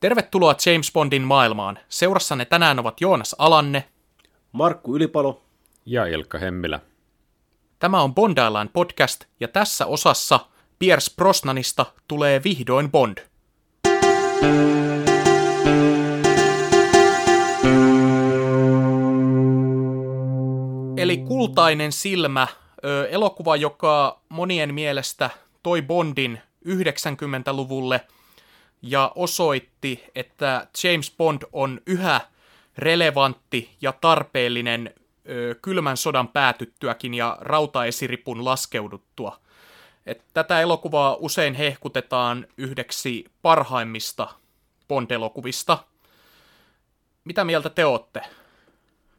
Tervetuloa James Bondin maailmaan. Seurassanne tänään ovat Joonas Alanne, Markku Ylipalo ja Ilkka Hemmilä. Tämä on Bondaillaan podcast ja tässä osassa Piers Brosnanista tulee vihdoin Bond. Eli Kultainen silmä, elokuva, joka monien mielestä toi Bondin 90-luvulle ja osoitti, että James Bond on yhä relevantti ja tarpeellinen ö, kylmän sodan päätyttyäkin ja rautaesiripun laskeuduttua. Et tätä elokuvaa usein hehkutetaan yhdeksi parhaimmista Bond-elokuvista. Mitä mieltä te olette?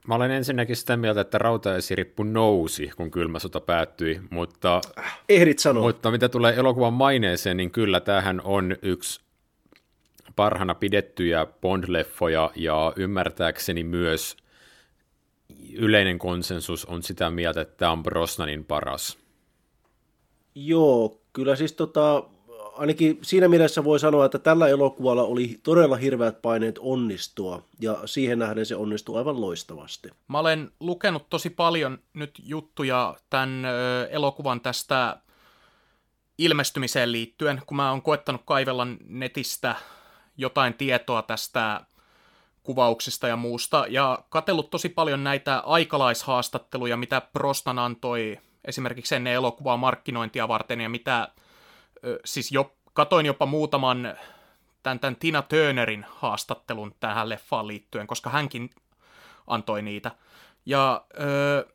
Mä olen ensinnäkin sitä mieltä, että rautaesirippu nousi, kun kylmä sota päättyi, mutta... Ehdit sanoa. Mutta mitä tulee elokuvan maineeseen, niin kyllä tämähän on yksi parhana pidettyjä Bond-leffoja, ja ymmärtääkseni myös yleinen konsensus on sitä mieltä, että tämä on Brosnanin paras. Joo, kyllä siis tota, ainakin siinä mielessä voi sanoa, että tällä elokuvalla oli todella hirveät paineet onnistua, ja siihen nähden se onnistui aivan loistavasti. Mä olen lukenut tosi paljon nyt juttuja tämän ö, elokuvan tästä ilmestymiseen liittyen, kun mä oon koettanut kaivella netistä jotain tietoa tästä kuvauksista ja muusta, ja katellut tosi paljon näitä aikalaishaastatteluja, mitä Prostan antoi esimerkiksi ennen elokuvaa markkinointia varten, ja mitä, siis jo, katoin jopa muutaman tämän, tämän Tina Turnerin haastattelun tähän leffaan liittyen, koska hänkin antoi niitä. Ja ö,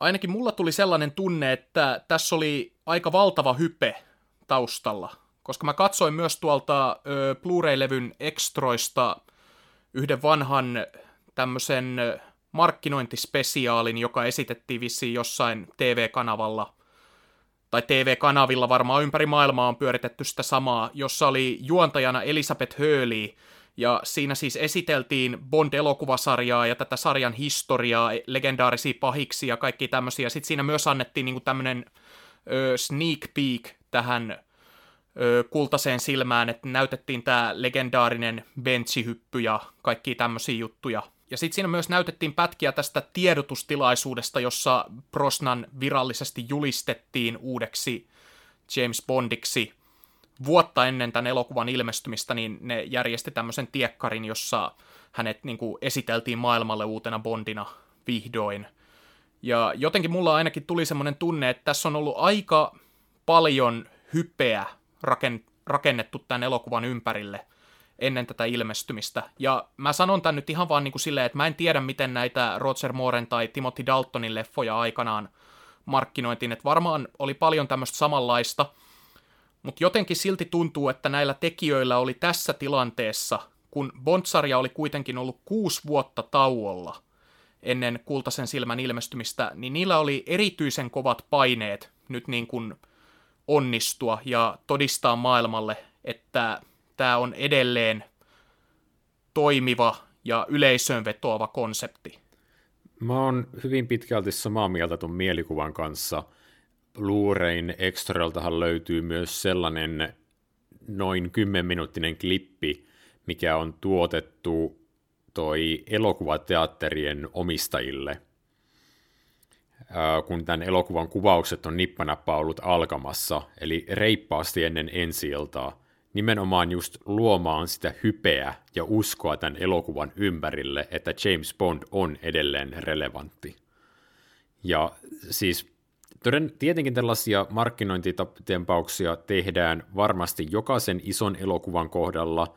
ainakin mulla tuli sellainen tunne, että tässä oli aika valtava hype taustalla, koska mä katsoin myös tuolta ö, Blu-ray-levyn ekstroista yhden vanhan tämmöisen markkinointispesiaalin, joka esitettiin vissiin jossain TV-kanavalla, tai TV-kanavilla varmaan ympäri maailmaa on pyöritetty sitä samaa, jossa oli juontajana Elisabeth Hurley, ja siinä siis esiteltiin Bond-elokuvasarjaa ja tätä sarjan historiaa, legendaarisia pahiksi ja kaikki tämmöisiä. Sitten siinä myös annettiin niinku tämmöinen sneak peek tähän kultaseen silmään, että näytettiin tämä legendaarinen benchihyppy ja kaikki tämmöisiä juttuja. Ja sitten siinä myös näytettiin pätkiä tästä tiedotustilaisuudesta, jossa Brosnan virallisesti julistettiin uudeksi James Bondiksi. Vuotta ennen tämän elokuvan ilmestymistä, niin ne järjesti tämmöisen tiekkarin, jossa hänet niin kuin, esiteltiin maailmalle uutena Bondina vihdoin. Ja jotenkin mulla ainakin tuli semmoinen tunne, että tässä on ollut aika paljon hypeä rakennettu tämän elokuvan ympärille ennen tätä ilmestymistä. Ja mä sanon tämän nyt ihan vaan niin kuin silleen, että mä en tiedä, miten näitä Roger Mooren tai Timothy Daltonin leffoja aikanaan markkinointiin, että varmaan oli paljon tämmöistä samanlaista, mutta jotenkin silti tuntuu, että näillä tekijöillä oli tässä tilanteessa, kun Bond-sarja oli kuitenkin ollut kuusi vuotta tauolla ennen Kultaisen silmän ilmestymistä, niin niillä oli erityisen kovat paineet nyt niin kuin onnistua ja todistaa maailmalle, että tämä on edelleen toimiva ja yleisöön vetoava konsepti. Mä oon hyvin pitkälti samaa mieltä tuon mielikuvan kanssa. Blu-rayn Extraltahan löytyy myös sellainen noin 10-minuuttinen klippi, mikä on tuotettu toi elokuvateatterien omistajille – kun tämän elokuvan kuvaukset on nippanappa ollut alkamassa, eli reippaasti ennen ensi iltaa, nimenomaan just luomaan sitä hypeä ja uskoa tämän elokuvan ympärille, että James Bond on edelleen relevantti. Ja siis toden, tietenkin tällaisia markkinointitempauksia tehdään varmasti jokaisen ison elokuvan kohdalla –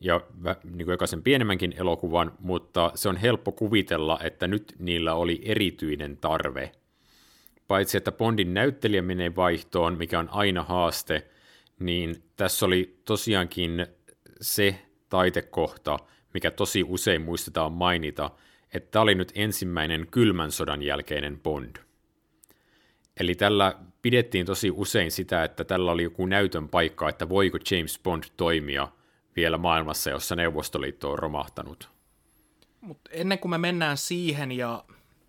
ja niin kuin jokaisen pienemmänkin elokuvan, mutta se on helppo kuvitella, että nyt niillä oli erityinen tarve. Paitsi että Bondin näyttelijä menee vaihtoon, mikä on aina haaste, niin tässä oli tosiaankin se taitekohta, mikä tosi usein muistetaan mainita, että tämä oli nyt ensimmäinen kylmän sodan jälkeinen Bond. Eli tällä pidettiin tosi usein sitä, että tällä oli joku näytön paikka, että voiko James Bond toimia – vielä maailmassa, jossa Neuvostoliitto on romahtanut. Mutta ennen kuin me mennään siihen ja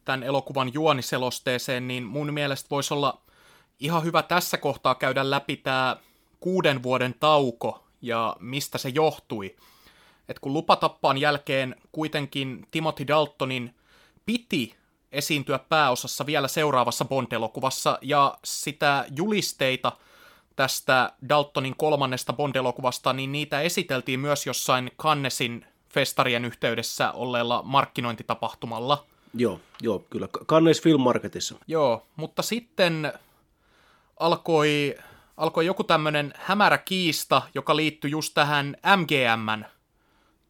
tämän elokuvan juoniselosteeseen, niin mun mielestä voisi olla ihan hyvä tässä kohtaa käydä läpi tämä kuuden vuoden tauko, ja mistä se johtui. Et kun lupatappaan jälkeen kuitenkin Timothy Daltonin piti esiintyä pääosassa vielä seuraavassa Bond-elokuvassa, ja sitä julisteita tästä Daltonin kolmannesta Bond-elokuvasta, niin niitä esiteltiin myös jossain Cannesin festarien yhteydessä olleella markkinointitapahtumalla. Joo, joo, kyllä. Cannes Film Marketissa. Joo, mutta sitten alkoi, alkoi joku tämmöinen hämärä kiista, joka liittyi just tähän MGMn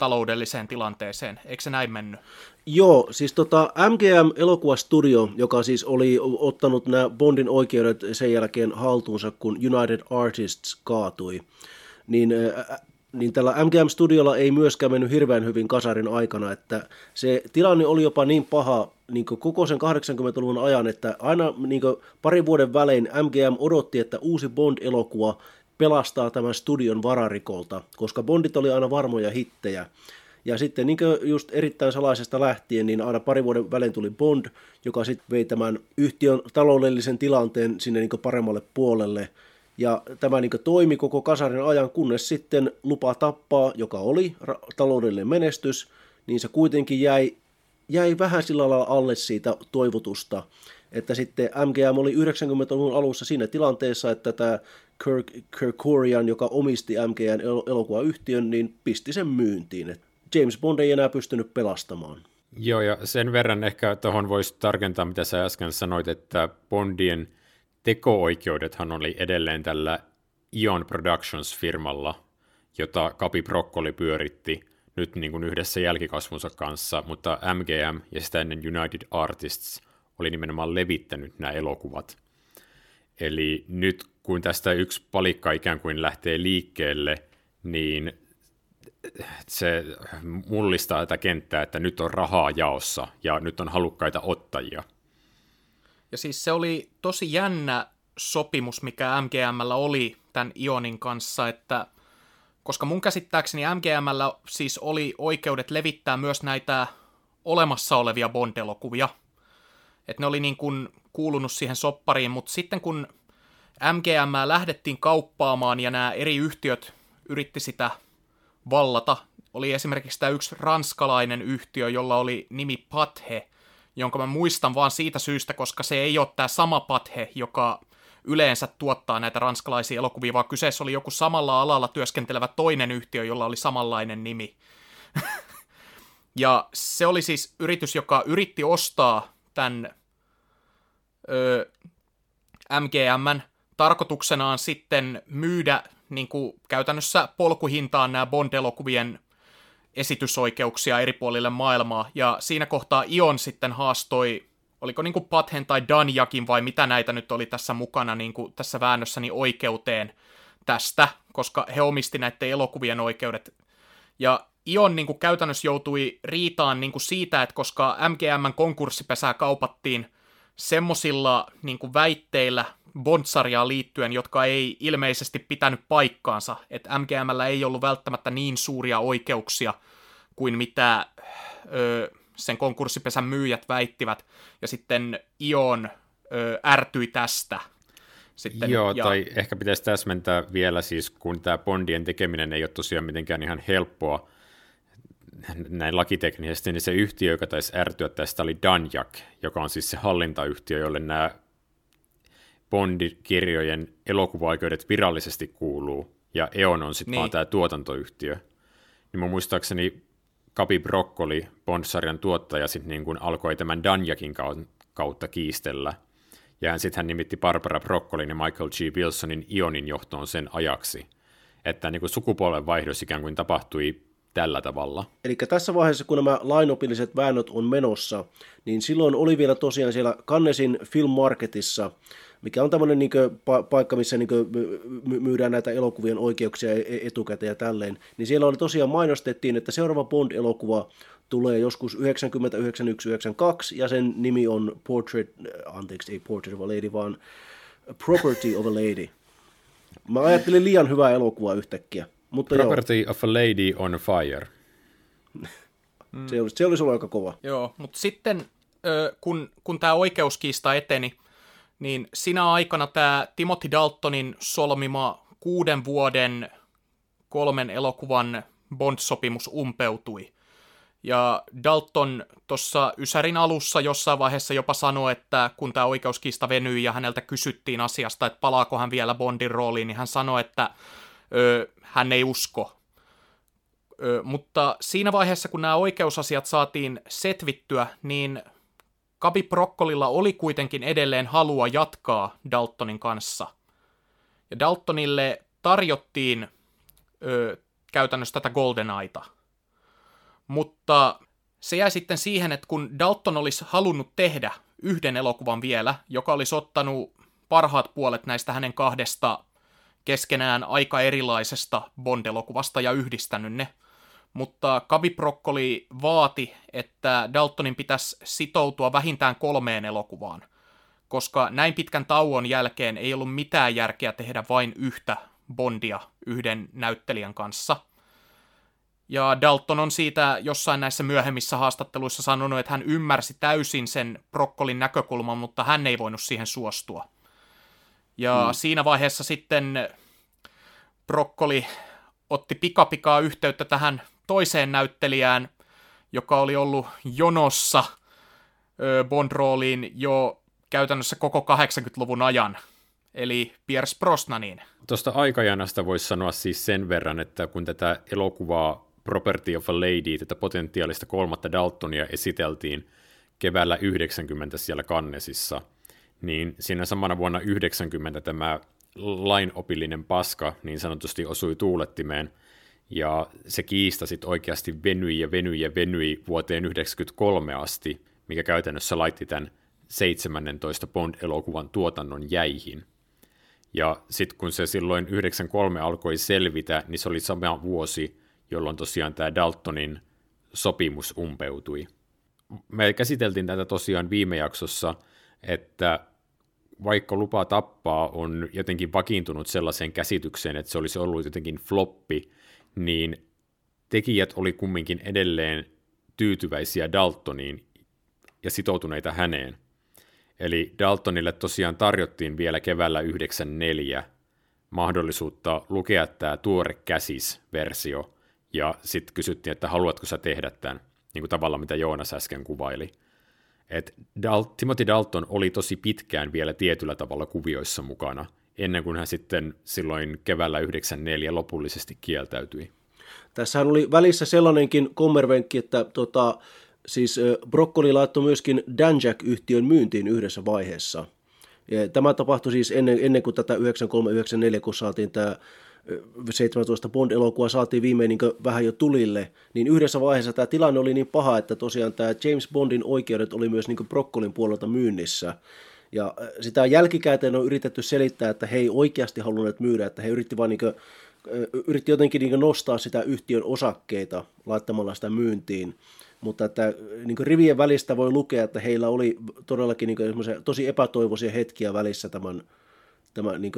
taloudelliseen tilanteeseen. Eikö se näin mennyt? Joo, siis tota MGM Elokuvastudio, joka siis oli ottanut nämä Bondin oikeudet sen jälkeen haltuunsa, kun United Artists kaatui, niin niin tällä MGM-studiolla ei myöskään mennyt hirveän hyvin kasarin aikana, että se tilanne oli jopa niin paha niin koko sen 80-luvun ajan, että aina niin parin vuoden välein MGM odotti, että uusi Bond-elokuva pelastaa tämän studion vararikolta, koska Bondit oli aina varmoja hittejä. Ja sitten niin just erittäin salaisesta lähtien, niin aina pari vuoden välein tuli Bond, joka sitten vei tämän yhtiön taloudellisen tilanteen sinne niin paremmalle puolelle – ja tämä niin toimi koko kasarin ajan, kunnes sitten lupa tappaa, joka oli taloudellinen menestys, niin se kuitenkin jäi, jäi vähän sillä lailla alle siitä toivotusta. Että sitten MGM oli 90-luvun alussa siinä tilanteessa, että tämä Kirk, Kirkorian, joka omisti MGM elokuvayhtiön, niin pisti sen myyntiin. Et James Bond ei enää pystynyt pelastamaan. Joo, ja sen verran ehkä tuohon voisi tarkentaa, mitä sä äsken sanoit, että Bondien – teko-oikeudethan oli edelleen tällä Ion Productions-firmalla, jota Kapi Broccoli pyöritti nyt niin kuin yhdessä jälkikasvunsa kanssa, mutta MGM ja sitä ennen United Artists oli nimenomaan levittänyt nämä elokuvat. Eli nyt kun tästä yksi palikka ikään kuin lähtee liikkeelle, niin se mullistaa tätä kenttää, että nyt on rahaa jaossa ja nyt on halukkaita ottajia. Ja siis se oli tosi jännä sopimus, mikä MGMllä oli tämän Ionin kanssa, että koska mun käsittääkseni MGMllä siis oli oikeudet levittää myös näitä olemassa olevia Bond-elokuvia. Että ne oli niin kuin kuulunut siihen soppariin, mutta sitten kun MGM lähdettiin kauppaamaan ja nämä eri yhtiöt yritti sitä vallata, oli esimerkiksi tämä yksi ranskalainen yhtiö, jolla oli nimi Pathe, jonka mä muistan vaan siitä syystä, koska se ei ole tämä sama pathe, joka yleensä tuottaa näitä ranskalaisia elokuvia, vaan kyseessä oli joku samalla alalla työskentelevä toinen yhtiö, jolla oli samanlainen nimi. ja se oli siis yritys, joka yritti ostaa tämän ö, MGMn tarkoituksenaan sitten myydä niin kuin käytännössä polkuhintaan nämä Bond-elokuvien esitysoikeuksia eri puolille maailmaa, ja siinä kohtaa Ion sitten haastoi, oliko niin kuin Pathen tai Danjakin vai mitä näitä nyt oli tässä mukana niin kuin tässä väännössä, niin oikeuteen tästä, koska he omisti näiden elokuvien oikeudet. Ja Ion niin kuin käytännössä joutui riitaan niin kuin siitä, että koska MGMn konkurssipesää kaupattiin semmosilla niin kuin väitteillä Bond-sarjaan liittyen, jotka ei ilmeisesti pitänyt paikkaansa, että MGMllä ei ollut välttämättä niin suuria oikeuksia kuin mitä ö, sen konkurssipesän myyjät väittivät, ja sitten Ion ö, ärtyi tästä. Sitten, Joo, ja... tai ehkä pitäisi täsmentää vielä siis, kun tämä Bondien tekeminen ei ole tosiaan mitenkään ihan helppoa, näin lakiteknisesti, niin se yhtiö, joka taisi ärtyä tästä, oli Danjak, joka on siis se hallintayhtiö, jolle nämä Bond-kirjojen elokuvaoikeudet virallisesti kuuluu, ja Eon on sitten niin. vaan tämä tuotantoyhtiö. Niin mun muistaakseni Kapi Broccoli, Bond-sarjan tuottaja, sitten niin kuin alkoi tämän Danjakin kautta kiistellä. Ja sitten hän nimitti Barbara Broccolin ja Michael G. Wilsonin Ionin johtoon sen ajaksi. Että niin kuin sukupolven vaihdos ikään kuin tapahtui tällä tavalla. Eli tässä vaiheessa, kun nämä lainopilliset väännöt on menossa, niin silloin oli vielä tosiaan siellä Cannesin Film Marketissa mikä on tämmöinen niin pa- paikka, missä niin myydään näitä elokuvien oikeuksia e-, etukäteen ja tälleen, niin siellä oli tosiaan mainostettiin, että seuraava Bond-elokuva tulee joskus 1991 ja sen nimi on Portrait, anteeksi, ei Portrait of a Lady, vaan Property of a Lady. Mä ajattelin liian hyvää elokuvaa yhtäkkiä. Mutta Property joo. of a Lady on Fire. se, olisi, se olisi ollut aika kova. Joo, mutta sitten kun, kun tämä oikeuskiista eteni, niin sinä aikana tämä Timothy Daltonin solmima kuuden vuoden kolmen elokuvan Bond-sopimus umpeutui. Ja Dalton tuossa Ysärin alussa jossain vaiheessa jopa sanoi, että kun tämä oikeuskista venyi ja häneltä kysyttiin asiasta, että palaako hän vielä Bondin rooliin, niin hän sanoi, että ö, hän ei usko. Ö, mutta siinä vaiheessa, kun nämä oikeusasiat saatiin setvittyä, niin Kabi Brokkolilla oli kuitenkin edelleen halua jatkaa Daltonin kanssa. Ja Daltonille tarjottiin ö, käytännössä tätä GoldenEyeta. Mutta se jäi sitten siihen, että kun Dalton olisi halunnut tehdä yhden elokuvan vielä, joka olisi ottanut parhaat puolet näistä hänen kahdesta keskenään aika erilaisesta Bond-elokuvasta ja yhdistänyt ne, mutta Kavi Broccoli vaati, että Daltonin pitäisi sitoutua vähintään kolmeen elokuvaan, koska näin pitkän tauon jälkeen ei ollut mitään järkeä tehdä vain yhtä Bondia yhden näyttelijän kanssa. Ja Dalton on siitä jossain näissä myöhemmissä haastatteluissa sanonut, että hän ymmärsi täysin sen Brokkolin näkökulman, mutta hän ei voinut siihen suostua. Ja hmm. siinä vaiheessa sitten Brokkoli otti pikapikaa yhteyttä tähän toiseen näyttelijään, joka oli ollut jonossa Bond-rooliin jo käytännössä koko 80-luvun ajan, eli Pierce Brosnanin. Tuosta aikajanasta voisi sanoa siis sen verran, että kun tätä elokuvaa Property of a Lady, tätä potentiaalista kolmatta Daltonia esiteltiin keväällä 90 siellä Kannesissa, niin siinä samana vuonna 90 tämä lainopillinen paska niin sanotusti osui tuulettimeen, ja se kiista sitten oikeasti venyi ja venyi ja venyi vuoteen 1993 asti, mikä käytännössä laitti tämän 17 Bond-elokuvan tuotannon jäihin. Ja sitten kun se silloin 93 alkoi selvitä, niin se oli sama vuosi, jolloin tosiaan tämä Daltonin sopimus umpeutui. Me käsiteltiin tätä tosiaan viime jaksossa, että vaikka lupa tappaa on jotenkin vakiintunut sellaiseen käsitykseen, että se olisi ollut jotenkin floppi, niin tekijät oli kumminkin edelleen tyytyväisiä Daltoniin ja sitoutuneita häneen. Eli Daltonille tosiaan tarjottiin vielä keväällä 94 mahdollisuutta lukea tämä tuore käsis-versio, ja sitten kysyttiin, että haluatko sä tehdä tämän, niin kuin tavalla mitä Joonas äsken kuvaili. Et Dal- Timothy Dalton oli tosi pitkään vielä tietyllä tavalla kuvioissa mukana, ennen kuin hän sitten silloin keväällä 94 lopullisesti kieltäytyi. Tässähän oli välissä sellainenkin kommervenkki, että tota, siis Broccoli laittoi myöskin Danjak-yhtiön myyntiin yhdessä vaiheessa. Ja tämä tapahtui siis ennen, ennen kuin tätä 9394, kun saatiin tämä 17 Bond-elokuva saatiin viimein niin vähän jo tulille, niin yhdessä vaiheessa tämä tilanne oli niin paha, että tosiaan tämä James Bondin oikeudet oli myös niin Brokkolin puolelta myynnissä. Ja sitä jälkikäteen on yritetty selittää, että he ei oikeasti halunneet myydä, että he yritti vain niin kuin, yritti jotenkin niin nostaa sitä yhtiön osakkeita laittamalla sitä myyntiin. Mutta että niin rivien välistä voi lukea, että heillä oli todellakin niin tosi epätoivoisia hetkiä välissä tämän, tämän niin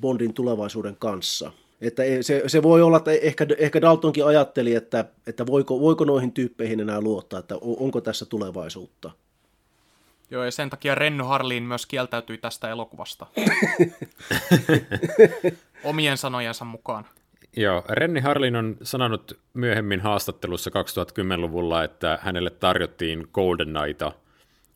Bondin tulevaisuuden kanssa. Että se, se voi olla, että ehkä, ehkä Daltonkin ajatteli, että, että voiko, voiko noihin tyyppeihin enää luottaa, että onko tässä tulevaisuutta. Joo, ja sen takia Renny Harliin myös kieltäytyi tästä elokuvasta. Omien sanojensa mukaan. Joo, Renny Harlin on sanonut myöhemmin haastattelussa 2010-luvulla, että hänelle tarjottiin Golden Knighta,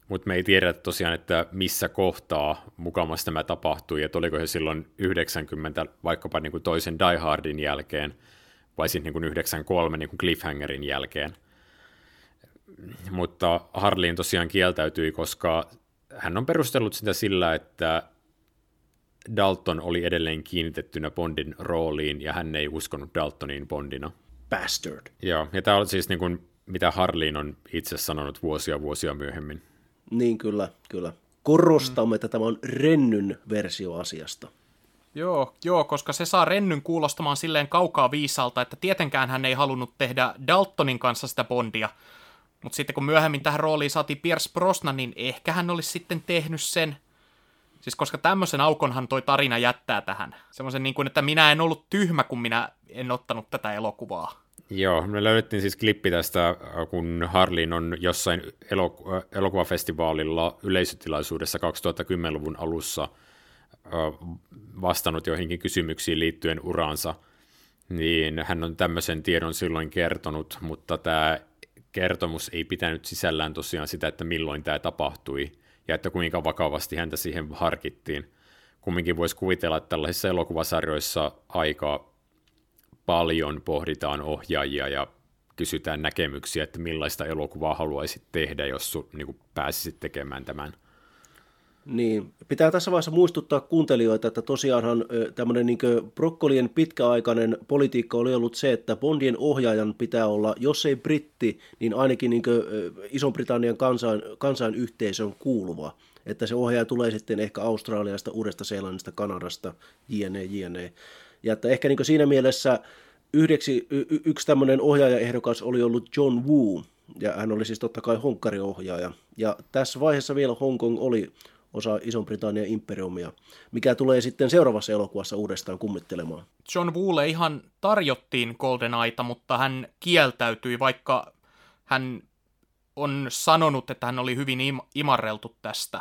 mutta me ei tiedä tosiaan, että missä kohtaa mukamassa tämä tapahtui, että oliko se silloin 90 vaikkapa niin kuin toisen Die Hardin jälkeen, vai sitten niin kuin 93 niin kuin Cliffhangerin jälkeen. Mutta Harlin tosiaan kieltäytyi, koska hän on perustellut sitä sillä, että Dalton oli edelleen kiinnitettynä Bondin rooliin, ja hän ei uskonut Daltoniin Bondina. Bastard. Joo, ja tämä on siis niin kuin, mitä Harlin on itse sanonut vuosia vuosia myöhemmin. Niin kyllä, kyllä. Korostamme, mm. että tämä on Rennyn versio asiasta. Joo, joo, koska se saa Rennyn kuulostamaan silleen kaukaa viisalta, että tietenkään hän ei halunnut tehdä Daltonin kanssa sitä Bondia, mutta sitten kun myöhemmin tähän rooliin saatiin Pierce Brosnan, niin ehkä hän olisi sitten tehnyt sen. Siis koska tämmöisen aukonhan toi tarina jättää tähän. Semmoisen niin kuin, että minä en ollut tyhmä, kun minä en ottanut tätä elokuvaa. Joo, me löydettiin siis klippi tästä, kun Harlin on jossain elok- elokuvafestivaalilla yleisötilaisuudessa 2010-luvun alussa vastannut joihinkin kysymyksiin liittyen uraansa. Niin, hän on tämmöisen tiedon silloin kertonut, mutta tämä kertomus ei pitänyt sisällään tosiaan sitä, että milloin tämä tapahtui ja että kuinka vakavasti häntä siihen harkittiin. Kumminkin voisi kuvitella, että tällaisissa elokuvasarjoissa aika paljon pohditaan ohjaajia ja kysytään näkemyksiä, että millaista elokuvaa haluaisit tehdä, jos su, niin pääsisit tekemään tämän. Niin, pitää tässä vaiheessa muistuttaa kuuntelijoita, että tosiaanhan tämmöinen niin brokkolien pitkäaikainen politiikka oli ollut se, että Bondien ohjaajan pitää olla, jos ei britti, niin ainakin niin Ison-Britannian kansain, kansainyhteisön kuuluva. Että se ohjaaja tulee sitten ehkä Australiasta, Uudesta Seelannista, Kanadasta, jne, jne. Ja että ehkä niin siinä mielessä yhdeksi, y- yksi tämmöinen ohjaajaehdokas oli ollut John Woo, ja hän oli siis totta kai Honkari-ohjaaja. Ja tässä vaiheessa vielä Hong Kong oli osa Ison-Britannian imperiumia, mikä tulee sitten seuraavassa elokuvassa uudestaan kummittelemaan. John Woolle ihan tarjottiin Aita, mutta hän kieltäytyi, vaikka hän on sanonut, että hän oli hyvin im- imarreltu tästä.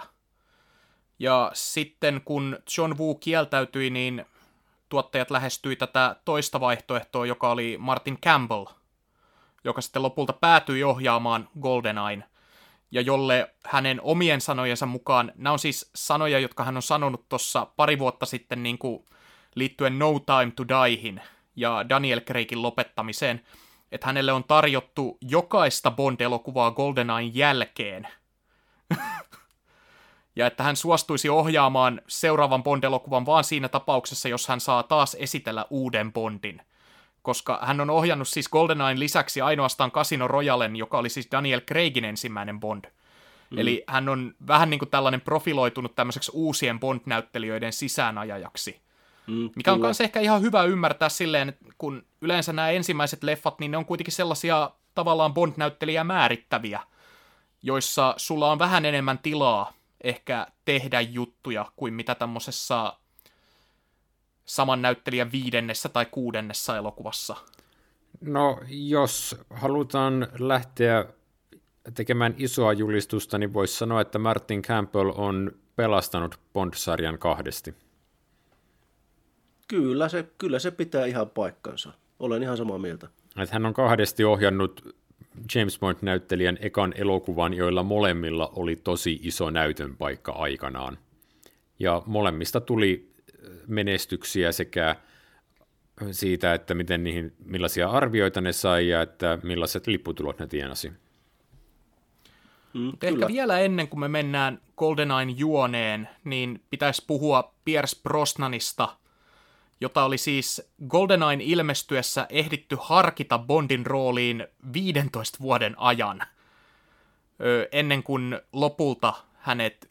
Ja sitten kun John Woo kieltäytyi, niin tuottajat lähestyi tätä toista vaihtoehtoa, joka oli Martin Campbell, joka sitten lopulta päätyi ohjaamaan GoldenEye ja jolle hänen omien sanojensa mukaan, nämä on siis sanoja, jotka hän on sanonut tuossa pari vuotta sitten niin kuin liittyen No Time to Diehin ja Daniel Craigin lopettamiseen, että hänelle on tarjottu jokaista Bond-elokuvaa GoldenEyen jälkeen. ja että hän suostuisi ohjaamaan seuraavan Bond-elokuvan vaan siinä tapauksessa, jos hän saa taas esitellä uuden Bondin – koska hän on ohjannut siis GoldenEyen lisäksi ainoastaan Casino Royalen, joka oli siis Daniel Craigin ensimmäinen Bond. Mm. Eli hän on vähän niin kuin tällainen profiloitunut tämmöiseksi uusien Bond-näyttelijöiden sisäänajajaksi. Mm, mikä on myös ehkä ihan hyvä ymmärtää silleen, että kun yleensä nämä ensimmäiset leffat, niin ne on kuitenkin sellaisia tavallaan Bond-näyttelijää määrittäviä, joissa sulla on vähän enemmän tilaa ehkä tehdä juttuja kuin mitä tämmöisessä saman näyttelijän viidennessä tai kuudennessa elokuvassa? No, jos halutaan lähteä tekemään isoa julistusta, niin voisi sanoa, että Martin Campbell on pelastanut Bond-sarjan kahdesti. Kyllä se, kyllä se pitää ihan paikkansa. Olen ihan samaa mieltä. Että hän on kahdesti ohjannut James Bond-näyttelijän ekan elokuvan, joilla molemmilla oli tosi iso näytön paikka aikanaan. Ja molemmista tuli menestyksiä sekä siitä, että miten niihin, millaisia arvioita ne sai ja että millaiset lipputulot ne tienasi. Mm, Ehkä vielä ennen kuin me mennään GoldenEyen juoneen, niin pitäisi puhua Pierce Brosnanista, jota oli siis GoldenEyen ilmestyessä ehditty harkita Bondin rooliin 15 vuoden ajan, ennen kuin lopulta hänet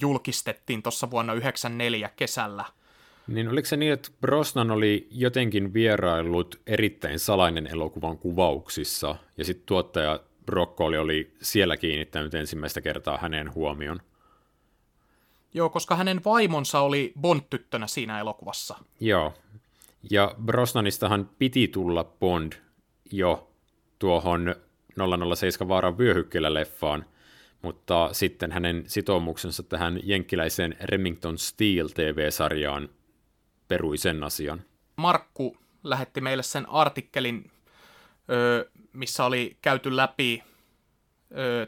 julkistettiin tuossa vuonna 1994 kesällä – niin oliko se niin, että Brosnan oli jotenkin vieraillut erittäin salainen elokuvan kuvauksissa, ja sitten tuottaja Broccoli oli siellä kiinnittänyt ensimmäistä kertaa hänen huomion? Joo, koska hänen vaimonsa oli Bond-tyttönä siinä elokuvassa. Joo, ja Brosnanistahan piti tulla Bond jo tuohon 007 vaaran vyöhykkeellä leffaan, mutta sitten hänen sitoumuksensa tähän jenkkiläiseen Remington Steel TV-sarjaan perui sen asian. Markku lähetti meille sen artikkelin, missä oli käyty läpi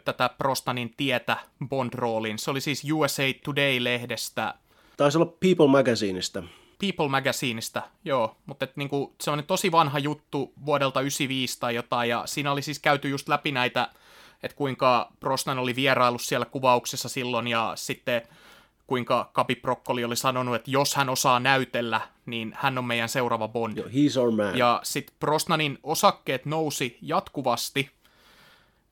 tätä Prostanin tietä Bond-rooliin. Se oli siis USA Today-lehdestä. Taisi olla People Magazineista. People Magazineista, joo, mutta niinku, se on tosi vanha juttu vuodelta 95 tai jotain, ja siinä oli siis käyty just läpi näitä, että kuinka Brosnan oli vierailu siellä kuvauksessa silloin, ja sitten kuinka Kapi Broccoli oli sanonut, että jos hän osaa näytellä, niin hän on meidän seuraava Bond. he's our man. Ja sitten Brosnanin osakkeet nousi jatkuvasti.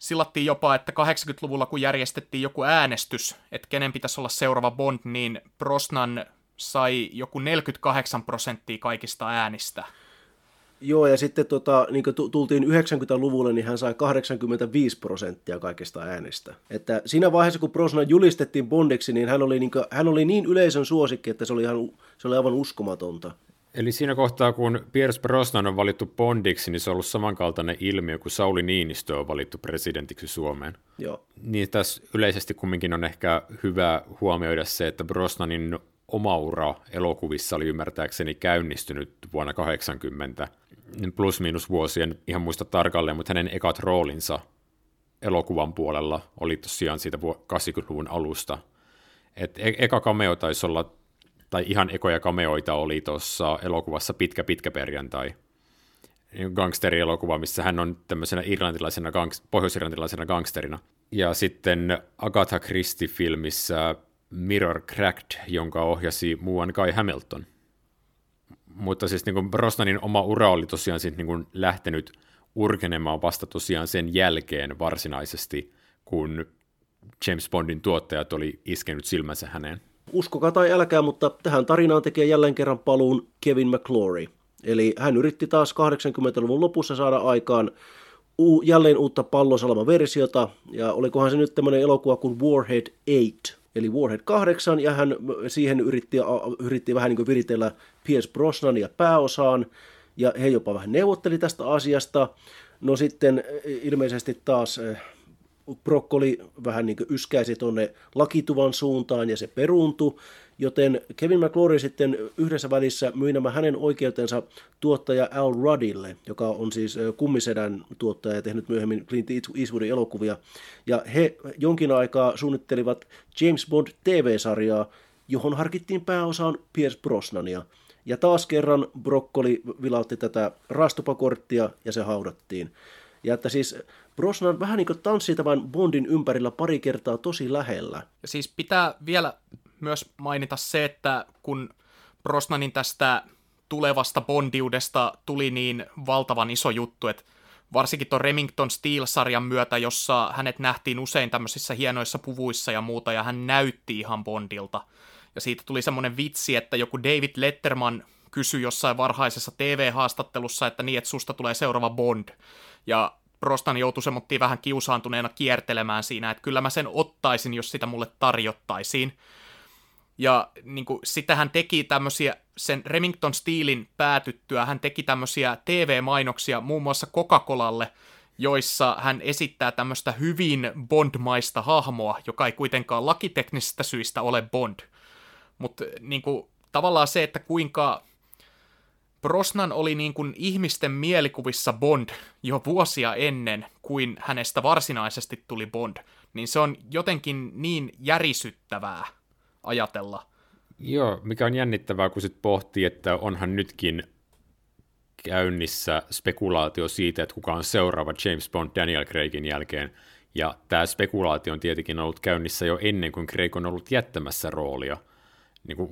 Sillattiin jopa, että 80-luvulla kun järjestettiin joku äänestys, että kenen pitäisi olla seuraava Bond, niin Brosnan sai joku 48 prosenttia kaikista äänistä. Joo, ja sitten tota, niin kun tultiin 90-luvulle, niin hän sai 85 prosenttia kaikista äänistä. Että siinä vaiheessa, kun Brosnan julistettiin Bondiksi, niin hän oli niin, kuin, hän oli niin yleisön suosikki, että se oli, ihan, se oli aivan uskomatonta. Eli siinä kohtaa, kun Pierce Brosnan on valittu Bondiksi, niin se on ollut samankaltainen ilmiö kuin Sauli Niinistö on valittu presidentiksi Suomeen. Joo. Niin tässä yleisesti kumminkin on ehkä hyvä huomioida se, että Brosnanin oma ura elokuvissa oli ymmärtääkseni käynnistynyt vuonna 80 plus-miinus vuosien, ihan muista tarkalleen, mutta hänen ekat roolinsa elokuvan puolella oli tosiaan siitä 80-luvun alusta. Et e- eka cameo taisi olla, tai ihan ekoja kameoita oli tuossa elokuvassa Pitkä pitkä perjantai, niin gangsterielokuva, missä hän on tämmöisenä irlantilaisena, gang- pohjois-irlantilaisena gangsterina. Ja sitten Agatha Christie-filmissä Mirror Cracked, jonka ohjasi muuan Kai Hamilton. Mutta siis niin kuin Brosnanin oma ura oli tosiaan sitten niin kuin lähtenyt urkenemaan vasta tosiaan sen jälkeen varsinaisesti, kun James Bondin tuottajat oli iskenyt silmänsä häneen. Uskokaa tai älkää, mutta tähän tarinaan tekee jälleen kerran paluun Kevin McClory. Eli hän yritti taas 80-luvun lopussa saada aikaan u- jälleen uutta pallosalama-versiota, ja olikohan se nyt tämmöinen elokuva kuin Warhead 8, eli Warhead 8, ja hän siihen yritti, yritti vähän niin kuin viritellä Pierce Brosnania pääosaan, ja he jopa vähän neuvotteli tästä asiasta. No sitten ilmeisesti taas brokkoli vähän niin kuin yskäisi tuonne lakituvan suuntaan ja se peruuntui, joten Kevin McClory sitten yhdessä välissä myi nämä hänen oikeutensa tuottaja Al Ruddille, joka on siis kummisedän tuottaja ja tehnyt myöhemmin Clint Eastwoodin elokuvia, ja he jonkin aikaa suunnittelivat James Bond TV-sarjaa, johon harkittiin pääosaan Pierce Brosnania. Ja taas kerran brokkoli vilautti tätä rastupakorttia ja se haudattiin. Ja että siis Brosnan vähän niin kuin tanssii tämän Bondin ympärillä pari kertaa tosi lähellä. Ja siis pitää vielä myös mainita se, että kun Brosnanin tästä tulevasta Bondiudesta tuli niin valtavan iso juttu, että varsinkin tuon Remington Steel-sarjan myötä, jossa hänet nähtiin usein tämmöisissä hienoissa puvuissa ja muuta, ja hän näytti ihan Bondilta. Ja siitä tuli semmoinen vitsi, että joku David Letterman kysyi jossain varhaisessa TV-haastattelussa, että niin, että susta tulee seuraava Bond. Ja Prostan joutui semmoittiin vähän kiusaantuneena kiertelemään siinä, että kyllä mä sen ottaisin, jos sitä mulle tarjottaisiin. Ja niin kuin, sitä hän teki tämmöisiä, sen Remington Steelin päätyttyä, hän teki tämmöisiä TV-mainoksia muun muassa Coca-Colalle, joissa hän esittää tämmöistä hyvin Bond-maista hahmoa, joka ei kuitenkaan lakiteknisistä syistä ole Bond. Mutta niin tavallaan se, että kuinka Brosnan oli niin kuin ihmisten mielikuvissa Bond jo vuosia ennen kuin hänestä varsinaisesti tuli Bond, niin se on jotenkin niin järisyttävää ajatella. Joo, mikä on jännittävää, kun sit pohtii, että onhan nytkin käynnissä spekulaatio siitä, että kuka on seuraava James Bond Daniel Craigin jälkeen. Ja tämä spekulaatio on tietenkin ollut käynnissä jo ennen kuin Craig on ollut jättämässä roolia – niin kuin,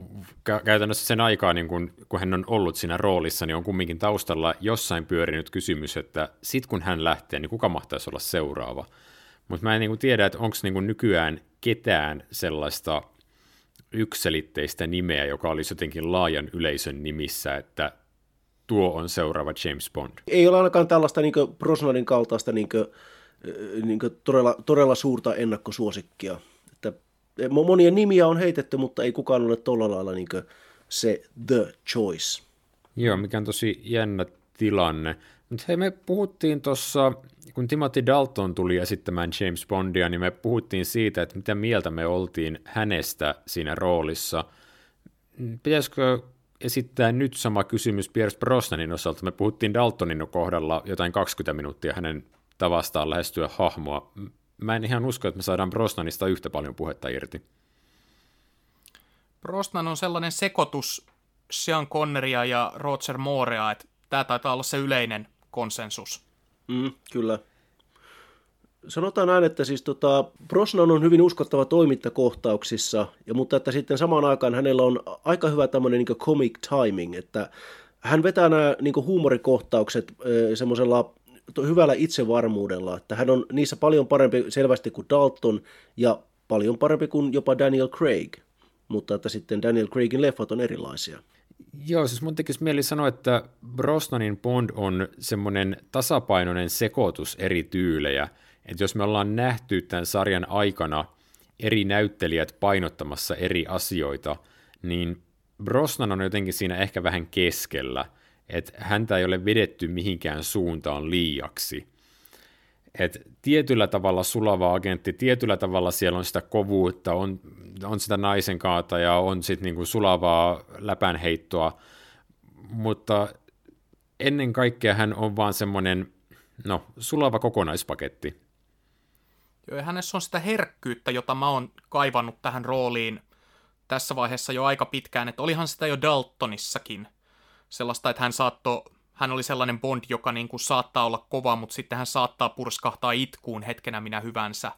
käytännössä sen aikaa, niin kuin, kun hän on ollut siinä roolissa, niin on kumminkin taustalla jossain pyörinyt kysymys, että sit kun hän lähtee, niin kuka mahtaisi olla seuraava. Mutta mä en niin kuin, tiedä, että onko niin nykyään ketään sellaista ykselitteistä nimeä, joka olisi jotenkin laajan yleisön nimissä, että tuo on seuraava James Bond. Ei ole ainakaan tällaista niin Brosnanin kaltaista niin kuin, niin kuin todella, todella suurta ennakkosuosikkia monien nimiä on heitetty, mutta ei kukaan ole tuolla lailla niin se the choice. Joo, mikä on tosi jännä tilanne. Mutta hei, me puhuttiin tuossa, kun Timothy Dalton tuli esittämään James Bondia, niin me puhuttiin siitä, että mitä mieltä me oltiin hänestä siinä roolissa. Pitäisikö esittää nyt sama kysymys Pierce Brosnanin osalta? Me puhuttiin Daltonin kohdalla jotain 20 minuuttia hänen tavastaan lähestyä hahmoa mä en ihan usko, että me saadaan Brosnanista yhtä paljon puhetta irti. Brosnan on sellainen sekoitus Sean Conneria ja Roger Moorea, että tämä taitaa olla se yleinen konsensus. Mm, kyllä. Sanotaan näin, että siis tota, Brosnan on hyvin uskottava toimintakohtauksissa, ja, mutta että sitten samaan aikaan hänellä on aika hyvä tämmöinen niin comic timing, että hän vetää nämä niin huumorikohtaukset semmoisella hyvällä itsevarmuudella, että hän on niissä paljon parempi selvästi kuin Dalton ja paljon parempi kuin jopa Daniel Craig, mutta että sitten Daniel Craigin leffat on erilaisia. Joo, siis mun tekisi mieli sanoa, että Brosnanin Bond on semmoinen tasapainoinen sekoitus eri tyylejä, että jos me ollaan nähty tämän sarjan aikana eri näyttelijät painottamassa eri asioita, niin Brosnan on jotenkin siinä ehkä vähän keskellä – että häntä ei ole vedetty mihinkään suuntaan liiaksi. Et tietyllä tavalla sulava agentti, tietyllä tavalla siellä on sitä kovuutta, on, on sitä naisen kaata ja on sitten niinku sulavaa läpänheittoa, mutta ennen kaikkea hän on vaan semmoinen, no, sulava kokonaispaketti. Joo, ja hänessä on sitä herkkyyttä, jota mä oon kaivannut tähän rooliin tässä vaiheessa jo aika pitkään, että olihan sitä jo Daltonissakin sellaista, että hän saattoi hän oli sellainen Bond, joka niin kuin saattaa olla kova, mutta sitten hän saattaa purskahtaa itkuun hetkenä minä hyvänsä.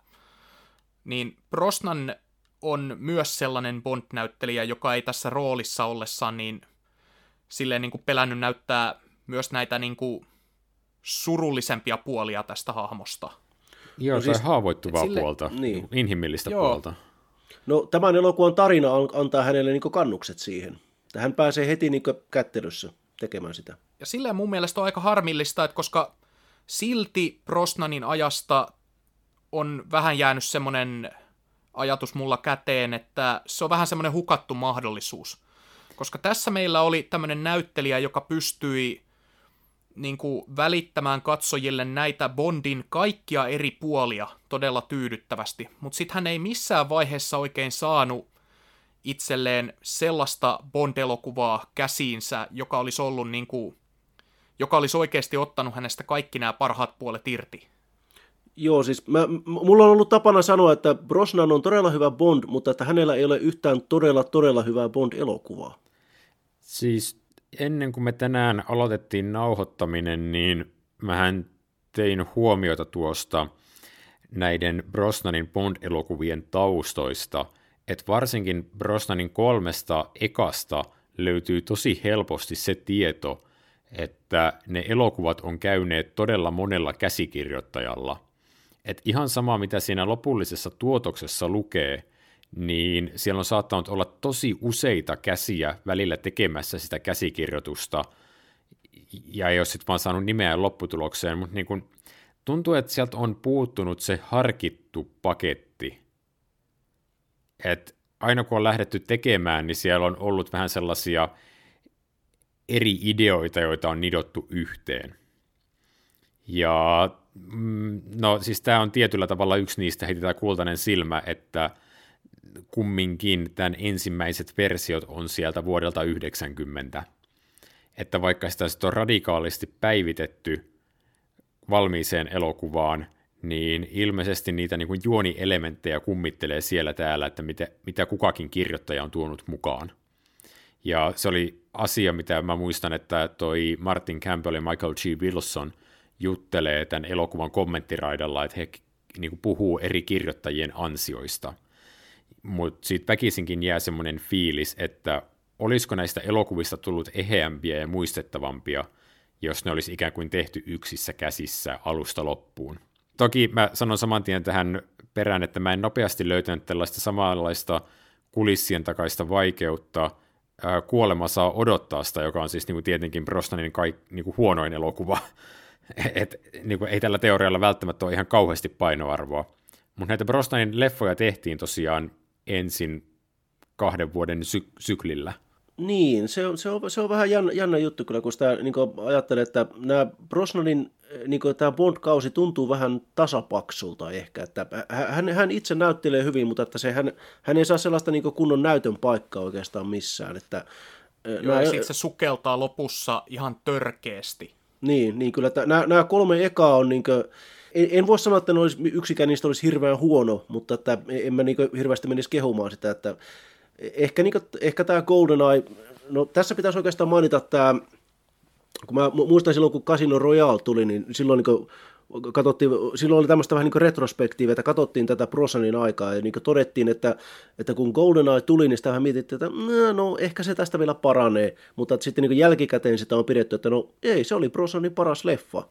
Niin Brosnan on myös sellainen Bond-näyttelijä, joka ei tässä roolissa ollessaan niin silleen niin kuin pelännyt näyttää myös näitä niin kuin surullisempia puolia tästä hahmosta. Joo, no siis, haavoittuvaa sille, puolta, niin. inhimillistä Joo. puolta. No tämän elokuvan tarina antaa hänelle niin kannukset siihen. Hän pääsee heti niin kättelyssä tekemään sitä. Ja silleen mun mielestä on aika harmillista, että koska silti Brosnanin ajasta on vähän jäänyt semmoinen ajatus mulla käteen, että se on vähän semmoinen hukattu mahdollisuus. Koska tässä meillä oli tämmöinen näyttelijä, joka pystyi niin kuin, välittämään katsojille näitä Bondin kaikkia eri puolia todella tyydyttävästi, mutta sitten hän ei missään vaiheessa oikein saanut itselleen sellaista Bond-elokuvaa käsiinsä, joka olisi ollut niin kuin, joka olisi oikeasti ottanut hänestä kaikki nämä parhaat puolet irti. Joo, siis mä, mulla on ollut tapana sanoa, että Brosnan on todella hyvä Bond, mutta että hänellä ei ole yhtään todella, todella hyvää Bond-elokuvaa. Siis ennen kuin me tänään aloitettiin nauhoittaminen, niin mähän tein huomiota tuosta näiden Brosnanin Bond-elokuvien taustoista, että varsinkin Brosnanin kolmesta ekasta löytyy tosi helposti se tieto, että ne elokuvat on käyneet todella monella käsikirjoittajalla. Et ihan sama, mitä siinä lopullisessa tuotoksessa lukee, niin siellä on saattanut olla tosi useita käsiä välillä tekemässä sitä käsikirjoitusta, ja ei ole sitten vaan saanut nimeä lopputulokseen, mutta niin kun, tuntuu, että sieltä on puuttunut se harkittu paketti. Et aina kun on lähdetty tekemään, niin siellä on ollut vähän sellaisia eri ideoita, joita on nidottu yhteen. Ja mm, no siis tämä on tietyllä tavalla yksi niistä, heti tämä kultainen silmä, että kumminkin tämän ensimmäiset versiot on sieltä vuodelta 90. Että vaikka sitä sitten on radikaalisti päivitetty valmiiseen elokuvaan, niin ilmeisesti niitä niin kuin juonielementtejä kummittelee siellä täällä, että mitä, mitä kukakin kirjoittaja on tuonut mukaan. Ja se oli asia, mitä mä muistan, että toi Martin Campbell ja Michael G. Wilson juttelee tämän elokuvan kommenttiraidalla, että he niin kuin puhuu eri kirjoittajien ansioista. Mutta siitä väkisinkin jää semmoinen fiilis, että olisiko näistä elokuvista tullut eheämpiä ja muistettavampia, jos ne olisi ikään kuin tehty yksissä käsissä alusta loppuun. Toki mä sanon saman tien tähän perään, että mä en nopeasti löytänyt tällaista samanlaista kulissien takaista vaikeutta – Kuolema saa odottaa sitä, joka on siis niin kuin tietenkin Brosnanin kaik, niin kuin huonoin elokuva. Et, niin kuin, ei tällä teorialla välttämättä ole ihan kauheasti painoarvoa. Mutta näitä Brosnanin leffoja tehtiin tosiaan ensin kahden vuoden sy- syklillä. Niin, se on, se on, se on vähän jännä, jännä juttu kyllä, kun sitä niin ajattelee, että nämä Brosnanin niin kuin, tämä Bond-kausi tuntuu vähän tasapaksulta ehkä, että hän, hän itse näyttelee hyvin, mutta että se, hän, hän ei saa sellaista niin kuin, kunnon näytön paikkaa oikeastaan missään. Että, Joo, nämä, ja se sukeltaa lopussa ihan törkeästi. Niin, niin kyllä, että nämä, nämä kolme ekaa on niin kuin, en, en voi sanoa, että olisi, yksikään niistä olisi hirveän huono, mutta että en mä niin hirveästi menisi kehumaan sitä, että ehkä, niin kuin, ehkä tämä GoldenEye, no tässä pitäisi oikeastaan mainita tämä kun mä muistan silloin, kun Casino Royale tuli, niin silloin niin katsottiin, silloin oli tämmöistä vähän niin retrospektiiviä, että katsottiin tätä Prosanin aikaa ja niin todettiin, että, että kun GoldenEye tuli, niin sitä mietittiin, että no, ehkä se tästä vielä paranee, mutta että sitten niin jälkikäteen sitä on pidetty, että no ei, se oli Prosanin paras leffa.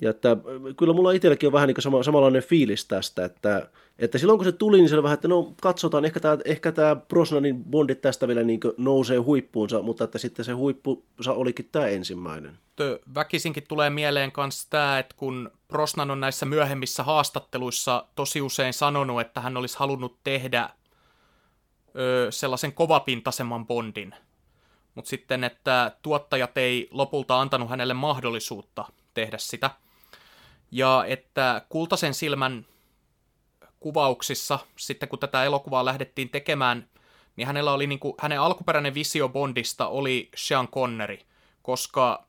Ja että kyllä mulla itselläkin on vähän niin sama, samanlainen fiilis tästä, että, että silloin kun se tuli, niin se oli vähän, että no katsotaan, ehkä tämä, ehkä tämä Brosnanin bondit tästä vielä niin nousee huippuunsa, mutta että sitten se huippu olikin tämä ensimmäinen. Väkisinkin tulee mieleen myös tämä, että kun Brosnan on näissä myöhemmissä haastatteluissa tosi usein sanonut, että hän olisi halunnut tehdä ö, sellaisen kovapintaisemman bondin, mutta sitten, että tuottajat ei lopulta antanut hänelle mahdollisuutta tehdä sitä. Ja että Kultasen silmän kuvauksissa, sitten kun tätä elokuvaa lähdettiin tekemään, niin hänellä oli niin kuin, hänen alkuperäinen visio Bondista oli Sean Connery, koska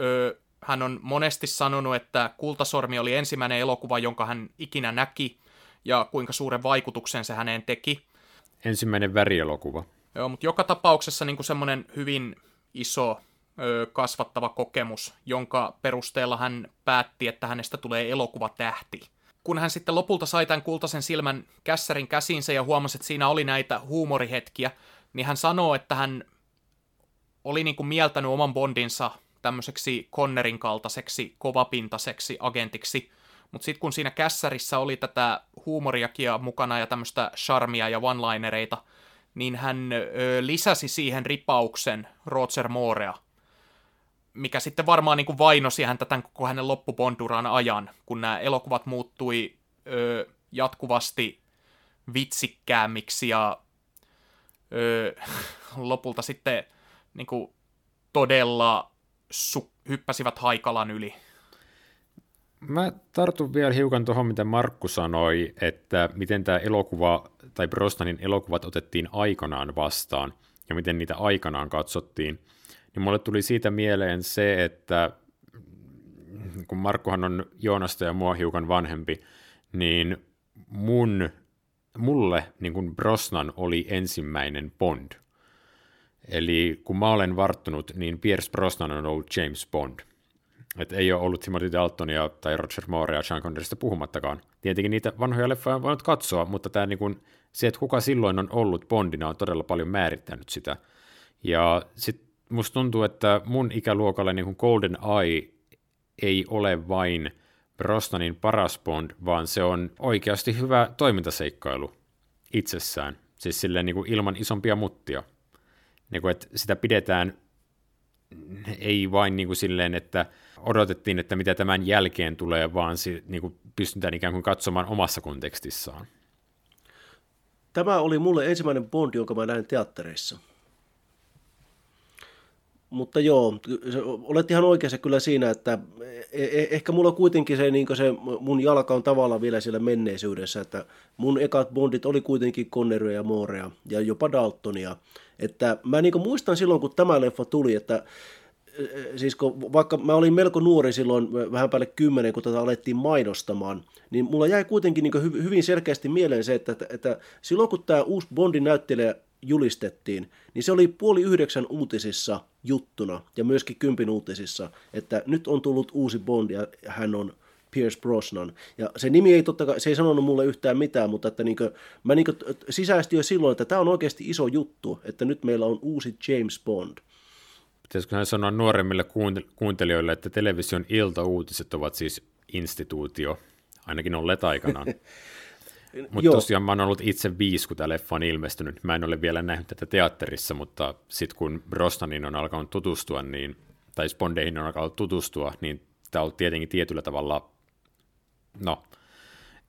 ö, hän on monesti sanonut, että Kultasormi oli ensimmäinen elokuva, jonka hän ikinä näki, ja kuinka suuren vaikutuksen se häneen teki. Ensimmäinen värielokuva. Joo, mutta joka tapauksessa niin semmoinen hyvin iso ö, kasvattava kokemus, jonka perusteella hän päätti, että hänestä tulee elokuvatähti. Kun hän sitten lopulta sai tämän kultaisen silmän kässärin käsinsä ja huomasi, että siinä oli näitä huumorihetkiä, niin hän sanoo, että hän oli niin kuin mieltänyt oman bondinsa tämmöiseksi Connerin kaltaiseksi kovapintaiseksi agentiksi, mutta sitten kun siinä kässärissä oli tätä huumoriakin mukana ja tämmöistä charmia ja one-linereita, niin hän ö, lisäsi siihen ripauksen Roger Moorea, mikä sitten varmaan niin kuin vainosi häntä tämän koko hänen loppubonduran ajan, kun nämä elokuvat muuttui ö, jatkuvasti vitsikkäämmiksi ja ö, lopulta sitten niin kuin todella su- hyppäsivät haikalan yli. Mä tartun vielä hiukan tuohon, mitä Markku sanoi, että miten tämä elokuva, tai Brosnanin elokuvat otettiin aikanaan vastaan, ja miten niitä aikanaan katsottiin. Niin mulle tuli siitä mieleen se, että kun Markkuhan on Joonasta ja mua hiukan vanhempi, niin mun, mulle niin kun Brosnan oli ensimmäinen Bond – Eli kun mä olen varttunut, niin Pierce Brosnan on ollut James Bond. Et ei ole ollut Timothy Daltonia tai Roger Moore ja Sean Connerysta puhumattakaan. Tietenkin niitä vanhoja leffoja on voinut katsoa, mutta tämä niin kun, se, että kuka silloin on ollut Bondina, on todella paljon määrittänyt sitä. Ja sitten musta tuntuu, että mun ikäluokalle niin Golden Eye ei ole vain Brosnanin paras Bond, vaan se on oikeasti hyvä toimintaseikkailu itsessään. Siis silleen niin kuin ilman isompia muttia niin kuin, että sitä pidetään ei vain niin kuin silleen, että odotettiin, että mitä tämän jälkeen tulee, vaan niin kuin pystytään ikään kuin katsomaan omassa kontekstissaan. Tämä oli mulle ensimmäinen Bond, jonka mä näin teattereissa. Mutta joo, olet ihan oikeassa kyllä siinä, että e, e, ehkä mulla kuitenkin se, niin se mun jalka on tavallaan vielä siellä menneisyydessä, että mun ekat Bondit oli kuitenkin Conneryä ja Moorea ja jopa Daltonia. Että mä niin muistan silloin, kun tämä leffa tuli, että siis kun, vaikka mä olin melko nuori silloin, vähän päälle kymmenen, kun tätä alettiin mainostamaan, niin mulla jäi kuitenkin niin hyvin selkeästi mieleen se, että, että, että silloin kun tämä uusi Bondin näyttelijä julistettiin, niin se oli puoli yhdeksän uutisissa juttuna ja myöskin kympin uutisissa, että nyt on tullut uusi Bond ja hän on Pierce Brosnan. Ja se nimi ei totta kai, se ei sanonut mulle yhtään mitään, mutta että niinkö, mä niinkö sisäistin jo silloin, että tämä on oikeasti iso juttu, että nyt meillä on uusi James Bond. Hän sanoa nuoremmille kuuntelijoille, että television iltauutiset ovat siis instituutio, ainakin olleet aikanaan. Mutta tosiaan mä oon ollut itse viisi, kun tämä leffa on ilmestynyt. Mä en ole vielä nähnyt tätä teatterissa, mutta sitten kun Brosnanin on alkanut tutustua, niin, tai Spondeihin on alkanut tutustua, niin tämä on tietenkin tietyllä tavalla, no,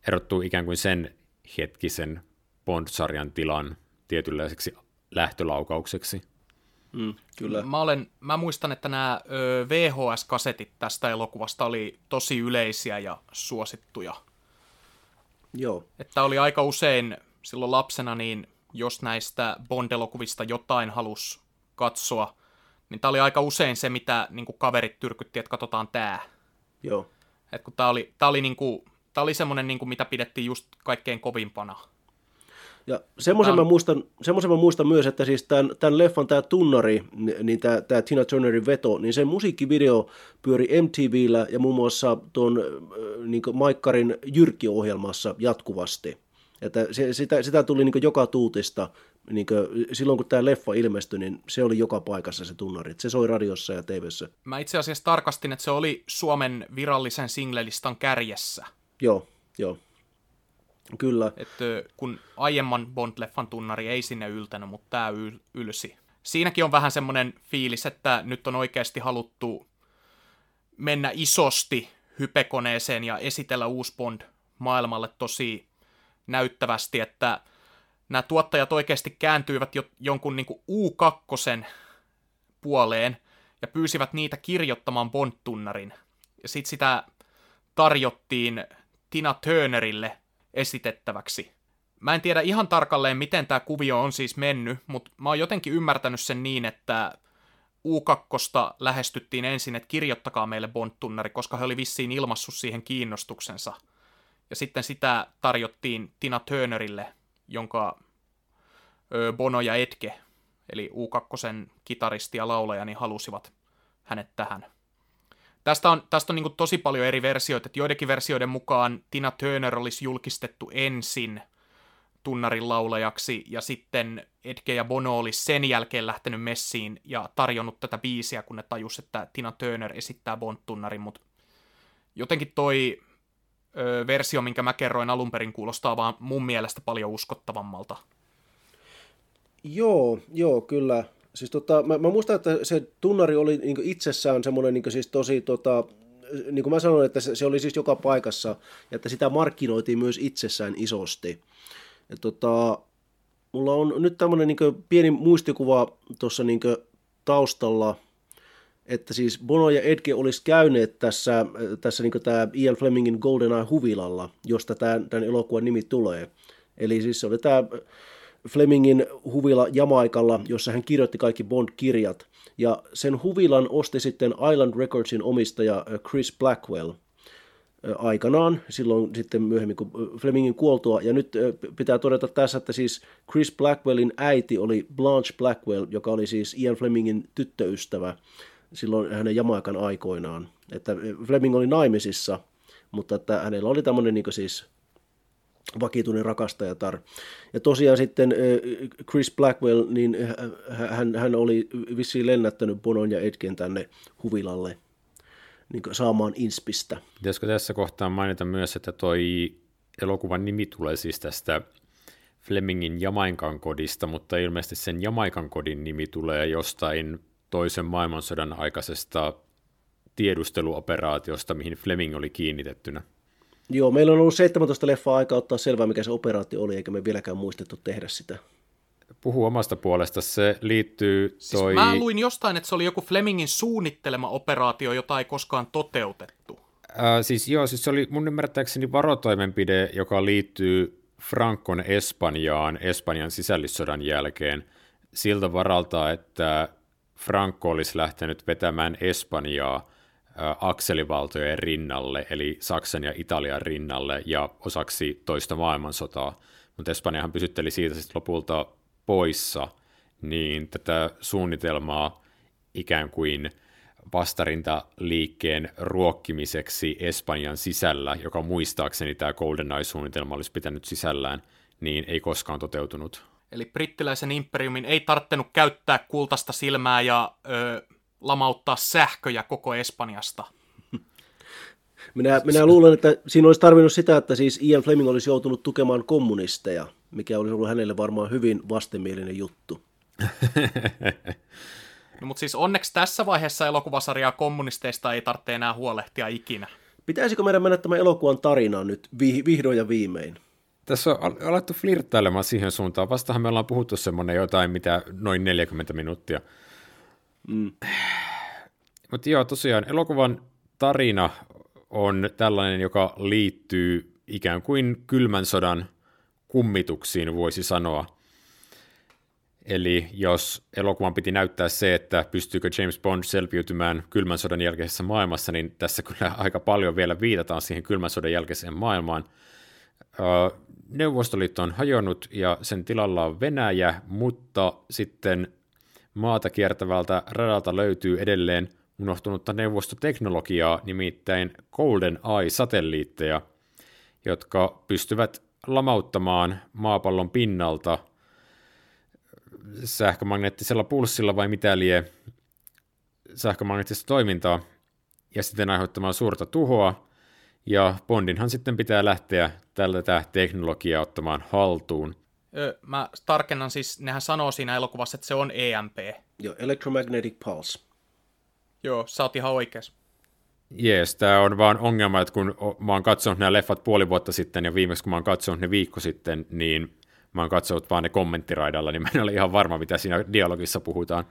erottuu ikään kuin sen hetkisen Bond-sarjan tilan tietynlaiseksi lähtölaukaukseksi. Mm, kyllä. Mä, olen, mä muistan, että nämä VHS-kasetit tästä elokuvasta oli tosi yleisiä ja suosittuja Joo. Että oli aika usein silloin lapsena, niin jos näistä Bond-elokuvista jotain halus katsoa, niin tämä oli aika usein se, mitä niin kaverit tyrkytti, että katsotaan tämä. Joo. Et kun tämä oli, tää oli, niin kuin, tää oli semmoinen, niin mitä pidettiin just kaikkein kovimpana. Ja semmoisen, mä muistan, semmoisen mä muistan myös, että siis tämän, tämän leffan tämä tunnari, niin tämä, tämä Tina Turnerin veto, niin sen musiikkivideo pyöri MTVllä ja muun muassa tuon niin Maikkarin Jyrki-ohjelmassa jatkuvasti. Että se, sitä, sitä tuli niin joka tuutista. Niin silloin kun tämä leffa ilmestyi, niin se oli joka paikassa se tunnari. Se soi radiossa ja TVssä. Mä itse asiassa tarkastin, että se oli Suomen virallisen singlelistan kärjessä. Joo, joo. Kyllä. Että kun aiemman Bond-leffan tunnari ei sinne yltänyt, mutta tämä yl- ylsi. Siinäkin on vähän semmoinen fiilis, että nyt on oikeasti haluttu mennä isosti hypekoneeseen ja esitellä uusi Bond maailmalle tosi näyttävästi, että nämä tuottajat oikeasti kääntyivät jo, jonkun niin kuin U2 puoleen ja pyysivät niitä kirjoittamaan Bond-tunnarin. Ja sitten sitä tarjottiin Tina Turnerille esitettäväksi. Mä en tiedä ihan tarkalleen, miten tämä kuvio on siis mennyt, mutta mä oon jotenkin ymmärtänyt sen niin, että U2 lähestyttiin ensin, että kirjoittakaa meille Bond-tunnari, koska he oli vissiin ilmassut siihen kiinnostuksensa. Ja sitten sitä tarjottiin Tina Turnerille, jonka Bono ja Edge, eli U2 kitaristi ja laulaja, niin halusivat hänet tähän. Tästä on, tästä on niin tosi paljon eri versioita, että joidenkin versioiden mukaan Tina Turner olisi julkistettu ensin tunnarin laulajaksi, ja sitten Edge ja Bono olisi sen jälkeen lähtenyt messiin ja tarjonnut tätä biisiä, kun ne tajus, että Tina Turner esittää Bond-tunnarin, mutta jotenkin toi ö, versio, minkä mä kerroin alun perin, kuulostaa vaan mun mielestä paljon uskottavammalta. Joo, joo, kyllä. Siis tota, mä, mä muistan, että se tunnari oli niin itsessään semmoinen niin siis tosi, tota, niin kuin mä sanoin, että se, se oli siis joka paikassa, ja että sitä markkinoitiin myös itsessään isosti. Ja tota, mulla on nyt tämmöinen niin pieni muistikuva tuossa niin taustalla, että siis Bono ja Edge olisi käyneet tässä, tässä niin tämä Ian Flemingin GoldenEye huvilalla, josta tämän, tämän elokuvan nimi tulee. Eli siis se oli tämä Flemingin huvila Jamaikalla, jossa hän kirjoitti kaikki Bond-kirjat. Ja sen huvilan osti sitten Island Recordsin omistaja Chris Blackwell aikanaan, silloin sitten myöhemmin kuin Flemingin kuoltua. Ja nyt pitää todeta tässä, että siis Chris Blackwellin äiti oli Blanche Blackwell, joka oli siis Ian Flemingin tyttöystävä silloin hänen Jamaikan aikoinaan. Että Fleming oli naimisissa, mutta että hänellä oli tämmöinen niin siis vakituinen rakastajatar. Ja tosiaan sitten Chris Blackwell, niin hän, hän oli vissiin lennättänyt Bonon ja Edgen tänne huvilalle niin saamaan inspistä. Pitäisikö tässä kohtaa mainita myös, että toi elokuvan nimi tulee siis tästä Flemingin Jamaikan kodista, mutta ilmeisesti sen Jamaikan kodin nimi tulee jostain toisen maailmansodan aikaisesta tiedusteluoperaatiosta, mihin Fleming oli kiinnitettynä. Joo, meillä on ollut 17 leffaa aikaa ottaa selvää, mikä se operaatio oli, eikä me vieläkään muistettu tehdä sitä. Puhu omasta puolesta, se liittyy siis toi... Mä luin jostain, että se oli joku Flemingin suunnittelema operaatio, jota ei koskaan toteutettu. Äh, siis joo, siis se oli mun ymmärtääkseni varotoimenpide, joka liittyy Frankon Espanjaan Espanjan sisällissodan jälkeen siltä varalta, että Franco olisi lähtenyt vetämään Espanjaa akselivaltojen rinnalle, eli Saksan ja Italian rinnalle ja osaksi toista maailmansotaa, mutta Espanjahan pysytteli siitä sitten lopulta poissa, niin tätä suunnitelmaa ikään kuin vastarintaliikkeen ruokkimiseksi Espanjan sisällä, joka muistaakseni tämä GoldenEye-suunnitelma olisi pitänyt sisällään, niin ei koskaan toteutunut. Eli brittiläisen imperiumin ei tarttenut käyttää kultaista silmää ja ö, lamauttaa sähköjä koko Espanjasta. Minä, minä luulen, että siinä olisi tarvinnut sitä, että siis Ian Fleming olisi joutunut tukemaan kommunisteja, mikä olisi ollut hänelle varmaan hyvin vastenmielinen juttu. no, mutta siis onneksi tässä vaiheessa elokuvasarjaa kommunisteista ei tarvitse enää huolehtia ikinä. Pitäisikö meidän mennä tämän elokuvan tarinaan nyt vihdoin ja viimein? Tässä on alettu flirttailemaan siihen suuntaan. Vastahan me ollaan puhuttu semmoinen jotain, mitä noin 40 minuuttia. Mm. Mutta joo, tosiaan elokuvan tarina on tällainen, joka liittyy ikään kuin kylmän sodan kummituksiin, voisi sanoa. Eli jos elokuvan piti näyttää se, että pystyykö James Bond selviytymään kylmän sodan jälkeisessä maailmassa, niin tässä kyllä aika paljon vielä viitataan siihen kylmän sodan jälkeiseen maailmaan. Neuvostoliitto on hajonnut ja sen tilalla on Venäjä, mutta sitten maata kiertävältä radalta löytyy edelleen unohtunutta neuvostoteknologiaa, nimittäin Golden Eye-satelliitteja, jotka pystyvät lamauttamaan maapallon pinnalta sähkömagneettisella pulssilla vai mitä lie sähkömagneettista toimintaa ja sitten aiheuttamaan suurta tuhoa. Ja Bondinhan sitten pitää lähteä tätä teknologiaa ottamaan haltuun. Ö, mä tarkennan siis, nehän sanoo siinä elokuvassa, että se on EMP. Joo, Electromagnetic Pulse. Joo, sä oot ihan oikeas. Jees, tämä on vaan ongelma, että kun mä oon katsonut nämä leffat puoli vuotta sitten ja viimeksi kun mä oon katsonut ne viikko sitten, niin mä oon katsonut vaan ne kommenttiraidalla, niin mä en ole ihan varma, mitä siinä dialogissa puhutaan.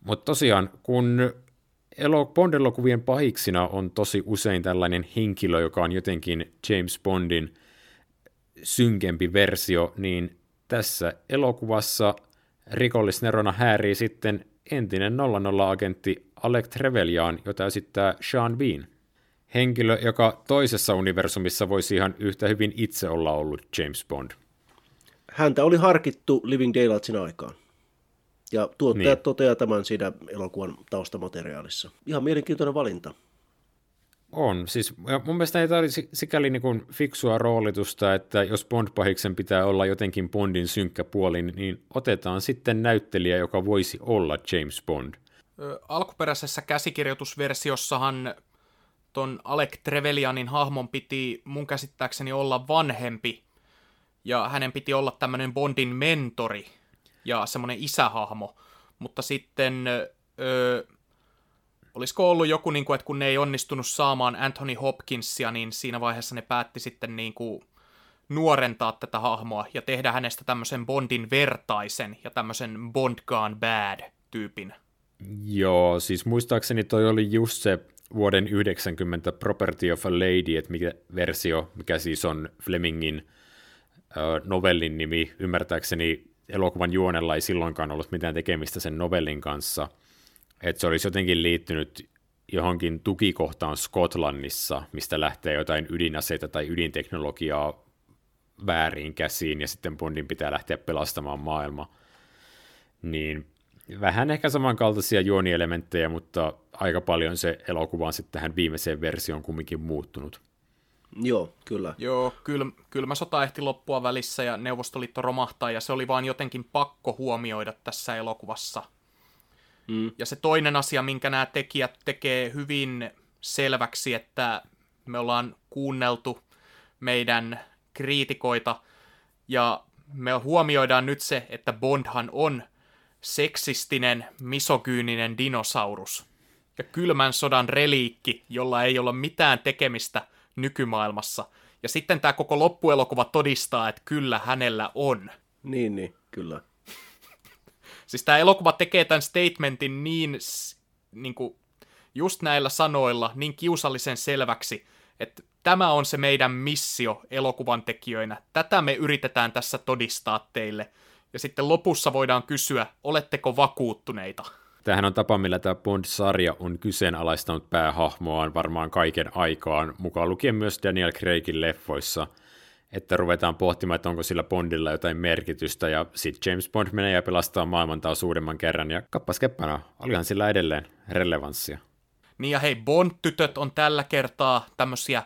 Mutta tosiaan, kun Bond-elokuvien pahiksina on tosi usein tällainen henkilö, joka on jotenkin James Bondin synkempi versio, niin tässä elokuvassa rikollisnerona häärii sitten entinen 00-agentti Alec Trevelyan, jota esittää Sean Bean. Henkilö, joka toisessa universumissa voisi ihan yhtä hyvin itse olla ollut James Bond. Häntä oli harkittu Living Daylightsin aikaan. Ja tuottajat niin. toteaa tämän siinä elokuvan taustamateriaalissa. Ihan mielenkiintoinen valinta. On. Siis mun mielestä ei tarvitse sikäli niin kuin fiksua roolitusta, että jos Bond-pahiksen pitää olla jotenkin Bondin synkkä puoli, niin otetaan sitten näyttelijä, joka voisi olla James Bond. Alkuperäisessä käsikirjoitusversiossahan ton Alec Trevelyanin hahmon piti mun käsittääkseni olla vanhempi, ja hänen piti olla tämmöinen Bondin mentori ja semmoinen isähahmo, mutta sitten... Öö, olisiko ollut joku, niin kuin, että kun ne ei onnistunut saamaan Anthony Hopkinsia, niin siinä vaiheessa ne päätti sitten niin kuin nuorentaa tätä hahmoa ja tehdä hänestä tämmöisen Bondin vertaisen ja tämmöisen Bond Gone Bad-tyypin. Joo, siis muistaakseni toi oli just se vuoden 90 Property of a Lady, että mikä versio, mikä siis on Flemingin uh, novellin nimi. Ymmärtääkseni elokuvan juonella ei silloinkaan ollut mitään tekemistä sen novellin kanssa – että se olisi jotenkin liittynyt johonkin tukikohtaan Skotlannissa, mistä lähtee jotain ydinaseita tai ydinteknologiaa väärin käsiin, ja sitten Bondin pitää lähteä pelastamaan maailma. Niin vähän ehkä samankaltaisia juonielementtejä, mutta aika paljon se elokuva on sitten tähän viimeiseen versioon kumminkin muuttunut. Joo, kyllä. Joo, kyl, kylmä sota ehti loppua välissä ja Neuvostoliitto romahtaa, ja se oli vaan jotenkin pakko huomioida tässä elokuvassa – Mm. Ja se toinen asia, minkä nämä tekijät tekee hyvin selväksi, että me ollaan kuunneltu meidän kriitikoita ja me huomioidaan nyt se, että Bondhan on seksistinen, misogyyninen dinosaurus ja kylmän sodan reliikki, jolla ei ole mitään tekemistä nykymaailmassa. Ja sitten tämä koko loppuelokuva todistaa, että kyllä hänellä on. Niin, niin, kyllä. Siis tämä elokuva tekee tämän statementin niin, niin kuin, just näillä sanoilla niin kiusallisen selväksi, että tämä on se meidän missio elokuvan tekijöinä. Tätä me yritetään tässä todistaa teille. Ja sitten lopussa voidaan kysyä, oletteko vakuuttuneita? Tämähän on tapa, millä tämä Bond-sarja on kyseenalaistanut päähahmoaan varmaan kaiken aikaan, mukaan lukien myös Daniel Craigin leffoissa – että ruvetaan pohtimaan, että onko sillä Bondilla jotain merkitystä, ja sitten James Bond menee ja pelastaa maailman taas uudemman kerran, ja kappas keppana, olihan sillä edelleen relevanssia. Niin ja hei, Bond-tytöt on tällä kertaa tämmöisiä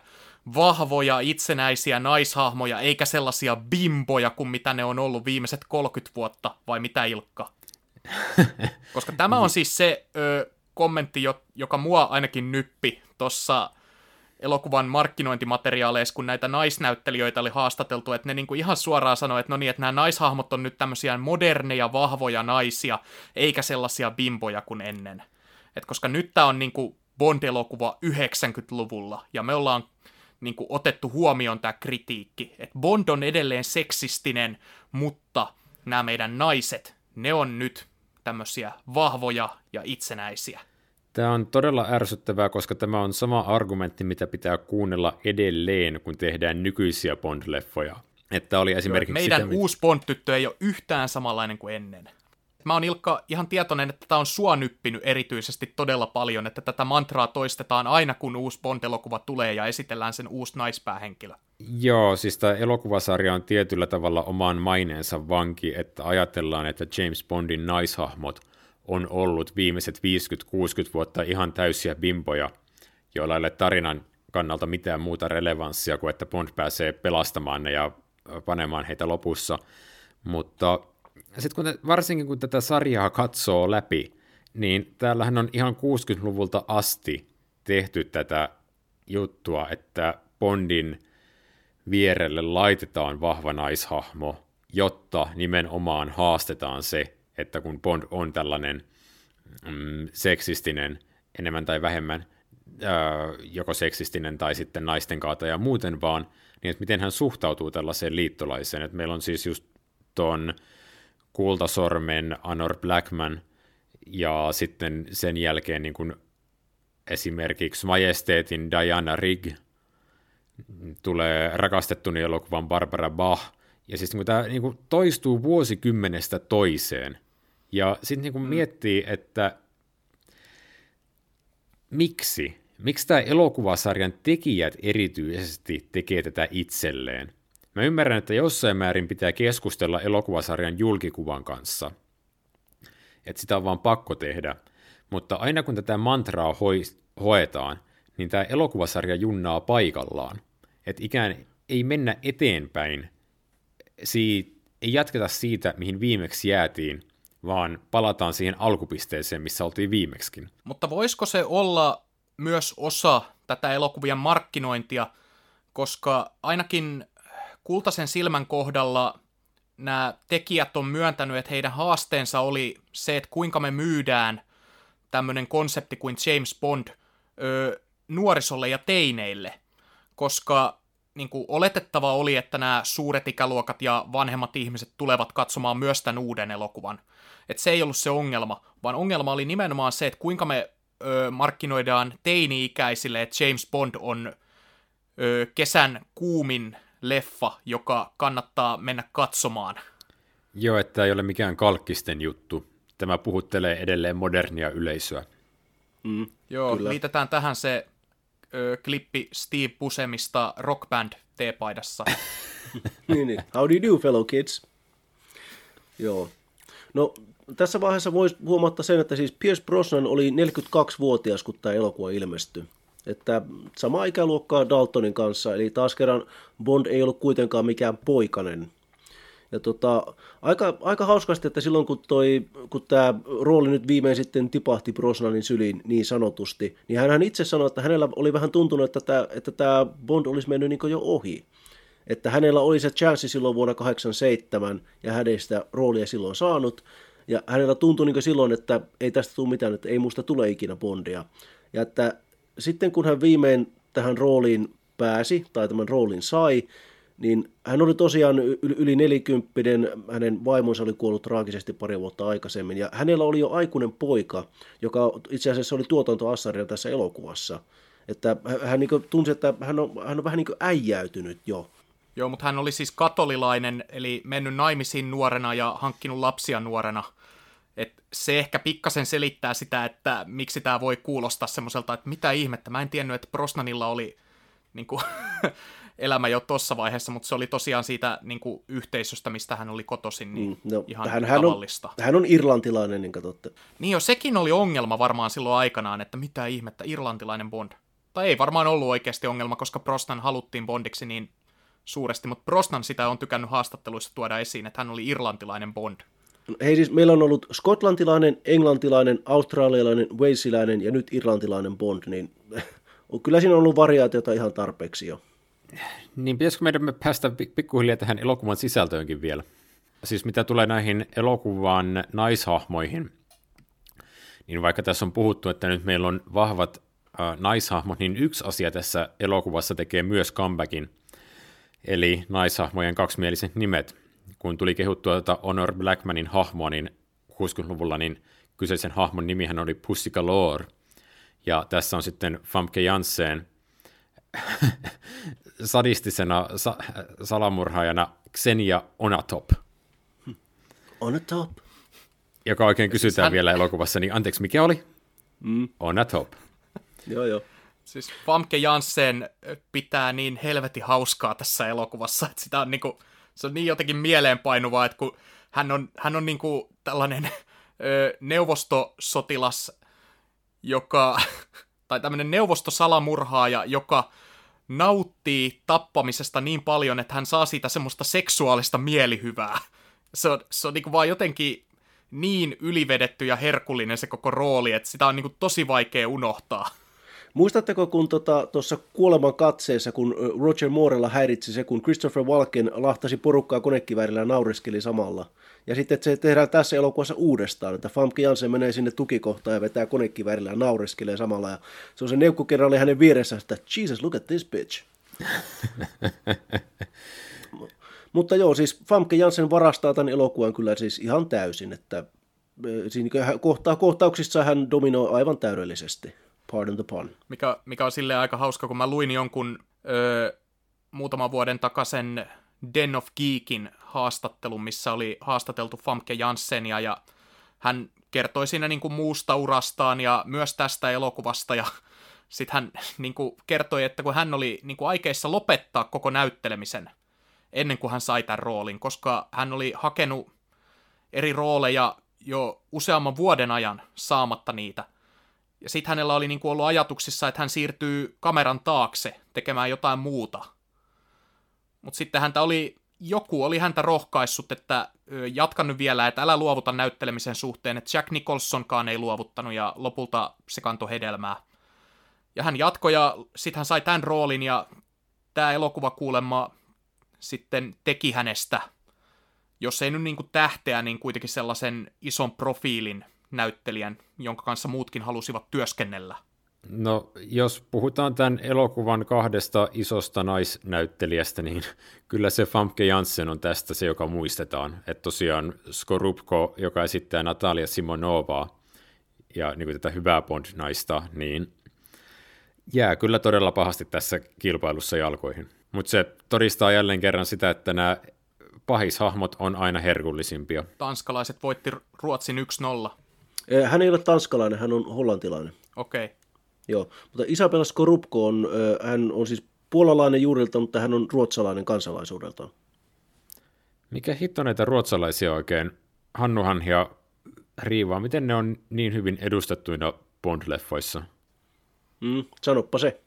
vahvoja, itsenäisiä naishahmoja, eikä sellaisia bimboja kuin mitä ne on ollut viimeiset 30 vuotta, vai mitä Ilkka? Koska tämä on siis se ö, kommentti, joka mua ainakin nyppi tuossa elokuvan markkinointimateriaaleissa, kun näitä naisnäyttelijöitä oli haastateltu, että ne niinku ihan suoraan sanoi, että no niin, että nämä naishahmot on nyt tämmöisiä moderneja, vahvoja naisia, eikä sellaisia bimboja kuin ennen. Et koska nyt tämä on niinku Bond-elokuva 90-luvulla, ja me ollaan niinku otettu huomioon tämä kritiikki, että Bond on edelleen seksistinen, mutta nämä meidän naiset, ne on nyt tämmöisiä vahvoja ja itsenäisiä. Tämä on todella ärsyttävää, koska tämä on sama argumentti, mitä pitää kuunnella edelleen, kun tehdään nykyisiä Bond-leffoja. Että oli esimerkiksi Meidän sitä, uusi Bond-tyttö ei ole yhtään samanlainen kuin ennen. Mä oon Ilkka ihan tietoinen, että tämä on sua nyppinyt erityisesti todella paljon, että tätä mantraa toistetaan aina, kun uusi Bond-elokuva tulee ja esitellään sen uusi naispäähenkilö. Joo, siis tämä elokuvasarja on tietyllä tavalla oman maineensa vanki, että ajatellaan, että James Bondin naishahmot – on ollut viimeiset 50-60 vuotta ihan täysiä bimboja, joilla ei ole tarinan kannalta mitään muuta relevanssia kuin että Bond pääsee pelastamaan ne ja panemaan heitä lopussa. Mutta sitten kun, varsinkin kun tätä sarjaa katsoo läpi, niin täällähän on ihan 60-luvulta asti tehty tätä juttua, että Bondin vierelle laitetaan vahva naishahmo, jotta nimenomaan haastetaan se, että kun Bond on tällainen mm, seksistinen, enemmän tai vähemmän, ää, joko seksistinen tai sitten naisten kaata ja muuten vaan, niin että miten hän suhtautuu tällaiseen liittolaiseen. Että meillä on siis just ton Kultasormen Anor Blackman ja sitten sen jälkeen niin kuin esimerkiksi Majesteetin Diana Rigg, tulee rakastettuni elokuvan Barbara Bach, ja siis niin tämä niin kuin toistuu vuosikymmenestä toiseen, Ja sitten niin mm. miettii, että miksi? Miksi tämä elokuvasarjan tekijät erityisesti tekee tätä itselleen? Mä ymmärrän, että jossain määrin pitää keskustella elokuvasarjan julkikuvan kanssa. Että sitä on vaan pakko tehdä. Mutta aina kun tätä mantraa hoi- hoetaan, niin tämä elokuvasarja junnaa paikallaan. Että ikään ei mennä eteenpäin, siitä, ei jatketa siitä, mihin viimeksi jäätiin, vaan palataan siihen alkupisteeseen, missä oltiin viimeksikin. Mutta voisiko se olla myös osa tätä elokuvien markkinointia, koska ainakin Kultaisen silmän kohdalla nämä tekijät on myöntänyt, että heidän haasteensa oli se, että kuinka me myydään tämmöinen konsepti kuin James Bond nuorisolle ja teineille, koska niin kuin oletettava oli, että nämä suuret ikäluokat ja vanhemmat ihmiset tulevat katsomaan myös tämän uuden elokuvan. Että se ei ollut se ongelma, vaan ongelma oli nimenomaan se, että kuinka me ö, markkinoidaan teini-ikäisille, että James Bond on ö, kesän kuumin leffa, joka kannattaa mennä katsomaan. Joo, että ei ole mikään kalkkisten juttu. Tämä puhuttelee edelleen modernia yleisöä. Mm, Joo, kyllä. liitetään tähän se ö, klippi Steve Busemista Rock Band T-paidassa. niin, niin. How do you do, fellow kids? Joo. No, tässä vaiheessa voisi huomata sen, että siis Pierce Brosnan oli 42-vuotias, kun tämä elokuva ilmestyi. Että sama ikäluokkaa Daltonin kanssa, eli taas kerran Bond ei ollut kuitenkaan mikään poikanen. Ja tota, aika, aika hauskasti, että silloin kun, toi, kun tämä rooli nyt viimein sitten tipahti Brosnanin syliin niin sanotusti, niin hän itse sanoi, että hänellä oli vähän tuntunut, että tämä, että tämä Bond olisi mennyt niin jo ohi. Että hänellä oli se chanssi silloin vuonna 1987 ja hän ei sitä roolia silloin saanut. Ja hänellä tuntui niin silloin, että ei tästä tule mitään, että ei musta tule ikinä Bondia. Ja että sitten kun hän viimein tähän rooliin pääsi, tai tämän roolin sai, niin hän oli tosiaan yli nelikymppinen, hänen vaimonsa oli kuollut traagisesti pari vuotta aikaisemmin, ja hänellä oli jo aikuinen poika, joka itse asiassa oli tuotantoassaria tässä elokuvassa. Että hän niin tunsi, että hän on, hän on vähän niin äijäytynyt jo. Joo, mutta hän oli siis katolilainen, eli mennyt naimisiin nuorena ja hankkinut lapsia nuorena. Et se ehkä pikkasen selittää sitä, että miksi tämä voi kuulostaa semmoiselta, että mitä ihmettä. Mä en tiennyt, että Brosnanilla oli niin kuin, elämä jo tuossa vaiheessa, mutta se oli tosiaan siitä niin kuin, yhteisöstä, mistä hän oli kotoisin, niin mm, no, ihan hän, tavallista. Hän on, hän on irlantilainen, niin katsotte. Niin jo, sekin oli ongelma varmaan silloin aikanaan, että mitä ihmettä, irlantilainen Bond. Tai ei varmaan ollut oikeasti ongelma, koska Brosnan haluttiin Bondiksi niin suuresti, mutta Brosnan sitä on tykännyt haastatteluissa tuoda esiin, että hän oli irlantilainen Bond. Hei siis, meillä on ollut skotlantilainen, englantilainen, australialainen, walesilainen ja nyt irlantilainen Bond, niin kyllä siinä on ollut variaatiota ihan tarpeeksi jo. Niin pitäisikö meidän päästä pikkuhiljaa tähän elokuvan sisältöönkin vielä? Siis mitä tulee näihin elokuvan naishahmoihin, niin vaikka tässä on puhuttu, että nyt meillä on vahvat äh, naishahmot, niin yksi asia tässä elokuvassa tekee myös comebackin, eli naishahmojen kaksimieliset nimet kun tuli kehuttua tätä Honor Blackmanin hahmoa, niin 60-luvulla niin kyseisen hahmon nimihän oli Pussy Galore. Ja tässä on sitten Famke Janssen sadistisena sa- salamurhaajana Xenia Onatop. Onatop? Joka oikein kysytään siis hän... vielä elokuvassa, niin anteeksi, mikä oli? Mm. Onatop. joo, joo. Siis Famke Janssen pitää niin helvetin hauskaa tässä elokuvassa, että sitä on niinku se on niin jotenkin mieleenpainuvaa, että kun hän on, hän on niin kuin tällainen ö, neuvostosotilas, joka, tai tämmöinen neuvostosalamurhaaja, joka nauttii tappamisesta niin paljon, että hän saa siitä semmoista seksuaalista mielihyvää. Se on, se on niin vaan jotenkin niin ylivedetty ja herkullinen se koko rooli, että sitä on niin tosi vaikea unohtaa. Muistatteko, kun tuossa tota, kuoleman katseessa, kun Roger Moorella häiritsi se, kun Christopher Walken lahtasi porukkaa konekiväärillä ja naureskeli samalla. Ja sitten se tehdään tässä elokuvassa uudestaan, että Famke Jansen menee sinne tukikohtaan ja vetää konekiväärillä ja naureskelee samalla. Ja se on se neukkukerraali hänen vieressä, että Jesus, look at this bitch. Mutta joo, siis Famke Jansen varastaa tämän elokuvan kyllä siis ihan täysin, että siinä kohtaa, kohtauksissa hän dominoi aivan täydellisesti. Pardon the pun. Mikä, mikä on silleen aika hauska, kun mä luin jonkun öö, muutaman vuoden takaisen Den of Geekin haastattelun, missä oli haastateltu Famke Janssenia, ja hän kertoi siinä niin kuin muusta urastaan ja myös tästä elokuvasta, ja sitten hän niin kuin kertoi, että kun hän oli niin kuin aikeissa lopettaa koko näyttelemisen ennen kuin hän sai tämän roolin, koska hän oli hakenut eri rooleja jo useamman vuoden ajan saamatta niitä. Ja sitten hänellä oli niin kuin ollut ajatuksissa, että hän siirtyy kameran taakse tekemään jotain muuta. Mutta sitten häntä oli, joku oli häntä rohkaissut, että jatka nyt vielä, että älä luovuta näyttelemisen suhteen, että Jack Nicholsonkaan ei luovuttanut ja lopulta se kantoi hedelmää. Ja hän jatkoi ja sitten hän sai tämän roolin ja tämä elokuva kuulemma sitten teki hänestä, jos ei nyt niin kuin tähteä, niin kuitenkin sellaisen ison profiilin näyttelijän, jonka kanssa muutkin halusivat työskennellä. No, jos puhutaan tämän elokuvan kahdesta isosta naisnäyttelijästä, niin kyllä se Famke Janssen on tästä se, joka muistetaan. Että tosiaan Skorupko, joka esittää Natalia Simonovaa ja niin kuin tätä hyvää Bond-naista, niin jää kyllä todella pahasti tässä kilpailussa jalkoihin. Mutta se todistaa jälleen kerran sitä, että nämä pahishahmot on aina herkullisimpia. Tanskalaiset voitti Ruotsin 1-0. Hän ei ole tanskalainen, hän on hollantilainen. Okei. Okay. Joo, mutta Isabella Skorupko on, hän on siis puolalainen juurilta, mutta hän on ruotsalainen kansalaisuudeltaan. Mikä hitto näitä ruotsalaisia oikein, Hannuhan ja Riivaa, miten ne on niin hyvin edustettuina Bond-leffoissa? Mm, sanoppa se.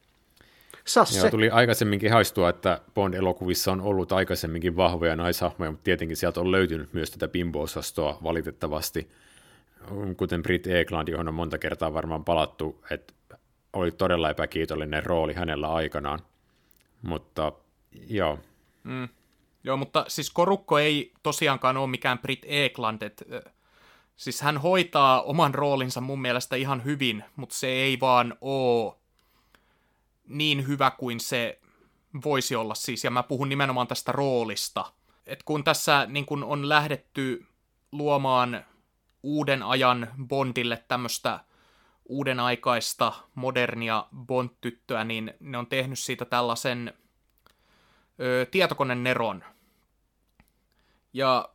Sasse. Joo, tuli aikaisemminkin haistua, että Bond-elokuvissa on ollut aikaisemminkin vahvoja naishahmoja, mutta tietenkin sieltä on löytynyt myös tätä bimbo-osastoa valitettavasti, kuten Brit Eklund, johon on monta kertaa varmaan palattu, että oli todella epäkiitollinen rooli hänellä aikanaan. Mutta joo. Mm. Joo, mutta siis Korukko ei tosiaankaan ole mikään Brit Eklund, että siis hän hoitaa oman roolinsa mun mielestä ihan hyvin, mutta se ei vaan ole niin hyvä kuin se voisi olla siis, ja mä puhun nimenomaan tästä roolista. Et kun tässä niin kun on lähdetty luomaan uuden ajan Bondille tämmöistä uuden aikaista, modernia Bond-tyttöä, niin ne on tehnyt siitä tällaisen ö, tietokoneneron. Ja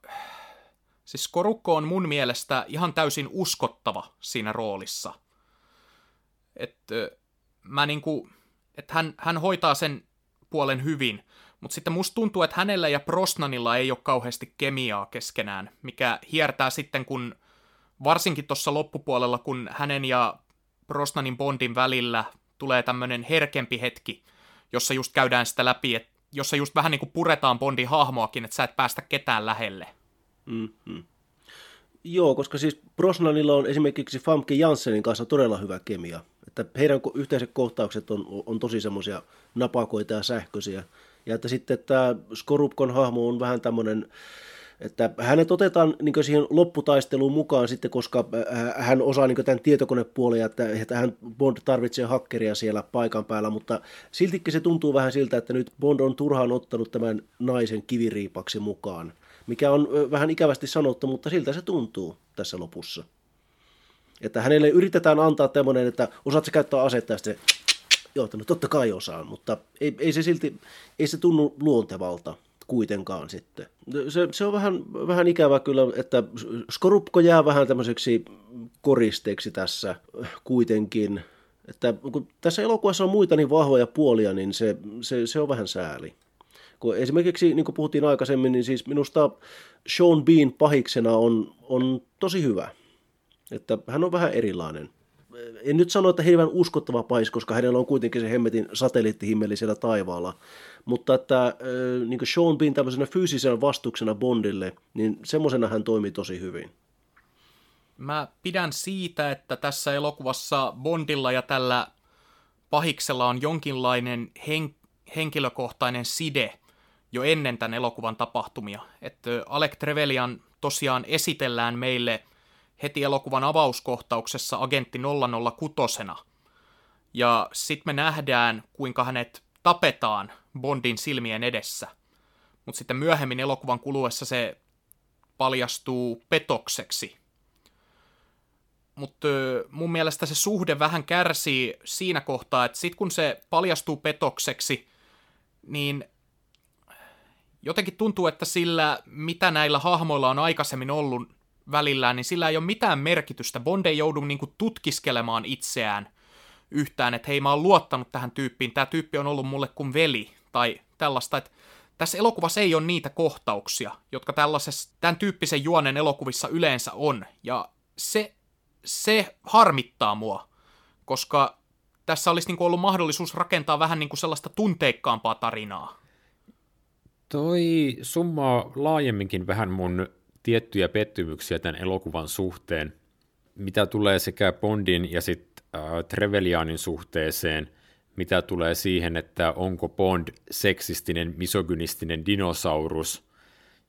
siis Korukko on mun mielestä ihan täysin uskottava siinä roolissa. Että mä niinku, että hän, hän hoitaa sen puolen hyvin, mutta sitten musta tuntuu, että hänellä ja Prosnanilla ei ole kauheasti kemiaa keskenään, mikä hiertää sitten, kun varsinkin tuossa loppupuolella, kun hänen ja Brosnanin Bondin välillä tulee tämmöinen herkempi hetki, jossa just käydään sitä läpi, että jossa just vähän niin kuin puretaan Bondin hahmoakin, että sä et päästä ketään lähelle. Mm-hmm. Joo, koska siis Brosnanilla on esimerkiksi Famke Janssenin kanssa todella hyvä kemia. Että heidän yhteiset kohtaukset on, on tosi semmoisia napakoita ja sähköisiä. Ja että sitten tämä Skorupkon hahmo on vähän tämmöinen että hänet otetaan niin siihen lopputaisteluun mukaan sitten, koska äh, hän osaa niin tämän tietokonepuolen, että, että hän Bond tarvitsee hakkeria siellä paikan päällä, mutta siltikin se tuntuu vähän siltä, että nyt Bond on turhaan ottanut tämän naisen kiviriipaksi mukaan, mikä on vähän ikävästi sanottu, mutta siltä se tuntuu tässä lopussa. Että hänelle yritetään antaa tämmöinen, että osaatko käyttää asetta ja sitten joo, no totta kai osaan, mutta ei, ei se silti, ei se tunnu luontevalta kuitenkaan sitten. Se, se on vähän, vähän ikävä kyllä, että Skorupko jää vähän tämmöiseksi koristeeksi tässä kuitenkin. Että kun tässä elokuvassa on muita niin vahvoja puolia, niin se, se, se on vähän sääli. Kun esimerkiksi, niin kuin puhuttiin aikaisemmin, niin siis minusta Sean Bean pahiksena on, on tosi hyvä. Että hän on vähän erilainen en nyt sano, että hirveän uskottava pais, koska hänellä on kuitenkin se hemmetin satelliittihimmeli siellä taivaalla, mutta että niin kuin Sean Bean tämmöisenä fyysisen vastuksena Bondille, niin semmoisena hän toimii tosi hyvin. Mä pidän siitä, että tässä elokuvassa Bondilla ja tällä pahiksella on jonkinlainen hen- henkilökohtainen side jo ennen tämän elokuvan tapahtumia. Että Alec Trevelian tosiaan esitellään meille – heti elokuvan avauskohtauksessa agentti 006. Ja sitten me nähdään, kuinka hänet tapetaan Bondin silmien edessä. Mutta sitten myöhemmin elokuvan kuluessa se paljastuu petokseksi. Mutta mun mielestä se suhde vähän kärsii siinä kohtaa, että sitten kun se paljastuu petokseksi, niin jotenkin tuntuu, että sillä, mitä näillä hahmoilla on aikaisemmin ollut välillään, niin sillä ei ole mitään merkitystä. Bond ei joudu niin kuin tutkiskelemaan itseään yhtään, että hei mä oon luottanut tähän tyyppiin, tämä tyyppi on ollut mulle kuin veli, tai tällaista, että tässä elokuvassa ei ole niitä kohtauksia, jotka tällaisessa, tämän tyyppisen juonen elokuvissa yleensä on, ja se, se harmittaa mua, koska tässä olisi niin kuin ollut mahdollisuus rakentaa vähän niin kuin sellaista tunteikkaampaa tarinaa. Toi summaa laajemminkin vähän mun tiettyjä pettymyksiä tämän elokuvan suhteen, mitä tulee sekä Bondin ja sitten äh, Trevelianin suhteeseen, mitä tulee siihen, että onko Bond seksistinen, misogynistinen dinosaurus,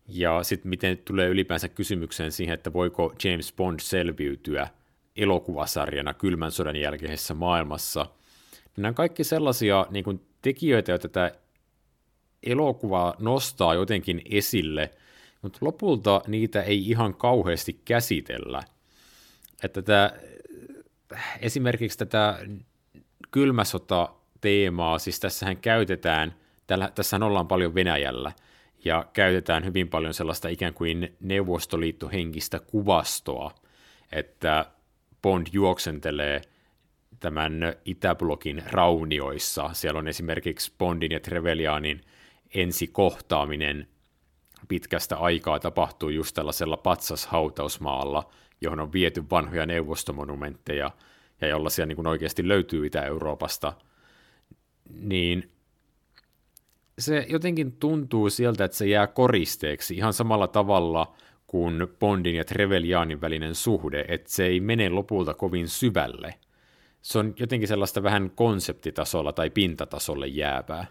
ja sitten miten tulee ylipäänsä kysymykseen siihen, että voiko James Bond selviytyä elokuvasarjana kylmän sodan jälkeisessä maailmassa. Nämä on kaikki sellaisia niin kuin, tekijöitä, joita tämä elokuva nostaa jotenkin esille, mutta lopulta niitä ei ihan kauheasti käsitellä. Että tämä, esimerkiksi tätä kylmäsota-teemaa, siis tässähän käytetään, tällä, tässä ollaan paljon Venäjällä, ja käytetään hyvin paljon sellaista ikään kuin neuvostoliittohenkistä kuvastoa, että Bond juoksentelee tämän Itäblogin raunioissa. Siellä on esimerkiksi Bondin ja Trevelianin ensikohtaaminen pitkästä aikaa tapahtuu just tällaisella patsashautausmaalla, johon on viety vanhoja neuvostomonumentteja ja jollaisia niin kuin oikeasti löytyy Itä-Euroopasta, niin se jotenkin tuntuu sieltä, että se jää koristeeksi ihan samalla tavalla kuin Bondin ja Trevelianin välinen suhde, että se ei mene lopulta kovin syvälle. Se on jotenkin sellaista vähän konseptitasolla tai pintatasolle jäävää.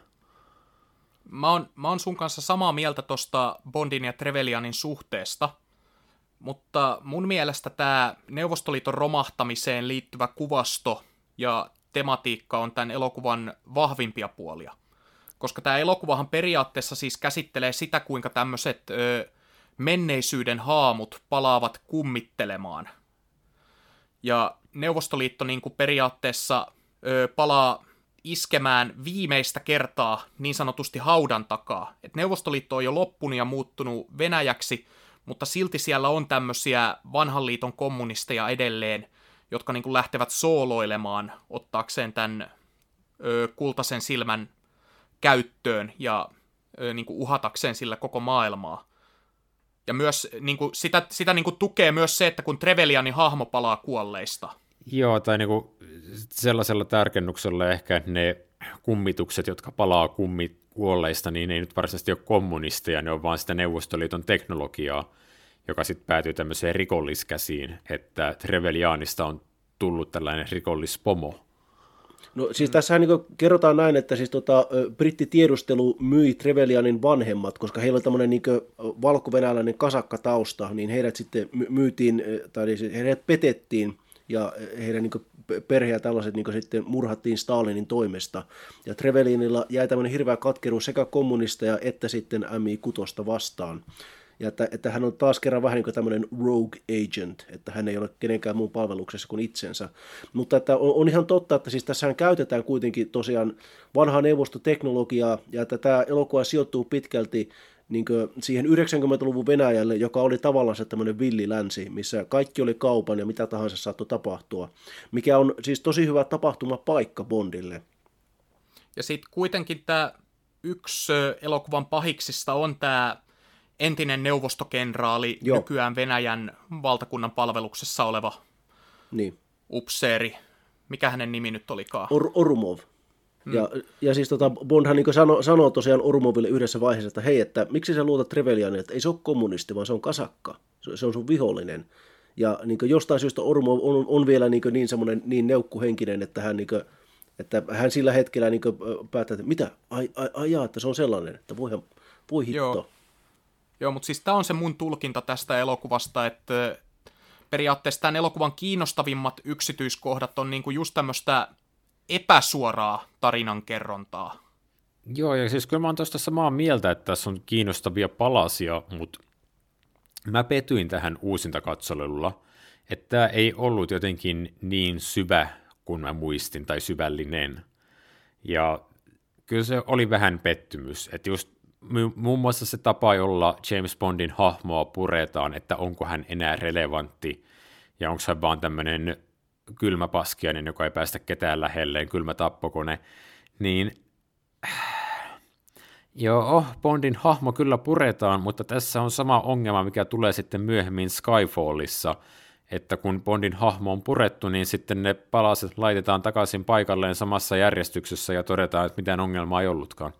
Mä oon, mä oon sun kanssa samaa mieltä tosta Bondin ja Trevelianin suhteesta, mutta mun mielestä tämä Neuvostoliiton romahtamiseen liittyvä kuvasto ja tematiikka on tämän elokuvan vahvimpia puolia. Koska tämä elokuvahan periaatteessa siis käsittelee sitä, kuinka tämmöiset menneisyyden haamut palaavat kummittelemaan. Ja Neuvostoliitto niin kuin periaatteessa ö, palaa iskemään viimeistä kertaa niin sanotusti haudan takaa. Et Neuvostoliitto on jo loppunut ja muuttunut Venäjäksi, mutta silti siellä on tämmöisiä vanhan liiton kommunisteja edelleen, jotka niin kuin lähtevät sooloilemaan ottaakseen tämän ö, kultaisen silmän käyttöön ja ö, niin kuin uhatakseen sillä koko maailmaa. Ja myös niin kuin, sitä, sitä niin kuin tukee myös se, että kun Trevelianin hahmo palaa kuolleista – Joo, tai niinku sellaisella tärkennyksellä ehkä ne kummitukset, jotka palaa kummit kuolleista, niin ei nyt varsinaisesti ole kommunisteja, ne on vaan sitä Neuvostoliiton teknologiaa, joka sitten päätyy tämmöiseen rikolliskäsiin, että Trevelianista on tullut tällainen rikollispomo. No siis tässä niin kerrotaan näin, että siis tota, brittitiedustelu myi Trevelianin vanhemmat, koska heillä on tämmöinen niin valko-venäläinen kasakkatausta, niin heidät sitten myytiin, tai siis heidät petettiin ja heidän niin perhe ja tällaiset niin sitten murhattiin Stalinin toimesta. Ja Trevelinilla jäi tämmöinen hirveä katkeruus sekä kommunisteja että sitten MI6 vastaan. Ja että, että hän on taas kerran vähän niin kuin tämmöinen rogue agent, että hän ei ole kenenkään muun palveluksessa kuin itsensä. Mutta että on, on ihan totta, että siis tässähän käytetään kuitenkin tosiaan vanhaa neuvostoteknologiaa, ja että tämä elokuva sijoittuu pitkälti niin siihen 90-luvun Venäjälle, joka oli tavallaan se tämmöinen villilänsi, missä kaikki oli kaupan ja mitä tahansa saattoi tapahtua, mikä on siis tosi hyvä tapahtumapaikka Bondille. Ja sitten kuitenkin tämä yksi elokuvan pahiksista on tämä entinen neuvostokenraali, Joo. nykyään Venäjän valtakunnan palveluksessa oleva niin. upseeri. Mikä hänen nimi nyt olikaan? Or- Orumov. Ja, mm. ja siis tota, Bondhan niin sanoo, sanoo tosiaan Orumoville yhdessä vaiheessa, että hei, että miksi sä luotat Trevelianin, että ei se ole kommunisti, vaan se on kasakka, se, se on sun vihollinen. Ja niin jostain syystä Orumov on, on vielä niin, niin semmoinen niin neukkuhenkinen, että hän, niin kuin, että hän sillä hetkellä niin päättää, että mitä, ai, ai, ai jaa, että se on sellainen, että voihan, voi hitto. Joo, Joo mutta siis tämä on se mun tulkinta tästä elokuvasta, että periaatteessa tämän elokuvan kiinnostavimmat yksityiskohdat on niin kuin just tämmöistä epäsuoraa tarinankerrontaa. Joo, ja siis kyllä mä oon tuosta samaa mieltä, että tässä on kiinnostavia palasia, mutta mä petyin tähän uusinta katselulla, että tämä ei ollut jotenkin niin syvä kuin mä muistin, tai syvällinen. Ja kyllä se oli vähän pettymys, että just muun muassa se tapa, jolla James Bondin hahmoa puretaan, että onko hän enää relevantti ja onko hän vaan tämmöinen kylmäpaskiainen, joka ei päästä ketään lähelleen, kylmä tappokone, niin joo, Bondin hahmo kyllä puretaan, mutta tässä on sama ongelma, mikä tulee sitten myöhemmin Skyfallissa, että kun Bondin hahmo on purettu, niin sitten ne palaset laitetaan takaisin paikalleen samassa järjestyksessä ja todetaan, että mitään ongelmaa ei ollutkaan.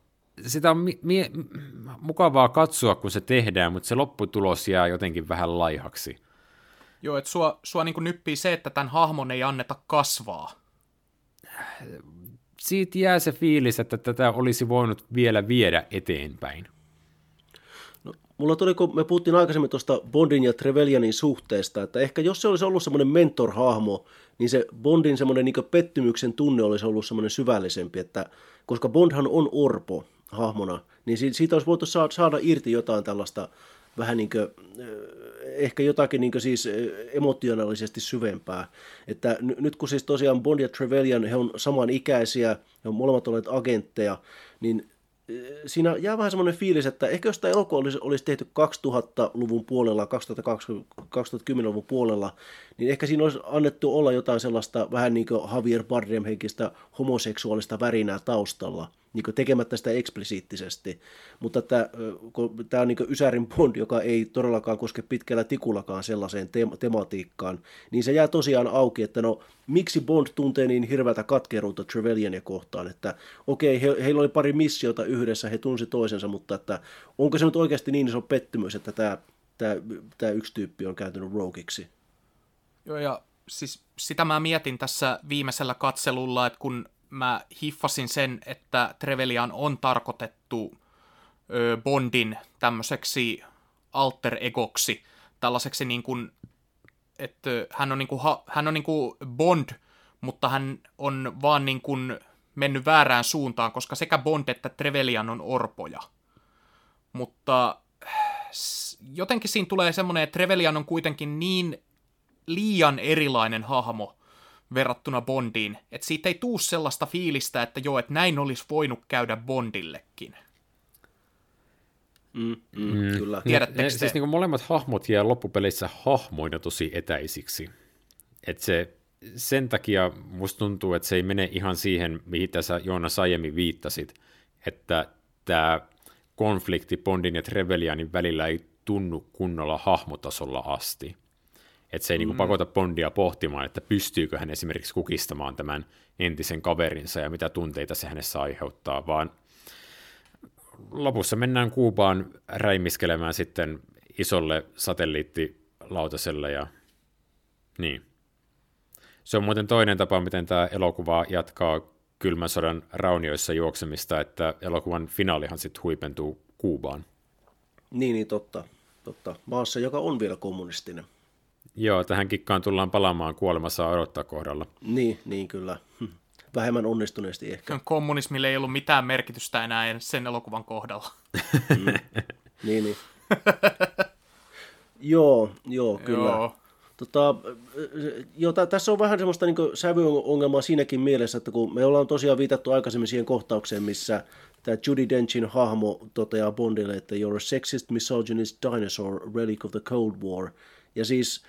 Sitä on mi- mi- mukavaa katsoa, kun se tehdään, mutta se lopputulos jää jotenkin vähän laihaksi. Joo, että sua, sua niin nyppii se, että tämän hahmon ei anneta kasvaa. Siitä jää se fiilis, että tätä olisi voinut vielä viedä eteenpäin. No, mulla tuli, kun me puhuttiin aikaisemmin tuosta Bondin ja Trevelyanin suhteesta, että ehkä jos se olisi ollut semmoinen mentor-hahmo, niin se Bondin semmoinen niin pettymyksen tunne olisi ollut semmoinen syvällisempi, että koska Bondhan on orpo hahmona, niin siitä olisi voitu saada irti jotain tällaista vähän niin kuin, ehkä jotakin niin siis emotionaalisesti syvempää. Että nyt kun siis tosiaan Bond ja Trevelyan, he on samanikäisiä, he on molemmat olleet agentteja, niin siinä jää vähän semmoinen fiilis, että ehkä jos tämä elokuva olisi, olisi tehty 2000-luvun puolella, 2010-luvun puolella, niin ehkä siinä olisi annettu olla jotain sellaista vähän niin kuin Javier Bardem henkistä homoseksuaalista värinää taustalla – niin tekemättä sitä eksplisiittisesti. Mutta tämä, on niin Ysärin Bond, joka ei todellakaan koske pitkällä tikullakaan sellaiseen te- tematiikkaan, niin se jää tosiaan auki, että no miksi Bond tuntee niin hirveätä katkeruutta Trevelyania kohtaan, että okei, he, heillä oli pari missiota yhdessä, he tunsi toisensa, mutta että onko se nyt oikeasti niin iso pettymys, että tämä, tämä, tämä yksi tyyppi on kääntynyt rogueiksi? Joo, ja siis sitä mä mietin tässä viimeisellä katselulla, että kun mä hiffasin sen, että Trevelian on tarkoitettu Bondin tämmöiseksi alter egoksi, tällaiseksi niin kuin, että hän on, niin kuin, hän on niin kuin Bond, mutta hän on vaan niin kuin mennyt väärään suuntaan, koska sekä Bond että Trevelian on orpoja. Mutta jotenkin siinä tulee semmoinen, että Trevelian on kuitenkin niin liian erilainen hahmo, verrattuna Bondiin. Että siitä ei tuu sellaista fiilistä, että joo, että näin olisi voinut käydä Bondillekin. Mm, mm, mm. Kyllä. Tiedättekö ne, siis niin molemmat hahmot jää loppupeleissä hahmoina tosi etäisiksi. Et se, sen takia musta tuntuu, että se ei mene ihan siihen, mihin tässä Joonas aiemmin viittasit, että tämä konflikti Bondin ja Trevelyanin välillä ei tunnu kunnolla hahmotasolla asti. Että se ei niinku mm. niin pakota Bondia pohtimaan, että pystyykö hän esimerkiksi kukistamaan tämän entisen kaverinsa ja mitä tunteita se hänessä aiheuttaa, vaan lopussa mennään Kuubaan räimiskelemään sitten isolle satelliittilautaselle ja niin. Se on muuten toinen tapa, miten tämä elokuva jatkaa kylmän sodan raunioissa juoksemista, että elokuvan finaalihan sitten huipentuu Kuubaan. Niin, niin totta, totta. Maassa, joka on vielä kommunistinen. Joo, tähän kikkaan tullaan palaamaan kuolemassa odottaa kohdalla. Niin, niin kyllä. Vähemmän onnistuneesti ehkä. Kommunismille ei ollut mitään merkitystä enää sen elokuvan kohdalla. Mm. niin, niin. joo, joo, kyllä. Joo. Tota, jo, t- tässä on vähän semmoista niin sävyongelmaa siinäkin mielessä, että kun me ollaan tosiaan viitattu aikaisemmin siihen kohtaukseen, missä tämä Judy Denchin hahmo toteaa Bondille, että you're a sexist, misogynist dinosaur, relic of the Cold War – ja siis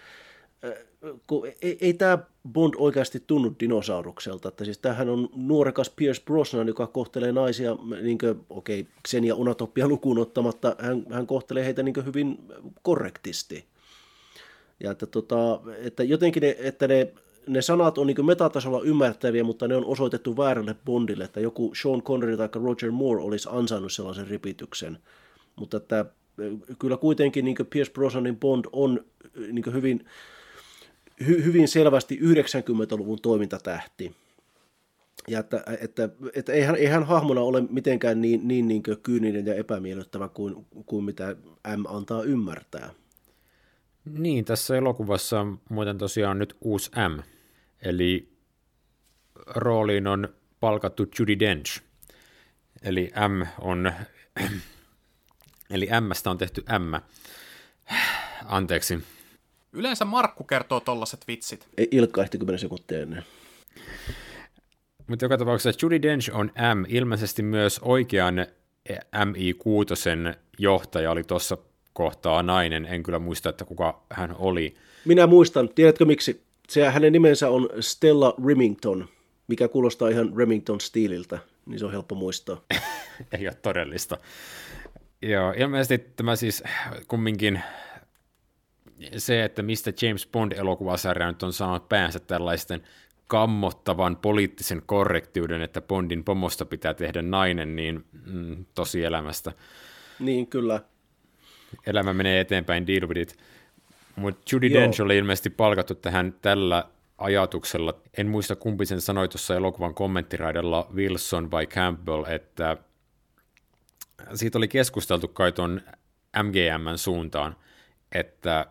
kun ei, ei tämä Bond oikeasti tunnu dinosaurukselta, että siis tämähän on nuorekas Pierce Brosnan, joka kohtelee naisia, niin kuin, okei, Xenia Unatoppia lukuun ottamatta, hän, hän kohtelee heitä niin hyvin korrektisti. Ja että, tota, että jotenkin ne, että ne, ne sanat on niin metatasolla ymmärtäviä, mutta ne on osoitettu väärälle Bondille, että joku Sean Connery tai Roger Moore olisi ansainnut sellaisen ripityksen. Mutta että kyllä kuitenkin niin Pierce Brosnanin Bond on niin hyvin, hy, hyvin selvästi 90-luvun toimintatähti. Ja että, että, että eihän, eihän hahmona ole mitenkään niin, niin, niin kyyninen ja epämiellyttävä kuin, kuin mitä M antaa ymmärtää. Niin, tässä elokuvassa on muuten tosiaan nyt uusi M, eli rooliin on palkattu Judy Dench. Eli M on, eli Mstä on tehty M. Anteeksi, Yleensä Markku kertoo tollaset vitsit. Ei ilkkaihti 10 sekuntia ennen. Mutta joka tapauksessa Judy Dench on M, ilmeisesti myös oikean MI6 johtaja oli tuossa kohtaa nainen, en kyllä muista, että kuka hän oli. Minä muistan, tiedätkö miksi? Se, hänen nimensä on Stella Remington, mikä kuulostaa ihan Remington-stiililtä, niin se on helppo muistaa. Ei ole todellista. Joo, ilmeisesti tämä siis kumminkin se, että mistä James Bond-elokuvasarja nyt on saanut päänsä tällaisten kammottavan poliittisen korrektiuden, että Bondin pomosta pitää tehdä nainen, niin mm, tosi elämästä. Niin, kyllä. Elämä menee eteenpäin, deal with it. Mutta Judy Dench oli ilmeisesti palkattu tähän tällä ajatuksella. En muista kumpi sen sanoi tuossa elokuvan kommenttiraidalla Wilson vai Campbell, että siitä oli keskusteltu kai tuon MGMn suuntaan, että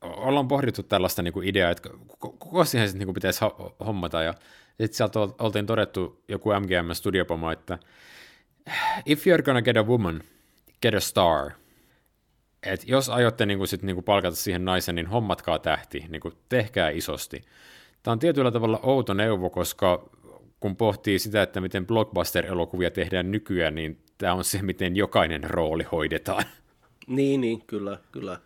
ollaan pohdittu tällaista niin kuin ideaa, että koko siihen sitten niin pitäisi hommata, ja sitten sieltä oltiin todettu joku MGM studiopomo, että if you're gonna get a woman, get a star. Et jos aiotte niin kuin sit, niin kuin palkata siihen naisen, niin hommatkaa tähti, niin kuin tehkää isosti. Tämä on tietyllä tavalla outo neuvo, koska kun pohtii sitä, että miten blockbuster-elokuvia tehdään nykyään, niin tämä on se, miten jokainen rooli hoidetaan. Niin, niin, kyllä, kyllä.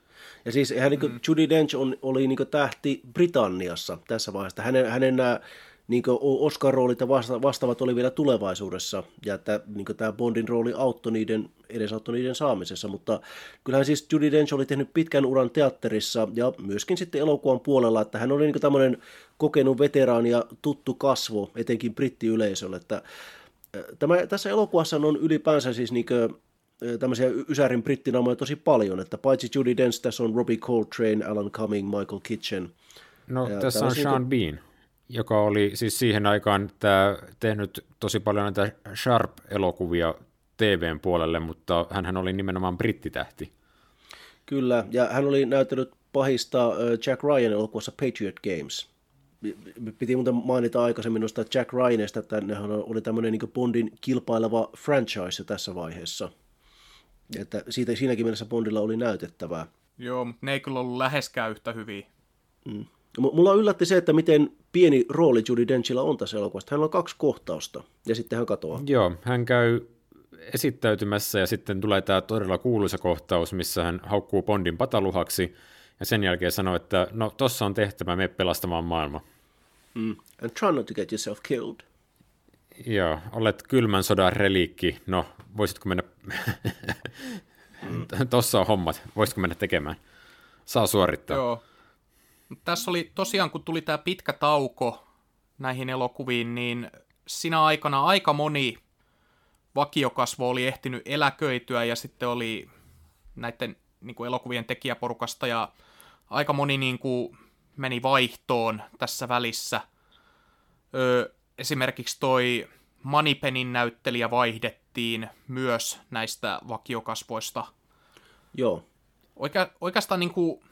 Ja siis hän, niin mm. Judy Dench on, oli niin tähti Britanniassa tässä vaiheessa. Hänen, hänen nämä niin Oscar-roolit ja vasta, vastaavat oli vielä tulevaisuudessa, ja että niin tämä Bondin rooli auttoi niiden, edesauttoi niiden saamisessa, mutta kyllähän siis Judy Dench oli tehnyt pitkän uran teatterissa ja myöskin sitten elokuvan puolella, että hän oli niin tämmöinen kokenut veteraani ja tuttu kasvo, etenkin brittiyleisölle, että Tämä, tässä elokuvassa on ylipäänsä siis niin kuin, tämmöisiä Ysärin brittinamoja tosi paljon, että paitsi Judy Dench, tässä on Robbie Coltrane, Alan Cumming, Michael Kitchen. No ja tässä on Sean Bean, joka oli siis siihen aikaan tämä, tehnyt tosi paljon näitä Sharp-elokuvia TVn puolelle, mutta hän oli nimenomaan brittitähti. Kyllä, ja hän oli näytellyt pahista Jack Ryan elokuvassa Patriot Games – piti muuten mainita aikaisemmin noista Jack Ryanista, että nehän oli tämmöinen niin Bondin kilpaileva franchise tässä vaiheessa. Että siitä, siinäkin mielessä Bondilla oli näytettävää. Joo, mutta ne ei kyllä ollut läheskään yhtä hyviä. Mm. Mulla yllätti se, että miten pieni rooli Judy Denchillä on tässä elokuvassa. Hän on kaksi kohtausta ja sitten hän katoaa. Joo, hän käy esittäytymässä ja sitten tulee tämä todella kuuluisa kohtaus, missä hän haukkuu Bondin pataluhaksi ja sen jälkeen sanoo, että no tossa on tehtävä, me pelastamaan maailma. Mm. And try not to get yourself killed. Joo, olet kylmän sodan reliikki. No, voisitko mennä... mm. Tossa on hommat. Voisitko mennä tekemään? Saa suorittaa. Joo. Tässä oli tosiaan, kun tuli tämä pitkä tauko näihin elokuviin, niin sinä aikana aika moni vakiokasvo oli ehtinyt eläköityä ja sitten oli näiden niin kuin elokuvien tekijäporukasta ja aika moni niin kuin, meni vaihtoon tässä välissä. Öö, esimerkiksi toi Manipenin näyttelijä vaihdettiin myös näistä vakiokasvoista. Joo. Oike, oikeastaan niin kuin,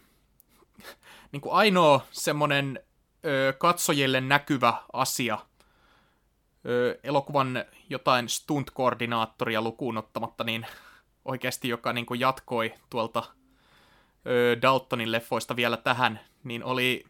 niin kuin ainoa semmoinen ö, katsojille näkyvä asia ö, elokuvan jotain stunt-koordinaattoria lukuun ottamatta, niin oikeasti joka niin kuin jatkoi tuolta ö, Daltonin leffoista vielä tähän, niin oli,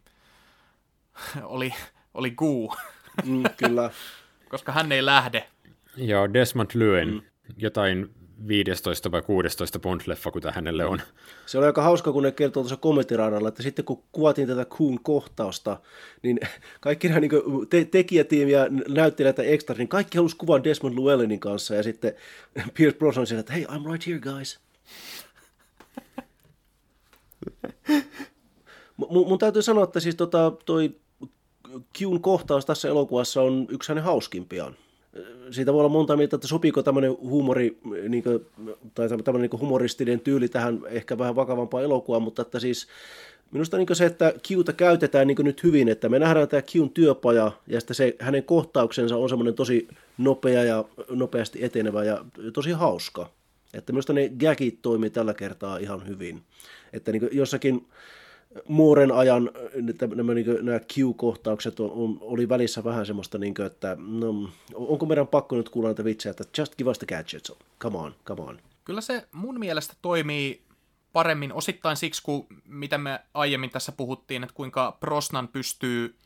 oli, oli Goo. Mm, kyllä. Koska hän ei lähde. Joo, Desmond Llewellyn. Mm. Jotain 15 vai 16 Bond-leffa, kuten hänelle on. Se oli aika hauska, kun ne kertoo tuossa kommenttiradalla, että sitten kun kuvatiin tätä Kuun kohtausta, niin kaikki nämä niin te- tekijätiimi ja näyttelijät ja extra, niin kaikki halusi kuvan Desmond Llewellynin kanssa, ja sitten Pierce Brosnan sanoi, että hei, I'm right here, guys. Mun, mun täytyy sanoa, että siis tota, toi Qn kohtaus tässä elokuvassa on yksi hänen hauskimpiaan. Siitä voi olla monta mieltä, että sopiiko tämmöinen huumori, niin kuin, tai tämmöinen niin humoristinen tyyli tähän ehkä vähän vakavampaan elokuvaan, mutta että siis minusta niin se, että Qta käytetään niin nyt hyvin, että me nähdään tämä Qn työpaja, ja sitten se, hänen kohtauksensa on semmoinen tosi nopea ja nopeasti etenevä ja tosi hauska. Että minusta ne gagit toimii tällä kertaa ihan hyvin. Että niin jossakin Mooren ajan nämä, niin nämä Q-kohtaukset on, on, oli välissä vähän semmoista, niin kuin, että no, onko meidän pakko nyt kuulla näitä vitsejä, että just give us the gadgets, come on, come on. Kyllä se mun mielestä toimii paremmin osittain siksi, kun mitä me aiemmin tässä puhuttiin, että kuinka Prosnan pystyy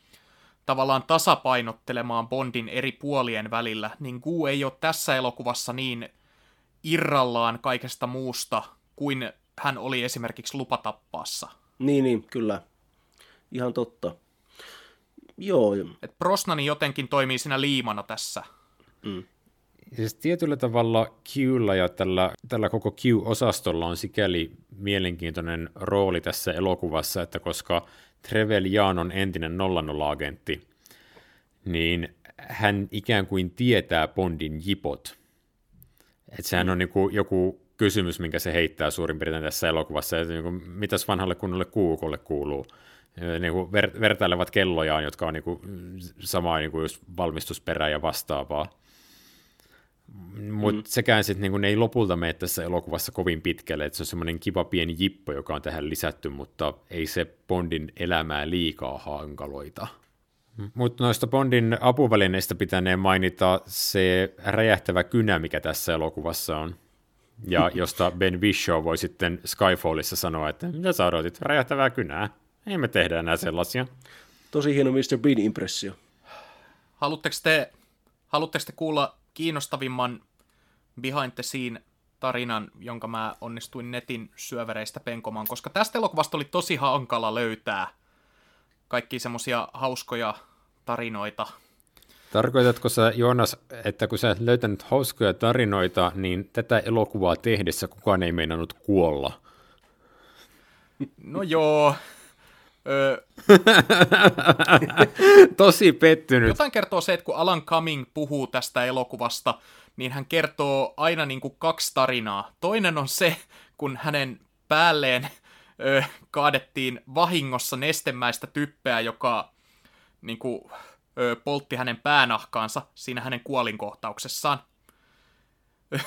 tavallaan tasapainottelemaan Bondin eri puolien välillä, niin Gu ei ole tässä elokuvassa niin irrallaan kaikesta muusta kuin hän oli esimerkiksi lupatappaassa. Niin, niin, kyllä. Ihan totta. Joo. Et Brosnani jotenkin toimii siinä liimana tässä. Mm. Siis tietyllä tavalla Qlla ja tällä, tällä koko Q-osastolla on sikäli mielenkiintoinen rooli tässä elokuvassa, että koska Trevel Jaan on entinen 00-agentti, niin hän ikään kuin tietää Bondin jipot. Että sehän on niin kuin joku kysymys, minkä se heittää suurin piirtein tässä elokuvassa, että niin kuin, mitäs vanhalle kunnolle kuukolle kuuluu. Niin kuin ver- vertailevat kellojaan, jotka on niin kuin samaa niin kuin just valmistusperää ja vastaavaa. Mutta mm. sekään sitten niin ne ei lopulta mene tässä elokuvassa kovin pitkälle, että se on semmoinen kiva pieni jippo, joka on tähän lisätty, mutta ei se Bondin elämää liikaa hankaloita. Mutta noista Bondin apuvälineistä pitäneen mainita se räjähtävä kynä, mikä tässä elokuvassa on. Ja josta Ben Whishaw voi sitten Skyfallissa sanoa, että mitä sä odotit, räjähtävää kynää? Ei me tehdä enää sellaisia. Tosi hieno Mr. Bean-impressio. Haluatteko te, haluatteko te kuulla kiinnostavimman behind the scene tarinan, jonka mä onnistuin netin syövereistä penkomaan, koska tästä elokuvasta oli tosi hankala löytää kaikki semmosia hauskoja tarinoita. Tarkoitatko sä, Joonas, että kun sä et löytänyt hauskoja tarinoita, niin tätä elokuvaa tehdessä kukaan ei meinannut kuolla? No joo, Tosi pettynyt. Jotain kertoo se, että kun Alan Cumming puhuu tästä elokuvasta, niin hän kertoo aina niin kuin kaksi tarinaa. Toinen on se, kun hänen päälleen kaadettiin vahingossa nestemäistä typpeä, joka niin kuin, ö, poltti hänen päänahkaansa siinä hänen kuolinkohtauksessaan.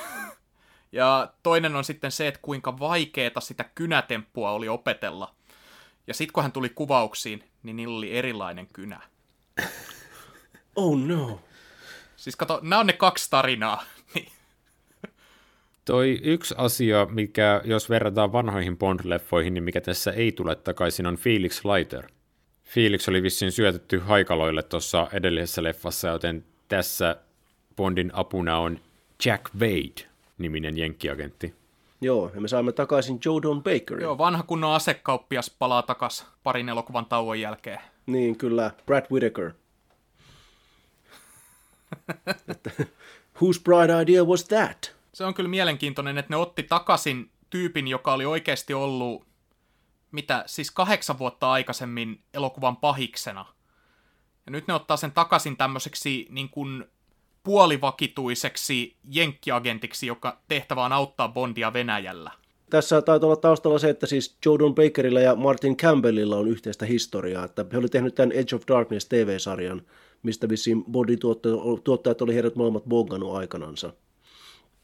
ja toinen on sitten se, että kuinka vaikeeta sitä kynätemppua oli opetella. Ja sitten kun hän tuli kuvauksiin, niin niillä oli erilainen kynä. Oh no. Siis kato, nämä on ne kaksi tarinaa. Toi yksi asia, mikä jos verrataan vanhoihin Bond-leffoihin, niin mikä tässä ei tule takaisin, on Felix Leiter. Felix oli vissiin syötetty haikaloille tuossa edellisessä leffassa, joten tässä Bondin apuna on Jack Wade-niminen jenkkiagentti. Joo, ja me saamme takaisin Joe Don Bakerin. Joo, vanha kunnon asekauppias palaa takas parin elokuvan tauon jälkeen. Niin, kyllä. Brad Whitaker. whose bright idea was that? Se on kyllä mielenkiintoinen, että ne otti takaisin tyypin, joka oli oikeasti ollut, mitä, siis kahdeksan vuotta aikaisemmin elokuvan pahiksena. Ja nyt ne ottaa sen takaisin tämmöiseksi niin kuin puolivakituiseksi jenkkiagentiksi, joka tehtävä on auttaa Bondia Venäjällä. Tässä taitaa olla taustalla se, että siis Jordan Bakerilla ja Martin Campbellilla on yhteistä historiaa, että he olivat tehnyt tämän Edge of Darkness TV-sarjan, mistä vissiin Bondin tuottajat oli heidät molemmat bongannut aikanansa.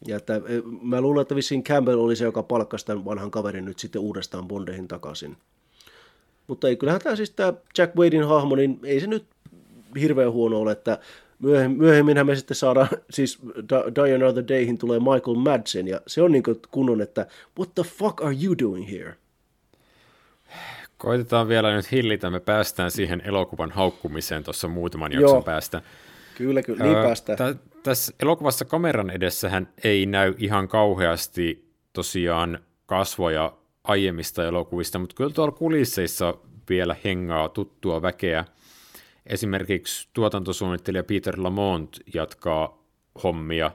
Ja että, e, mä luulen, että vissiin Campbell oli se, joka palkkasi tämän vanhan kaverin nyt sitten uudestaan Bondeihin takaisin. Mutta ei, kyllähän tämä siis tämä Jack Wadein hahmo, niin ei se nyt hirveän huono ole, että myöhemmin, myöhemminhän me sitten saadaan, siis Die Another Dayhin tulee Michael Madsen, ja se on niin kunnon, että what the fuck are you doing here? Koitetaan vielä nyt hillitä, me päästään siihen elokuvan haukkumiseen tuossa muutaman jakson Joo. päästä. Kyllä, kyllä, niin päästään. T- tässä elokuvassa kameran edessähän ei näy ihan kauheasti tosiaan kasvoja aiemmista elokuvista, mutta kyllä tuolla kulisseissa vielä hengaa tuttua väkeä. Esimerkiksi tuotantosuunnittelija Peter Lamont jatkaa hommia,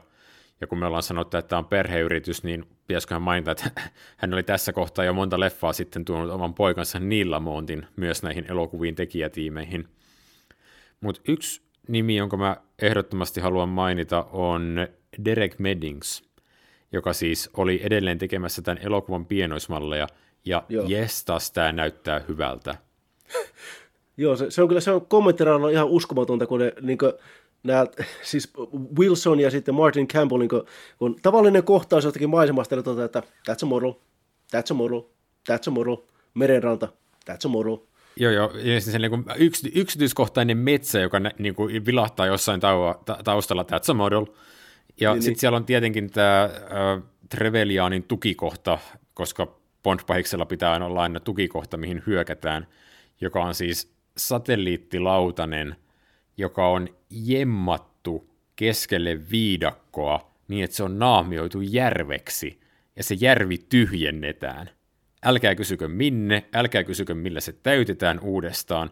ja kun me ollaan sanottu, että tämä on perheyritys, niin pitäisiköhän mainita, että hän oli tässä kohtaa jo monta leffaa sitten tuonut oman poikansa Neil Lamontin myös näihin elokuviin tekijätiimeihin. Mutta yksi nimi, jonka mä ehdottomasti haluan mainita, on Derek Meddings, joka siis oli edelleen tekemässä tämän elokuvan pienoismalleja, ja Joo. jestas, tämä näyttää hyvältä. Joo, se, se on kyllä se on kommenttiralla ihan uskomatonta, kun ne niin kuin, nämä, siis Wilson ja sitten Martin Campbell, niin kuin, kun tavallinen kohtaus jostakin maisemasta, niin toteaa, että that's a model, that's a model, that's a model, merenranta, that's a model. Joo, joo, ja se niin yks, yksityiskohtainen metsä, joka niin kuin vilahtaa jossain tauva, ta, taustalla, that's a model. Ja niin, sitten niin. siellä on tietenkin tämä äh, Trevelianin tukikohta, koska Bond-pahiksella pitää olla aina tukikohta, mihin hyökätään, joka on siis satelliittilautanen, joka on jemmattu keskelle viidakkoa niin, että se on naamioitu järveksi, ja se järvi tyhjennetään. Älkää kysykö minne, älkää kysykö millä se täytetään uudestaan,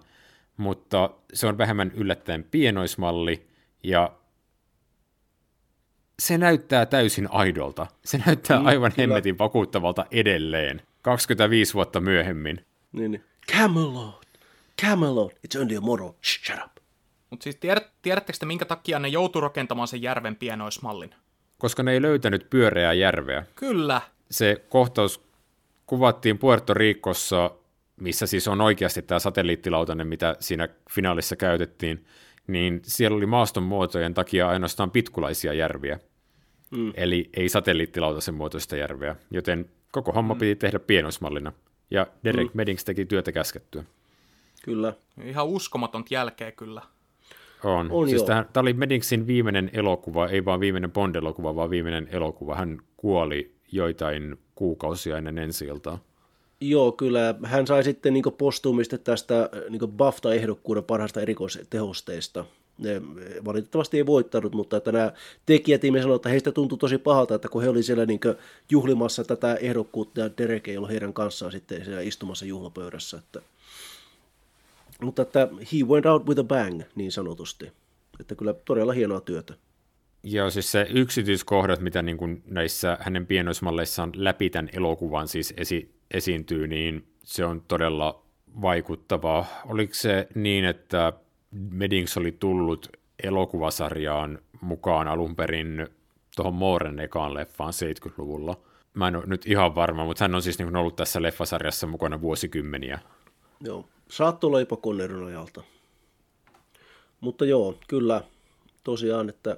mutta se on vähemmän yllättäen pienoismalli, ja se näyttää täysin aidolta. Se näyttää mm, aivan kyllä. hemmetin vakuuttavalta edelleen, 25 vuotta myöhemmin. Niin, niin. Camelot, Camelot, it's only a moro, Shh, shut up. Mutta siis tiedät, tiedättekö te, minkä takia ne joutuu rakentamaan sen järven pienoismallin? Koska ne ei löytänyt pyöreää järveä. Kyllä. Se kohtaus kuvattiin Puerto Ricossa, missä siis on oikeasti tämä satelliittilautanen, mitä siinä finaalissa käytettiin, niin siellä oli maaston muotojen takia ainoastaan pitkulaisia järviä. Mm. Eli ei satelliittilautasen muotoista järveä, joten koko homma mm. piti tehdä pienoismallina. Ja Derek mm. Meddings teki työtä käskettyä. Kyllä. Ihan uskomaton jälkeä kyllä. On. on siis tämä, tämä oli Meddingsin viimeinen elokuva, ei vaan viimeinen Bond-elokuva, vaan viimeinen elokuva. Hän kuoli joitain kuukausia ennen ensi iltaa. Joo, kyllä. Hän sai sitten niin postuumista tästä niin BAFTA-ehdokkuuden parhaista erikoistehosteista. Ne valitettavasti ei voittanut, mutta että nämä tekijät sanoivat, että heistä tuntui tosi pahalta, että kun he olivat siellä niin juhlimassa tätä ehdokkuutta ja Derek ei ollut heidän kanssaan sitten siellä istumassa juhlapöydässä. Että... Mutta että he went out with a bang, niin sanotusti. Että kyllä todella hienoa työtä. Joo, siis se yksityiskohdat, mitä niin kuin näissä hänen pienoismalleissaan läpi tämän elokuvan siis esi- esiintyy, niin se on todella vaikuttavaa. Oliko se niin, että Medings oli tullut elokuvasarjaan mukaan alun perin tuohon Mooren ekaan leffaan 70-luvulla? Mä en ole nyt ihan varma, mutta hän on siis niin ollut tässä leffasarjassa mukana vuosikymmeniä. Joo, saattoi olla jopa. Mutta joo, kyllä, tosiaan, että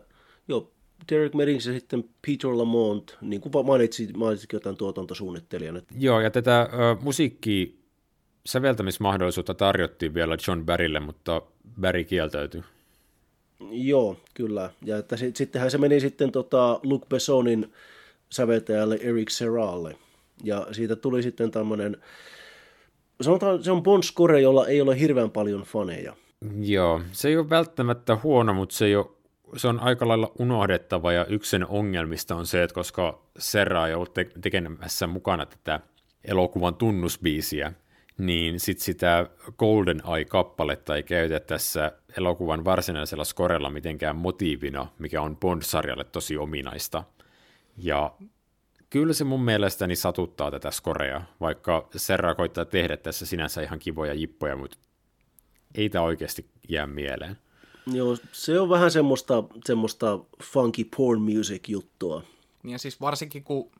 joo, Derek Merings ja sitten Peter Lamont, niin kuin mainitsit, mainitsit jotain tuotantosuunnittelijana. Joo, ja tätä ö, musiikki säveltämismahdollisuutta tarjottiin vielä John Barrylle, mutta Barry kieltäytyi. Joo, kyllä. Ja että sit, sittenhän se meni sitten tota Luc Bessonin säveltäjälle Eric Serralle. Ja siitä tuli sitten tämmöinen, sanotaan se on Bon Score, jolla ei ole hirveän paljon faneja. Joo, se ei ole välttämättä huono, mutta se ei ole se on aika lailla unohdettava ja yksi sen ongelmista on se, että koska Serra ei ollut te- tekemässä mukana tätä elokuvan tunnusbiisiä, niin sit sitä Golden Eye-kappaletta ei käytetä tässä elokuvan varsinaisella skorella mitenkään motiivina, mikä on Bond-sarjalle tosi ominaista. Ja kyllä se mun mielestäni satuttaa tätä skorea, vaikka Serra koittaa tehdä tässä sinänsä ihan kivoja jippoja, mutta ei tämä oikeasti jää mieleen. Joo, se on vähän semmoista, semmoista funky porn music juttua. Ja siis varsinkin kun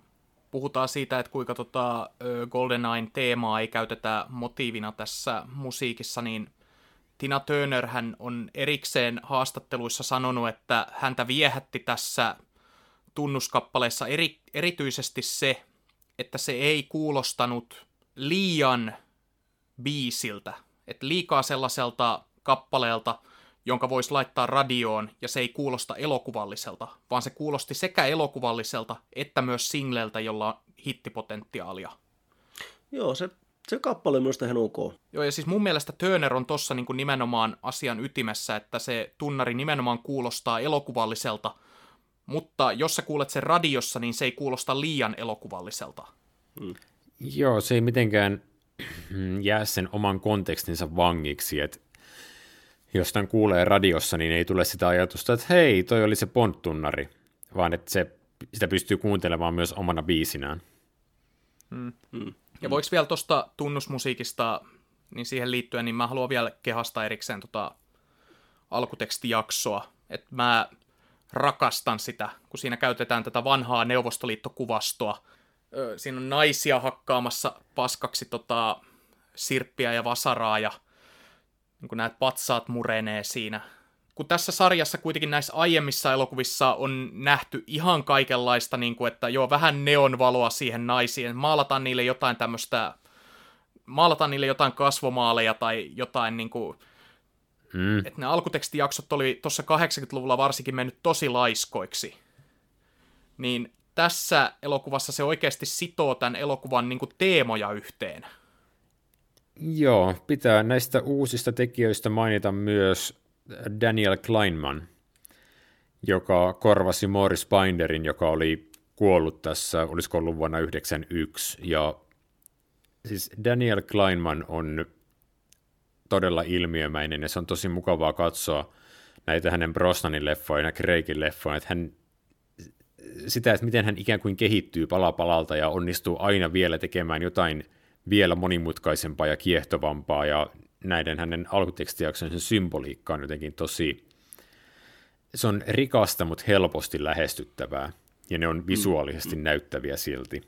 puhutaan siitä, että kuinka tota GoldenEyen teemaa ei käytetä motiivina tässä musiikissa, niin Tina Turner hän on erikseen haastatteluissa sanonut, että häntä viehätti tässä tunnuskappaleessa eri, erityisesti se, että se ei kuulostanut liian biisiltä, että liikaa sellaiselta kappaleelta, jonka voisi laittaa radioon, ja se ei kuulosta elokuvalliselta, vaan se kuulosti sekä elokuvalliselta että myös singleltä, jolla on hittipotentiaalia. Joo, se, se kappale on minusta ihan ok. Joo, ja siis mun mielestä Turner on tossa niin nimenomaan asian ytimessä, että se tunnari nimenomaan kuulostaa elokuvalliselta, mutta jos sä kuulet sen radiossa, niin se ei kuulosta liian elokuvalliselta. Mm. Joo, se ei mitenkään jää sen oman kontekstinsa vangiksi, että jos tämän kuulee radiossa, niin ei tule sitä ajatusta, että hei, toi oli se ponttunnari, vaan että se, sitä pystyy kuuntelemaan myös omana biisinään. Mm. Mm. Ja voiko vielä tuosta tunnusmusiikista, niin siihen liittyen, niin mä haluan vielä kehasta erikseen tota alkutekstijaksoa, että mä rakastan sitä, kun siinä käytetään tätä vanhaa neuvostoliittokuvastoa. Siinä on naisia hakkaamassa paskaksi tota sirppiä ja vasaraa ja niin näet patsaat murenee siinä. Kun tässä sarjassa kuitenkin näissä aiemmissa elokuvissa on nähty ihan kaikenlaista, niin kuin, että joo, vähän neonvaloa siihen naisiin, maalataan niille jotain tämmöistä, maalataan niille jotain kasvomaaleja tai jotain niin kuin, mm. että ne alkutekstijaksot oli tuossa 80-luvulla varsinkin mennyt tosi laiskoiksi. Niin tässä elokuvassa se oikeasti sitoo tämän elokuvan niin kuin teemoja yhteen. Joo, pitää näistä uusista tekijöistä mainita myös Daniel Kleinman, joka korvasi Morris Binderin, joka oli kuollut tässä, olisiko ollut vuonna 1991, ja siis Daniel Kleinman on todella ilmiömäinen, ja se on tosi mukavaa katsoa näitä hänen Brosnanin leffoja ja Craigin leffoja, että hän sitä, että miten hän ikään kuin kehittyy pala palalta ja onnistuu aina vielä tekemään jotain vielä monimutkaisempaa ja kiehtovampaa, ja näiden hänen alkutekstijaksojen symboliikka on jotenkin tosi, se on rikasta, mutta helposti lähestyttävää, ja ne on mm. visuaalisesti mm. näyttäviä silti.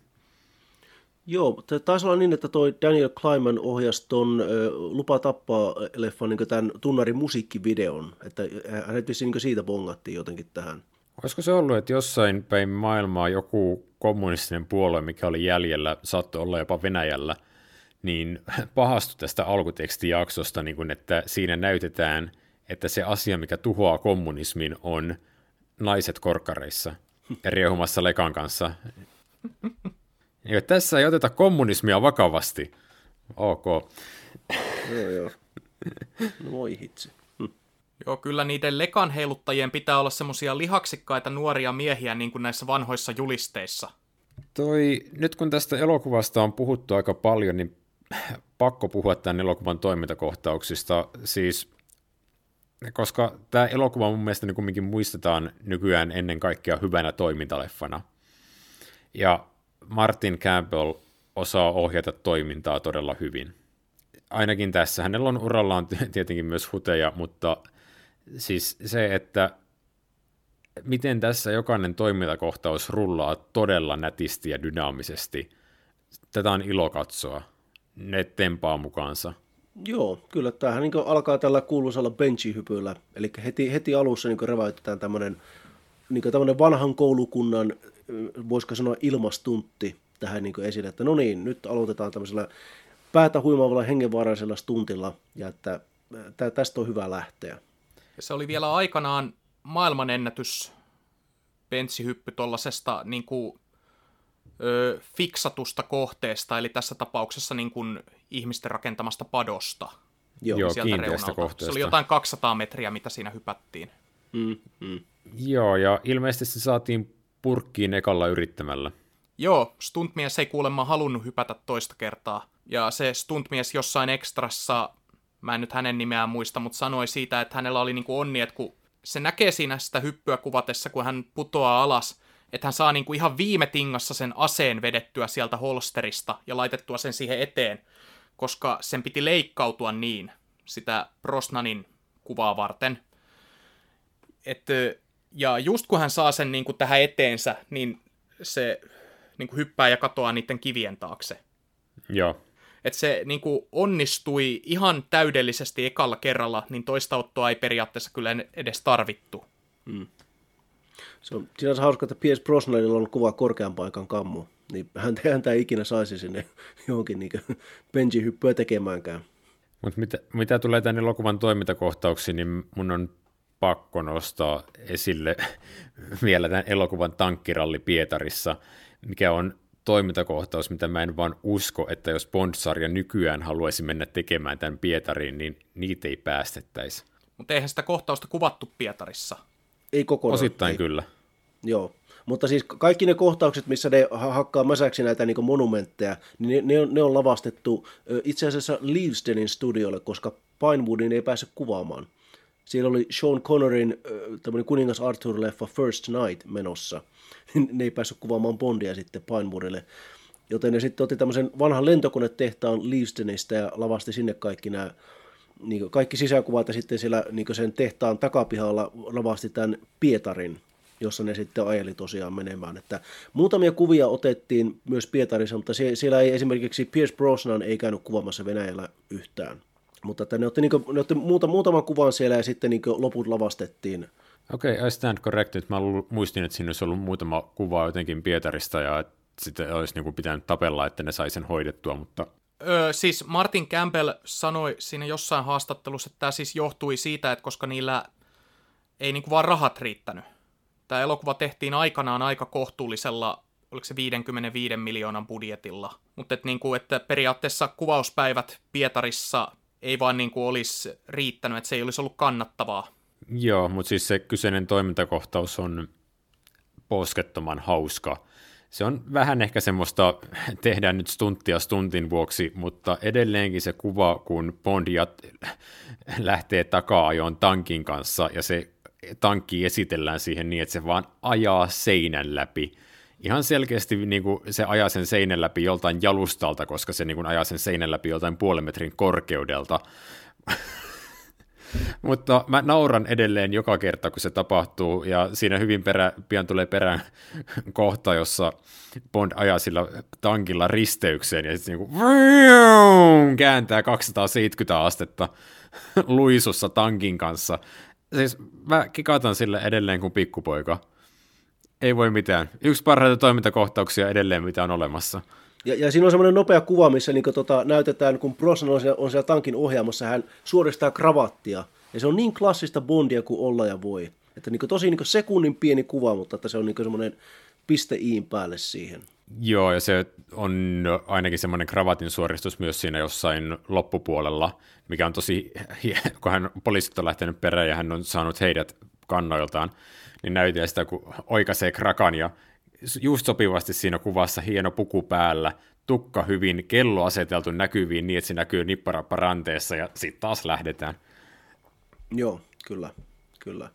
Joo, taisi olla niin, että toi Daniel Kleinman ohjasi ton Lupa tappaa leffan niin tämän tunnarin musiikkivideon, että hänet niin siitä bongattiin jotenkin tähän. Olisiko se ollut, että jossain päin maailmaa joku kommunistinen puolue, mikä oli jäljellä, saattoi olla jopa Venäjällä, niin pahastui tästä alkutekstijaksosta, niin kuin, että siinä näytetään, että se asia, mikä tuhoaa kommunismin, on naiset korkkareissa ja riehumassa lekan kanssa. Ja tässä ei oteta kommunismia vakavasti. Ok. Joo, joo. No voi hitsi. Joo, kyllä niiden lekan heiluttajien pitää olla semmoisia lihaksikkaita nuoria miehiä niin kuin näissä vanhoissa julisteissa. Toi, nyt kun tästä elokuvasta on puhuttu aika paljon, niin pakko puhua tämän elokuvan toimintakohtauksista. Siis, koska tämä elokuva mun mielestä niin kumminkin muistetaan nykyään ennen kaikkea hyvänä toimintaleffana. Ja Martin Campbell osaa ohjata toimintaa todella hyvin. Ainakin tässä. Hänellä on urallaan tietenkin myös huteja, mutta siis se, että miten tässä jokainen toimintakohtaus rullaa todella nätisti ja dynaamisesti. Tätä on ilo katsoa. Ne tempaa mukaansa. Joo, kyllä. Tämähän niin alkaa tällä kuuluisalla benchihypyllä. Eli heti, heti alussa niin reväytetään tämmöinen niin vanhan koulukunnan, voisiko sanoa ilmastuntti tähän niin esille, että no niin, nyt aloitetaan tämmöisellä päätä huimaavalla hengenvaaraisella stuntilla, ja että tästä on hyvä lähteä. Se oli vielä aikanaan maailmanennätys benssihyppy tuollaisesta niin kuin, ö, fiksatusta kohteesta, eli tässä tapauksessa niin kuin, ihmisten rakentamasta padosta. Joo, Joo sieltä reunalta. kohteesta. Se oli jotain 200 metriä, mitä siinä hypättiin. Mm, mm. Joo, ja ilmeisesti se saatiin purkkiin ekalla yrittämällä. Joo, stuntmies ei kuulemma halunnut hypätä toista kertaa. Ja se stuntmies jossain ekstrassa mä en nyt hänen nimeään muista, mutta sanoi siitä, että hänellä oli niin kuin onni, että kun se näkee siinä sitä hyppyä kuvatessa, kun hän putoaa alas, että hän saa niin kuin ihan viime tingassa sen aseen vedettyä sieltä holsterista ja laitettua sen siihen eteen, koska sen piti leikkautua niin sitä Brosnanin kuvaa varten. Et, ja just kun hän saa sen niin kuin tähän eteensä, niin se niin kuin hyppää ja katoaa niiden kivien taakse. Joo että se niin kuin onnistui ihan täydellisesti ekalla kerralla, niin toista ottoa ei periaatteessa kyllä edes tarvittu. Hmm. Se on sinänsä hauska, että Piers Brosnanilla on kuva korkean paikan kammu, niin hän, häntä ei ikinä saisi sinne johonkin niin benji-hyppyä tekemäänkään. Mutta mitä, mitä tulee tänne elokuvan toimintakohtauksiin, niin mun on pakko nostaa esille vielä tämän elokuvan tankkiralli Pietarissa, mikä on toimintakohtaus, mitä mä en vaan usko, että jos Bond-sarja nykyään haluaisi mennä tekemään tämän Pietariin, niin niitä ei päästettäisi. Mutta eihän sitä kohtausta kuvattu Pietarissa. Ei kokonaan. Osittain ei. kyllä. Joo, mutta siis kaikki ne kohtaukset, missä ne hakkaa mäsäksi näitä niin monumentteja, niin ne, ne, on, ne on lavastettu itse asiassa Leavesdenin studiolle, koska Pinewoodin ei pääse kuvaamaan. Siellä oli Sean Connerin tämmöinen kuningas Arthur-leffa First Night menossa – ne ei päässyt kuvaamaan Bondia sitten Pinewoodille. Joten ne sitten otti tämmöisen vanhan lentokonetehtaan Leavesdenistä ja lavasti sinne kaikki nämä niin kaikki sisäkuvat ja sitten siellä niin sen tehtaan takapihalla lavasti tämän Pietarin, jossa ne sitten ajeli tosiaan menemään. Että muutamia kuvia otettiin myös Pietarissa, mutta siellä ei esimerkiksi Pierce Brosnan ei käynyt kuvaamassa Venäjällä yhtään. Mutta että ne otti, niin kuin, ne otti muuta, muutaman kuvan siellä ja sitten niin loput lavastettiin Okei, okay, I stand corrected. Mä muistin, että siinä olisi ollut muutama kuva jotenkin Pietarista ja että sitten olisi niin kuin pitänyt tapella, että ne sai sen hoidettua, mutta... Öö, siis Martin Campbell sanoi siinä jossain haastattelussa, että tämä siis johtui siitä, että koska niillä ei niin kuin vaan rahat riittänyt. Tämä elokuva tehtiin aikanaan aika kohtuullisella, oliko se 55 miljoonan budjetilla, mutta että, niin kuin, että periaatteessa kuvauspäivät Pietarissa ei vaan niin kuin olisi riittänyt, että se ei olisi ollut kannattavaa Joo, mutta siis se kyseinen toimintakohtaus on poskettoman hauska. Se on vähän ehkä semmoista, tehdään nyt stunttia stuntin vuoksi, mutta edelleenkin se kuva, kun Bond lähtee takaa-ajoon tankin kanssa ja se tankki esitellään siihen niin, että se vaan ajaa seinän läpi. Ihan selkeästi niin kuin se ajaa sen seinän läpi joltain jalustalta, koska se niin kuin ajaa sen seinän läpi joltain puolen metrin korkeudelta. Mutta mä nauran edelleen joka kerta, kun se tapahtuu, ja siinä hyvin perä, pian tulee perään kohta, jossa Bond ajaa sillä tankilla risteykseen, ja sitten niinku kääntää Ei voi mitään. Yksi parhaita toimintakohtauksia edelleen, mitä on olemassa. Ja, ja siinä on semmoinen nopea kuva, missä niin kuin, tota, näytetään, kun Brosnan on siellä, on siellä tankin ohjaamassa, hän suoristaa kravattia. Ja se on niin klassista Bondia kuin olla ja voi. Että niin kuin, tosi niin kuin sekunnin pieni kuva, mutta että se on niin kuin semmoinen piste iin päälle siihen. Joo, ja se on ainakin semmoinen kravatin suoristus myös siinä jossain loppupuolella, mikä on tosi, kun hän poliisit on lähtenyt perään ja hän on saanut heidät kannoiltaan, niin näytää sitä, kun oikaisee krakan ja just sopivasti siinä kuvassa hieno puku päällä, tukka hyvin, kello aseteltu näkyviin niin, että se näkyy nipparappa ranteessa ja sitten taas lähdetään. Joo, kyllä, kyllä.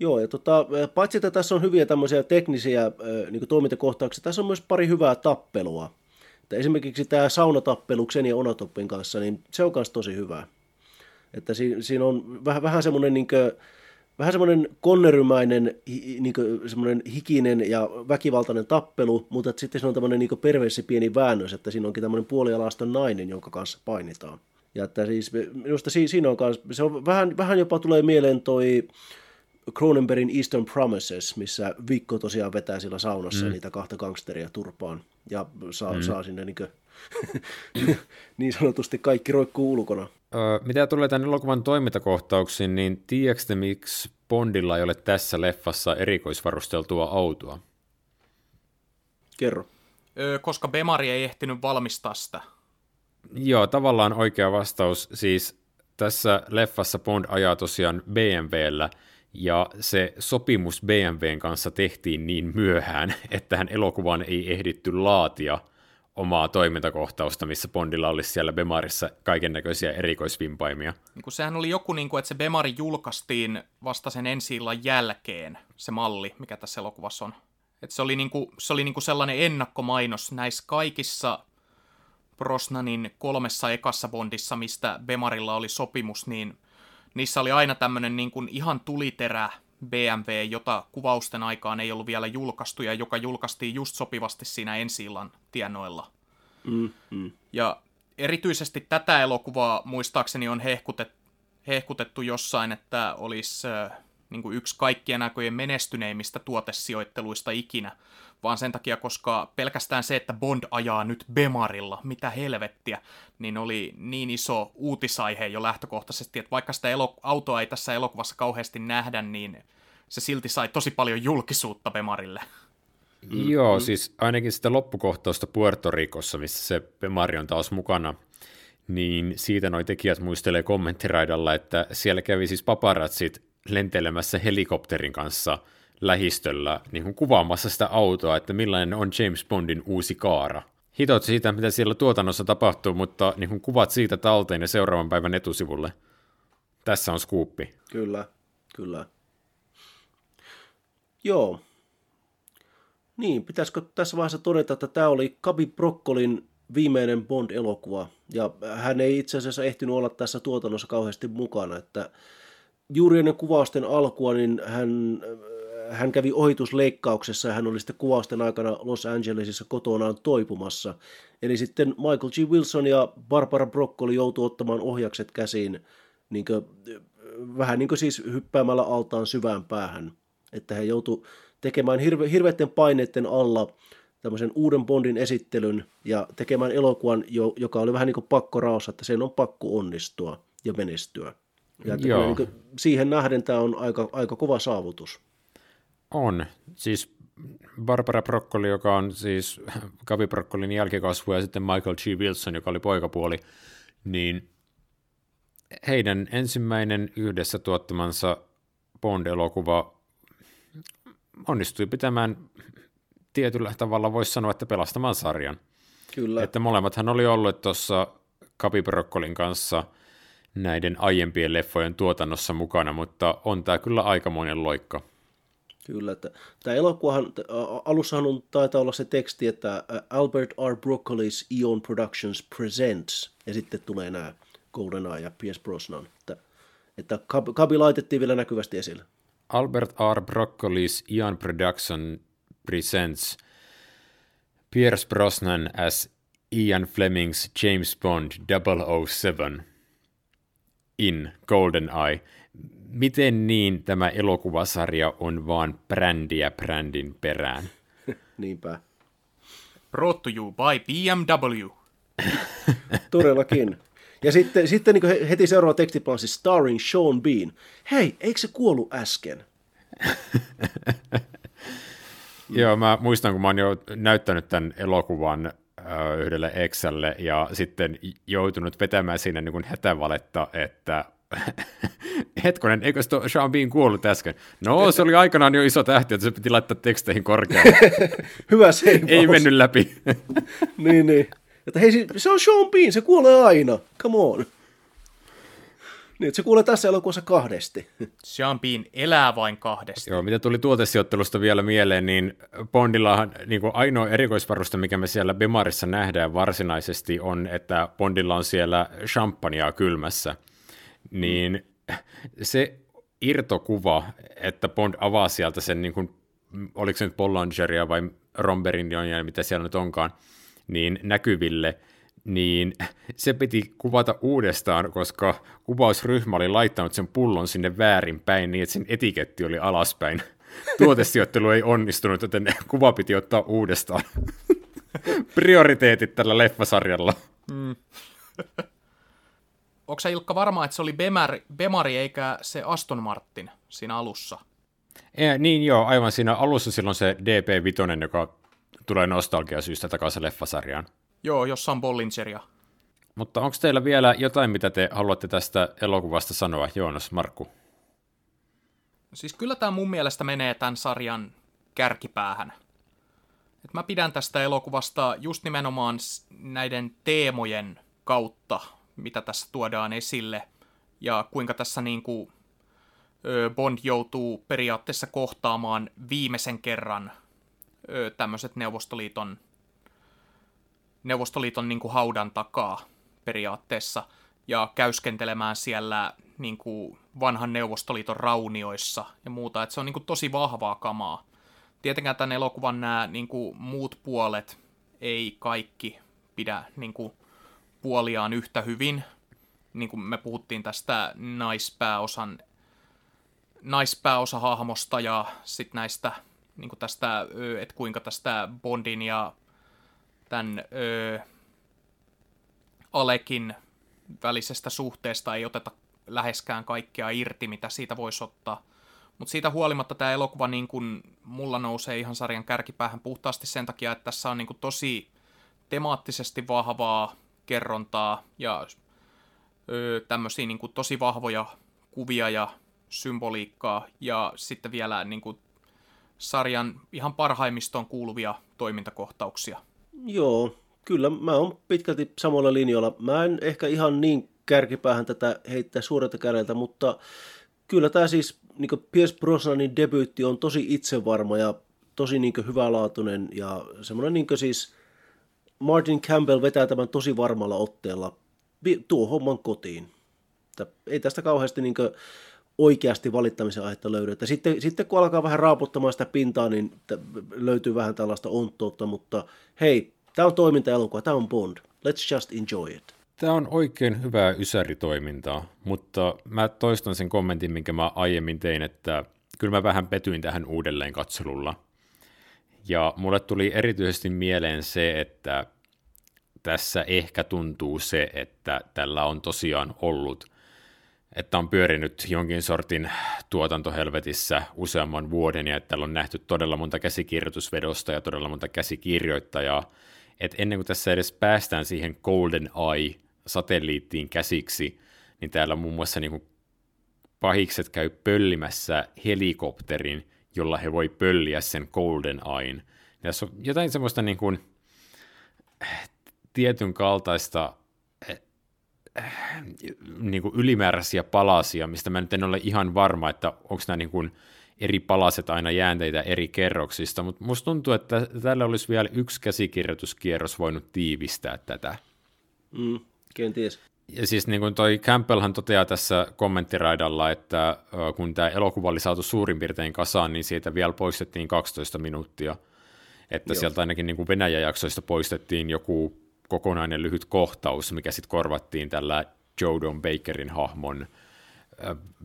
Joo, ja tota, paitsi että tässä on hyviä tämmöisiä teknisiä niin toimintakohtauksia, tässä on myös pari hyvää tappelua. Että esimerkiksi tämä saunatappelu ja Onatoppin kanssa, niin se on myös tosi hyvä. Että si- siinä on vähän, vähän semmoinen niin kuin, vähän semmoinen konnerymäinen, niin semmoinen hikinen ja väkivaltainen tappelu, mutta sitten siinä on tämmöinen niin perversi pieni väännös, että siinä onkin tämmöinen puolialaston nainen, jonka kanssa painitaan. Ja että siis minusta siinä on kanssa, se on vähän, vähän jopa tulee mieleen toi Cronenbergin Eastern Promises, missä Vikko tosiaan vetää sillä saunassa mm. niitä kahta gangsteria turpaan ja saa, mm. saa sinne niin, kuin, niin sanotusti kaikki roikkuu ulkona. Mitä tulee tämän elokuvan toimintakohtauksiin, niin tiedätkö miksi Bondilla ei ole tässä leffassa erikoisvarusteltua autoa? Kerro. Öö, koska Bemari ei ehtinyt valmistaa sitä. Joo, tavallaan oikea vastaus. Siis tässä leffassa Bond ajaa tosiaan BMWllä, ja se sopimus BMWn kanssa tehtiin niin myöhään, että hän elokuvan ei ehditty laatia omaa toimintakohtausta, missä Bondilla olisi siellä Bemarissa kaiken näköisiä erikoisvimpaimia. Niin kuin sehän oli joku, niin kuin, että se Bemari julkaistiin vasta sen ensi jälkeen, se malli, mikä tässä elokuvassa on. Että se oli, niin kuin, se oli niin kuin sellainen ennakkomainos näissä kaikissa Brosnanin kolmessa ekassa Bondissa, mistä Bemarilla oli sopimus, niin niissä oli aina tämmöinen niin kuin ihan tuliterä BMW, jota kuvausten aikaan ei ollut vielä julkaistu ja joka julkaistiin just sopivasti siinä ensi tienoilla. Mm, mm. Ja erityisesti tätä elokuvaa muistaakseni on hehkutettu, hehkutettu jossain, että olisi äh, niin kuin yksi kaikkien aikojen menestyneimmistä tuotesijoitteluista ikinä, vaan sen takia, koska pelkästään se, että Bond ajaa nyt Bemarilla, mitä helvettiä, niin oli niin iso uutisaihe jo lähtökohtaisesti, että vaikka sitä elo- autoa ei tässä elokuvassa kauheasti nähdä, niin se silti sai tosi paljon julkisuutta Bemarille. Mm. Joo, siis ainakin sitä loppukohtausta Puerto Ricossa, missä se Bemari on taas mukana, niin siitä noi tekijät muistelee kommenttiraidalla, että siellä kävi siis paparatsit lentelemässä helikopterin kanssa lähistöllä niin kuin kuvaamassa sitä autoa, että millainen on James Bondin uusi kaara. Hitot siitä, mitä siellä tuotannossa tapahtuu, mutta niin kuin kuvat siitä talteen ja seuraavan päivän etusivulle. Tässä on skuuppi. Kyllä, kyllä. Joo. Niin, pitäisikö tässä vaiheessa todeta, että tämä oli Kabi Brokkolin viimeinen Bond-elokuva, ja hän ei itse asiassa ehtinyt olla tässä tuotannossa kauheasti mukana, että juuri ennen kuvausten alkua, niin hän, hän kävi ohitusleikkauksessa ja hän oli sitten kuvausten aikana Los Angelesissa kotonaan toipumassa. Eli sitten Michael G. Wilson ja Barbara Broccoli joutuivat ottamaan ohjakset käsiin niin kuin, vähän niin kuin siis hyppäämällä altaan syvään päähän. Että he joutu tekemään hirve, hirveiden paineiden alla tämmöisen uuden Bondin esittelyn ja tekemään elokuvan, joka oli vähän niin kuin pakko raossa, että sen on pakko onnistua ja menestyä. Ja Joo. Niin siihen nähden tämä on aika, aika kova saavutus. On. Siis Barbara Broccoli, joka on siis Gavi Broccolin jälkikasvu, ja sitten Michael G. Wilson, joka oli poikapuoli, niin heidän ensimmäinen yhdessä tuottamansa Bond-elokuva onnistui pitämään tietyllä tavalla, voisi sanoa, että pelastamaan sarjan. Kyllä. Että molemmathan oli ollut tuossa Kapibrokkolin kanssa näiden aiempien leffojen tuotannossa mukana, mutta on tämä kyllä aikamoinen loikka. Kyllä, että tämä elokuvahan, alussahan on, taitaa olla se teksti, että Albert R. Broccoli's Eon Productions Presents, ja sitten tulee nämä GoldenEye ja Pierce Brosnan, että, että Kabi laitettiin vielä näkyvästi esille. Albert R. Broccoli's Eon Production Presents Pierce Brosnan as Ian Fleming's James Bond 007 in GoldenEye – miten niin tämä elokuvasarja on vaan brändiä brändin perään? Niinpä. Brought to you by BMW. Todellakin. Ja sitten, sitten niin heti seuraava tekstiplansi starring Sean Bean. Hei, eikö se kuollut äsken? Joo, mä muistan, kun mä oon jo näyttänyt tämän elokuvan yhdelle Excelle ja sitten joutunut vetämään siinä niin kuin hätävaletta, että hetkonen, eikö se Sean Bean kuollut äsken? No, se oli aikanaan jo iso tähti, että se piti laittaa teksteihin korkealle. Hyvä se Ei mennyt läpi. niin, niin. Että hei, se on Sean Bean, se kuolee aina. Come on. Niin, se kuulee tässä elokuvassa kahdesti. Sean Bean elää vain kahdesti. Joo, mitä tuli tuotesijoittelusta vielä mieleen, niin Bondillahan niin kuin ainoa erikoisvaruste, mikä me siellä Bemarissa nähdään varsinaisesti, on, että Bondilla on siellä champagnea kylmässä niin se irtokuva, että Bond avaa sieltä sen, niin kuin, oliko se nyt Bollangeria vai Romberindionia, mitä siellä nyt onkaan, niin näkyville, niin se piti kuvata uudestaan, koska kuvausryhmä oli laittanut sen pullon sinne väärinpäin niin, että sen etiketti oli alaspäin. Tuotesijoittelu ei onnistunut, joten kuva piti ottaa uudestaan. Prioriteetit tällä leffasarjalla. Mm onko se Ilkka varma, että se oli Bemari, Bemari eikä se Aston Martin siinä alussa? Ja, niin joo, aivan siinä alussa silloin se DP5, joka tulee nostalgiasyystä takaisin leffasarjaan. Joo, jossa on Bollingeria. Mutta onko teillä vielä jotain, mitä te haluatte tästä elokuvasta sanoa, Joonas, Markku? Siis kyllä tämä mun mielestä menee tämän sarjan kärkipäähän. Et mä pidän tästä elokuvasta just nimenomaan näiden teemojen kautta, mitä tässä tuodaan esille, ja kuinka tässä niin kuin Bond joutuu periaatteessa kohtaamaan viimeisen kerran tämmöiset Neuvostoliiton, Neuvostoliiton niin kuin haudan takaa periaatteessa, ja käyskentelemään siellä niin kuin vanhan Neuvostoliiton raunioissa ja muuta, että se on niin kuin tosi vahvaa kamaa. Tietenkään tämän elokuvan nämä niin kuin muut puolet ei kaikki pidä niin kuin puoliaan yhtä hyvin. Niin kuin me puhuttiin tästä naispääosan naispääosahahmosta ja sitten näistä niin kuin tästä, että kuinka tästä Bondin ja tämän ö, Alekin välisestä suhteesta ei oteta läheskään kaikkea irti, mitä siitä voisi ottaa. Mutta siitä huolimatta tämä elokuva niin kun mulla nousee ihan sarjan kärkipäähän puhtaasti sen takia, että tässä on niin tosi temaattisesti vahvaa kerrontaa ja tämmöisiä niin tosi vahvoja kuvia ja symboliikkaa ja sitten vielä niin kuin sarjan ihan parhaimmistoon kuuluvia toimintakohtauksia. Joo, kyllä mä oon pitkälti samalla linjalla. Mä en ehkä ihan niin kärkipäähän tätä heittää suurelta kädeltä, mutta kyllä tämä siis niin Pierce Brosnanin debyytti on tosi itsevarma ja tosi niin hyvälaatuinen ja semmoinen niin siis Martin Campbell vetää tämän tosi varmalla otteella tuo homman kotiin. Että ei tästä kauheasti niin oikeasti valittamisen aihetta löydy. Että sitten, sitten kun alkaa vähän raaputtamaan sitä pintaa, niin löytyy vähän tällaista onttoutta, mutta hei, tämä on toiminta-elokuva, tämä on Bond. Let's just enjoy it. Tämä on oikein hyvää ysäritoimintaa, mutta mä toistan sen kommentin, minkä mä aiemmin tein, että kyllä mä vähän petyin tähän uudelleen katselulla. Ja mulle tuli erityisesti mieleen se, että tässä ehkä tuntuu se, että tällä on tosiaan ollut, että on pyörinyt jonkin sortin tuotantohelvetissä useamman vuoden ja että täällä on nähty todella monta käsikirjoitusvedosta ja todella monta käsikirjoittajaa. Että ennen kuin tässä edes päästään siihen Golden Eye satelliittiin käsiksi, niin täällä muun muassa niin pahikset käy pöllimässä helikopterin, jolla he voi pölliä sen Golden Ain. Tässä on jotain semmoista niin kuin, tietyn kaltaista niin kuin ylimääräisiä palasia, mistä mä nyt en ole ihan varma, että onko nämä niin kuin eri palaset aina jäänteitä eri kerroksista, mutta musta tuntuu, että tällä olisi vielä yksi käsikirjoituskierros voinut tiivistää tätä. Mm, kenties. Ja siis niin kuin toi Campbellhan toteaa tässä kommenttiraidalla, että kun tämä elokuva oli saatu suurin piirtein kasaan, niin siitä vielä poistettiin 12 minuuttia. Että Joo. sieltä ainakin niin kuin Venäjä-jaksoista poistettiin joku kokonainen lyhyt kohtaus, mikä sitten korvattiin tällä Joe Don Bakerin hahmon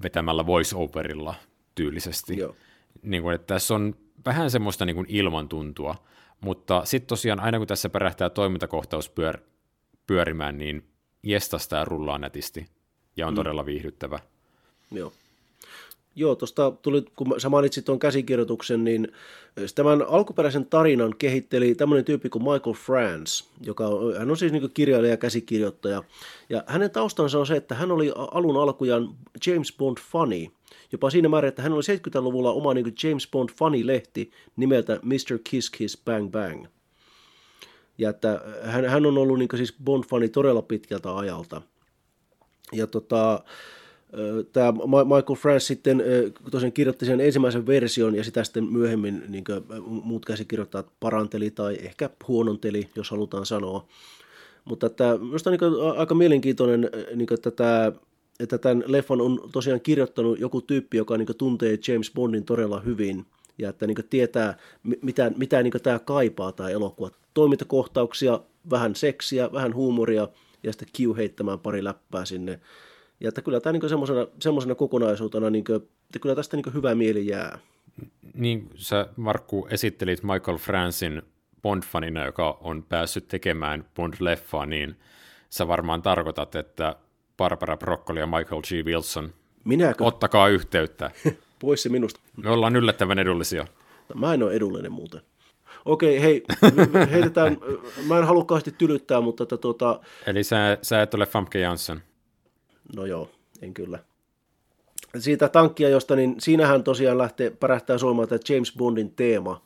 vetämällä voice-overilla tyylisesti. Joo. Niin kuin, että tässä on vähän semmoista niin kuin ilmantuntua, mutta sitten tosiaan aina kun tässä pärähtää toimintakohtaus pyör- pyörimään, niin jestas tämä rullaa nätisti ja on mm. todella viihdyttävä. Joo. Joo, tuosta tuli, kun sä mainitsit tuon käsikirjoituksen, niin tämän alkuperäisen tarinan kehitteli tämmöinen tyyppi kuin Michael France, joka on, hän on siis niin kirjailija ja käsikirjoittaja. Ja hänen taustansa on se, että hän oli alun alkujaan James Bond funny, jopa siinä määrin, että hän oli 70-luvulla oma niin James Bond funny-lehti nimeltä Mr. Kiss Kiss Bang Bang. Ja että hän, hän on ollut niin siis Bond-fani todella pitkältä ajalta. Ja tota, tämä Michael France sitten tosiaan kirjoitti sen ensimmäisen version ja sitä sitten myöhemmin niin muut käsikirjoittajat paranteli tai ehkä huononteli, jos halutaan sanoa. Mutta että minusta niin aika mielenkiintoinen, niin että, tämä, että tämän leffan on tosiaan kirjoittanut joku tyyppi, joka niin tuntee James Bondin todella hyvin ja että niin tietää, mitä, mitä niin tämä kaipaa tämä elokuva. Toimintakohtauksia, vähän seksiä, vähän huumoria ja sitten Q heittämään pari läppää sinne ja että kyllä tämä niin semmoisena, semmoisena kokonaisuutena, niin kuin, että kyllä tästä niin hyvä mieli jää. Niin sä Markku esittelit Michael Fransin Bond-fanina, joka on päässyt tekemään Bond-leffaa, niin sä varmaan tarkoitat, että Barbara Broccoli ja Michael G. Wilson, Minäkö? ottakaa yhteyttä. Pois se minusta. Me ollaan yllättävän edullisia. Mä en ole edullinen muuten. Okei, hei, heitetään, mä en halukkaasti tylyttää, mutta että tuota... Eli sä, sä et ole Famke Jansson? No joo, en kyllä. Siitä tankkia, josta niin siinähän tosiaan lähtee, pärähtää soimaan tämä James Bondin teema.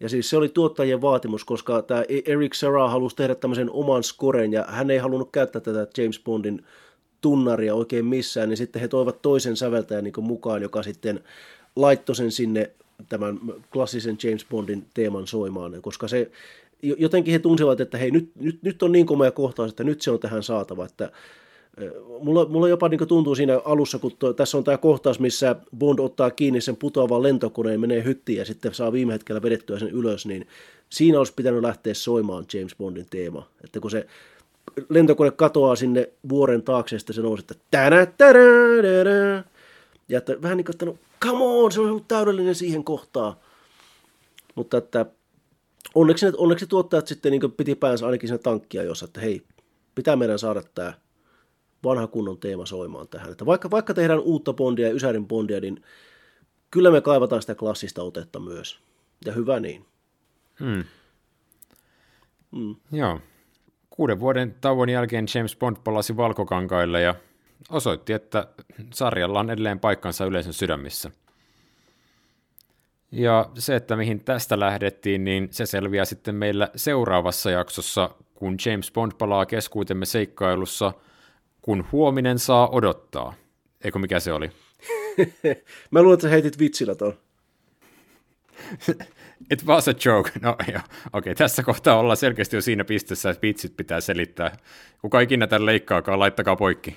Ja siis se oli tuottajien vaatimus, koska tämä e- Eric Serra halusi tehdä tämmöisen oman skoren, ja hän ei halunnut käyttää tätä James Bondin tunnaria oikein missään, niin sitten he toivat toisen säveltäjän niin mukaan, joka sitten laittoi sen sinne tämän klassisen James Bondin teeman soimaan, koska se jotenkin he tunsivat, että hei, nyt, nyt, nyt on niin komea kohtaus, että nyt se on tähän saatava, että Mulla, mulla jopa niin tuntuu siinä alussa, kun to, tässä on tämä kohtaus, missä Bond ottaa kiinni sen putoavan lentokoneen, menee hyttiin ja sitten saa viime hetkellä vedettyä sen ylös, niin siinä olisi pitänyt lähteä soimaan James Bondin teema. Että kun se lentokone katoaa sinne vuoren taakse, sitten se nousi, että tänä, tänä, tänä. Ja että vähän niin kuin, että no, come on, se on ollut täydellinen siihen kohtaan. Mutta että onneksi, onneksi tuottajat sitten niin piti päänsä ainakin sen tankkia jossa, että hei, pitää meidän saada tämä vanha kunnon teema soimaan tähän. Että vaikka, vaikka tehdään uutta Bondia ja Ysärin Bondia, niin kyllä me kaivataan sitä klassista otetta myös. Ja hyvä niin. Hmm. Hmm. Joo. Kuuden vuoden tauon jälkeen James Bond palasi valkokankaille ja osoitti, että sarjalla on edelleen paikkansa yleisön sydämissä. Ja se, että mihin tästä lähdettiin, niin se selviää sitten meillä seuraavassa jaksossa, kun James Bond palaa keskuutemme seikkailussa – kun huominen saa odottaa. Eikö mikä se oli? Mä luulen, että sä heitit vitsillä tuon. It was a joke. No joo, okei, okay, tässä kohtaa ollaan selkeästi jo siinä pisteessä, että vitsit pitää selittää. Kuka ikinä tämän leikkaakaan, laittakaa poikki.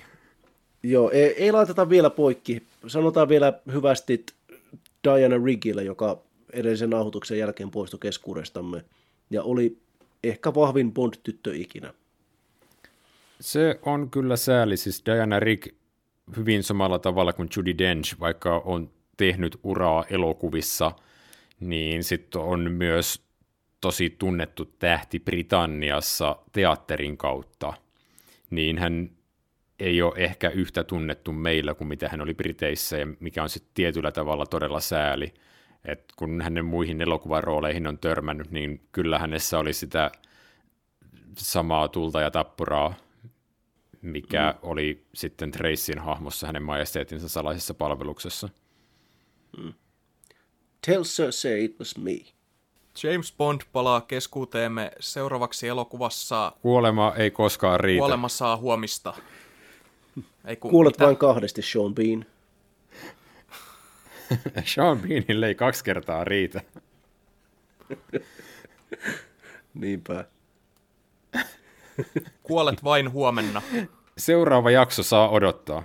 Joo, ei, ei laiteta vielä poikki. Sanotaan vielä hyvästi Diana Riggille, joka edellisen nauhoituksen jälkeen poistui keskuudestamme. Ja oli ehkä vahvin Bond-tyttö ikinä. Se on kyllä sääli, siis Diana Rick hyvin samalla tavalla kuin Judy Dench, vaikka on tehnyt uraa elokuvissa, niin sitten on myös tosi tunnettu tähti Britanniassa teatterin kautta, niin hän ei ole ehkä yhtä tunnettu meillä kuin mitä hän oli Briteissä, ja mikä on sitten tietyllä tavalla todella sääli. Et kun hänen muihin elokuvarooleihin on törmännyt, niin kyllä hänessä oli sitä samaa tulta ja tappuraa mikä mm. oli sitten Tracyn hahmossa hänen majesteetinsa salaisessa palveluksessa. Mm. Tell Cersei it was me. James Bond palaa keskuuteemme seuraavaksi elokuvassa Kuolema ei koskaan riitä. Kuolema saa huomista. Ei kun, Kuulet mitä? vain kahdesti, Sean Bean. Sean Beanille ei kaksi kertaa riitä. Niinpä. Kuolet vain huomenna. Seuraava jakso saa odottaa.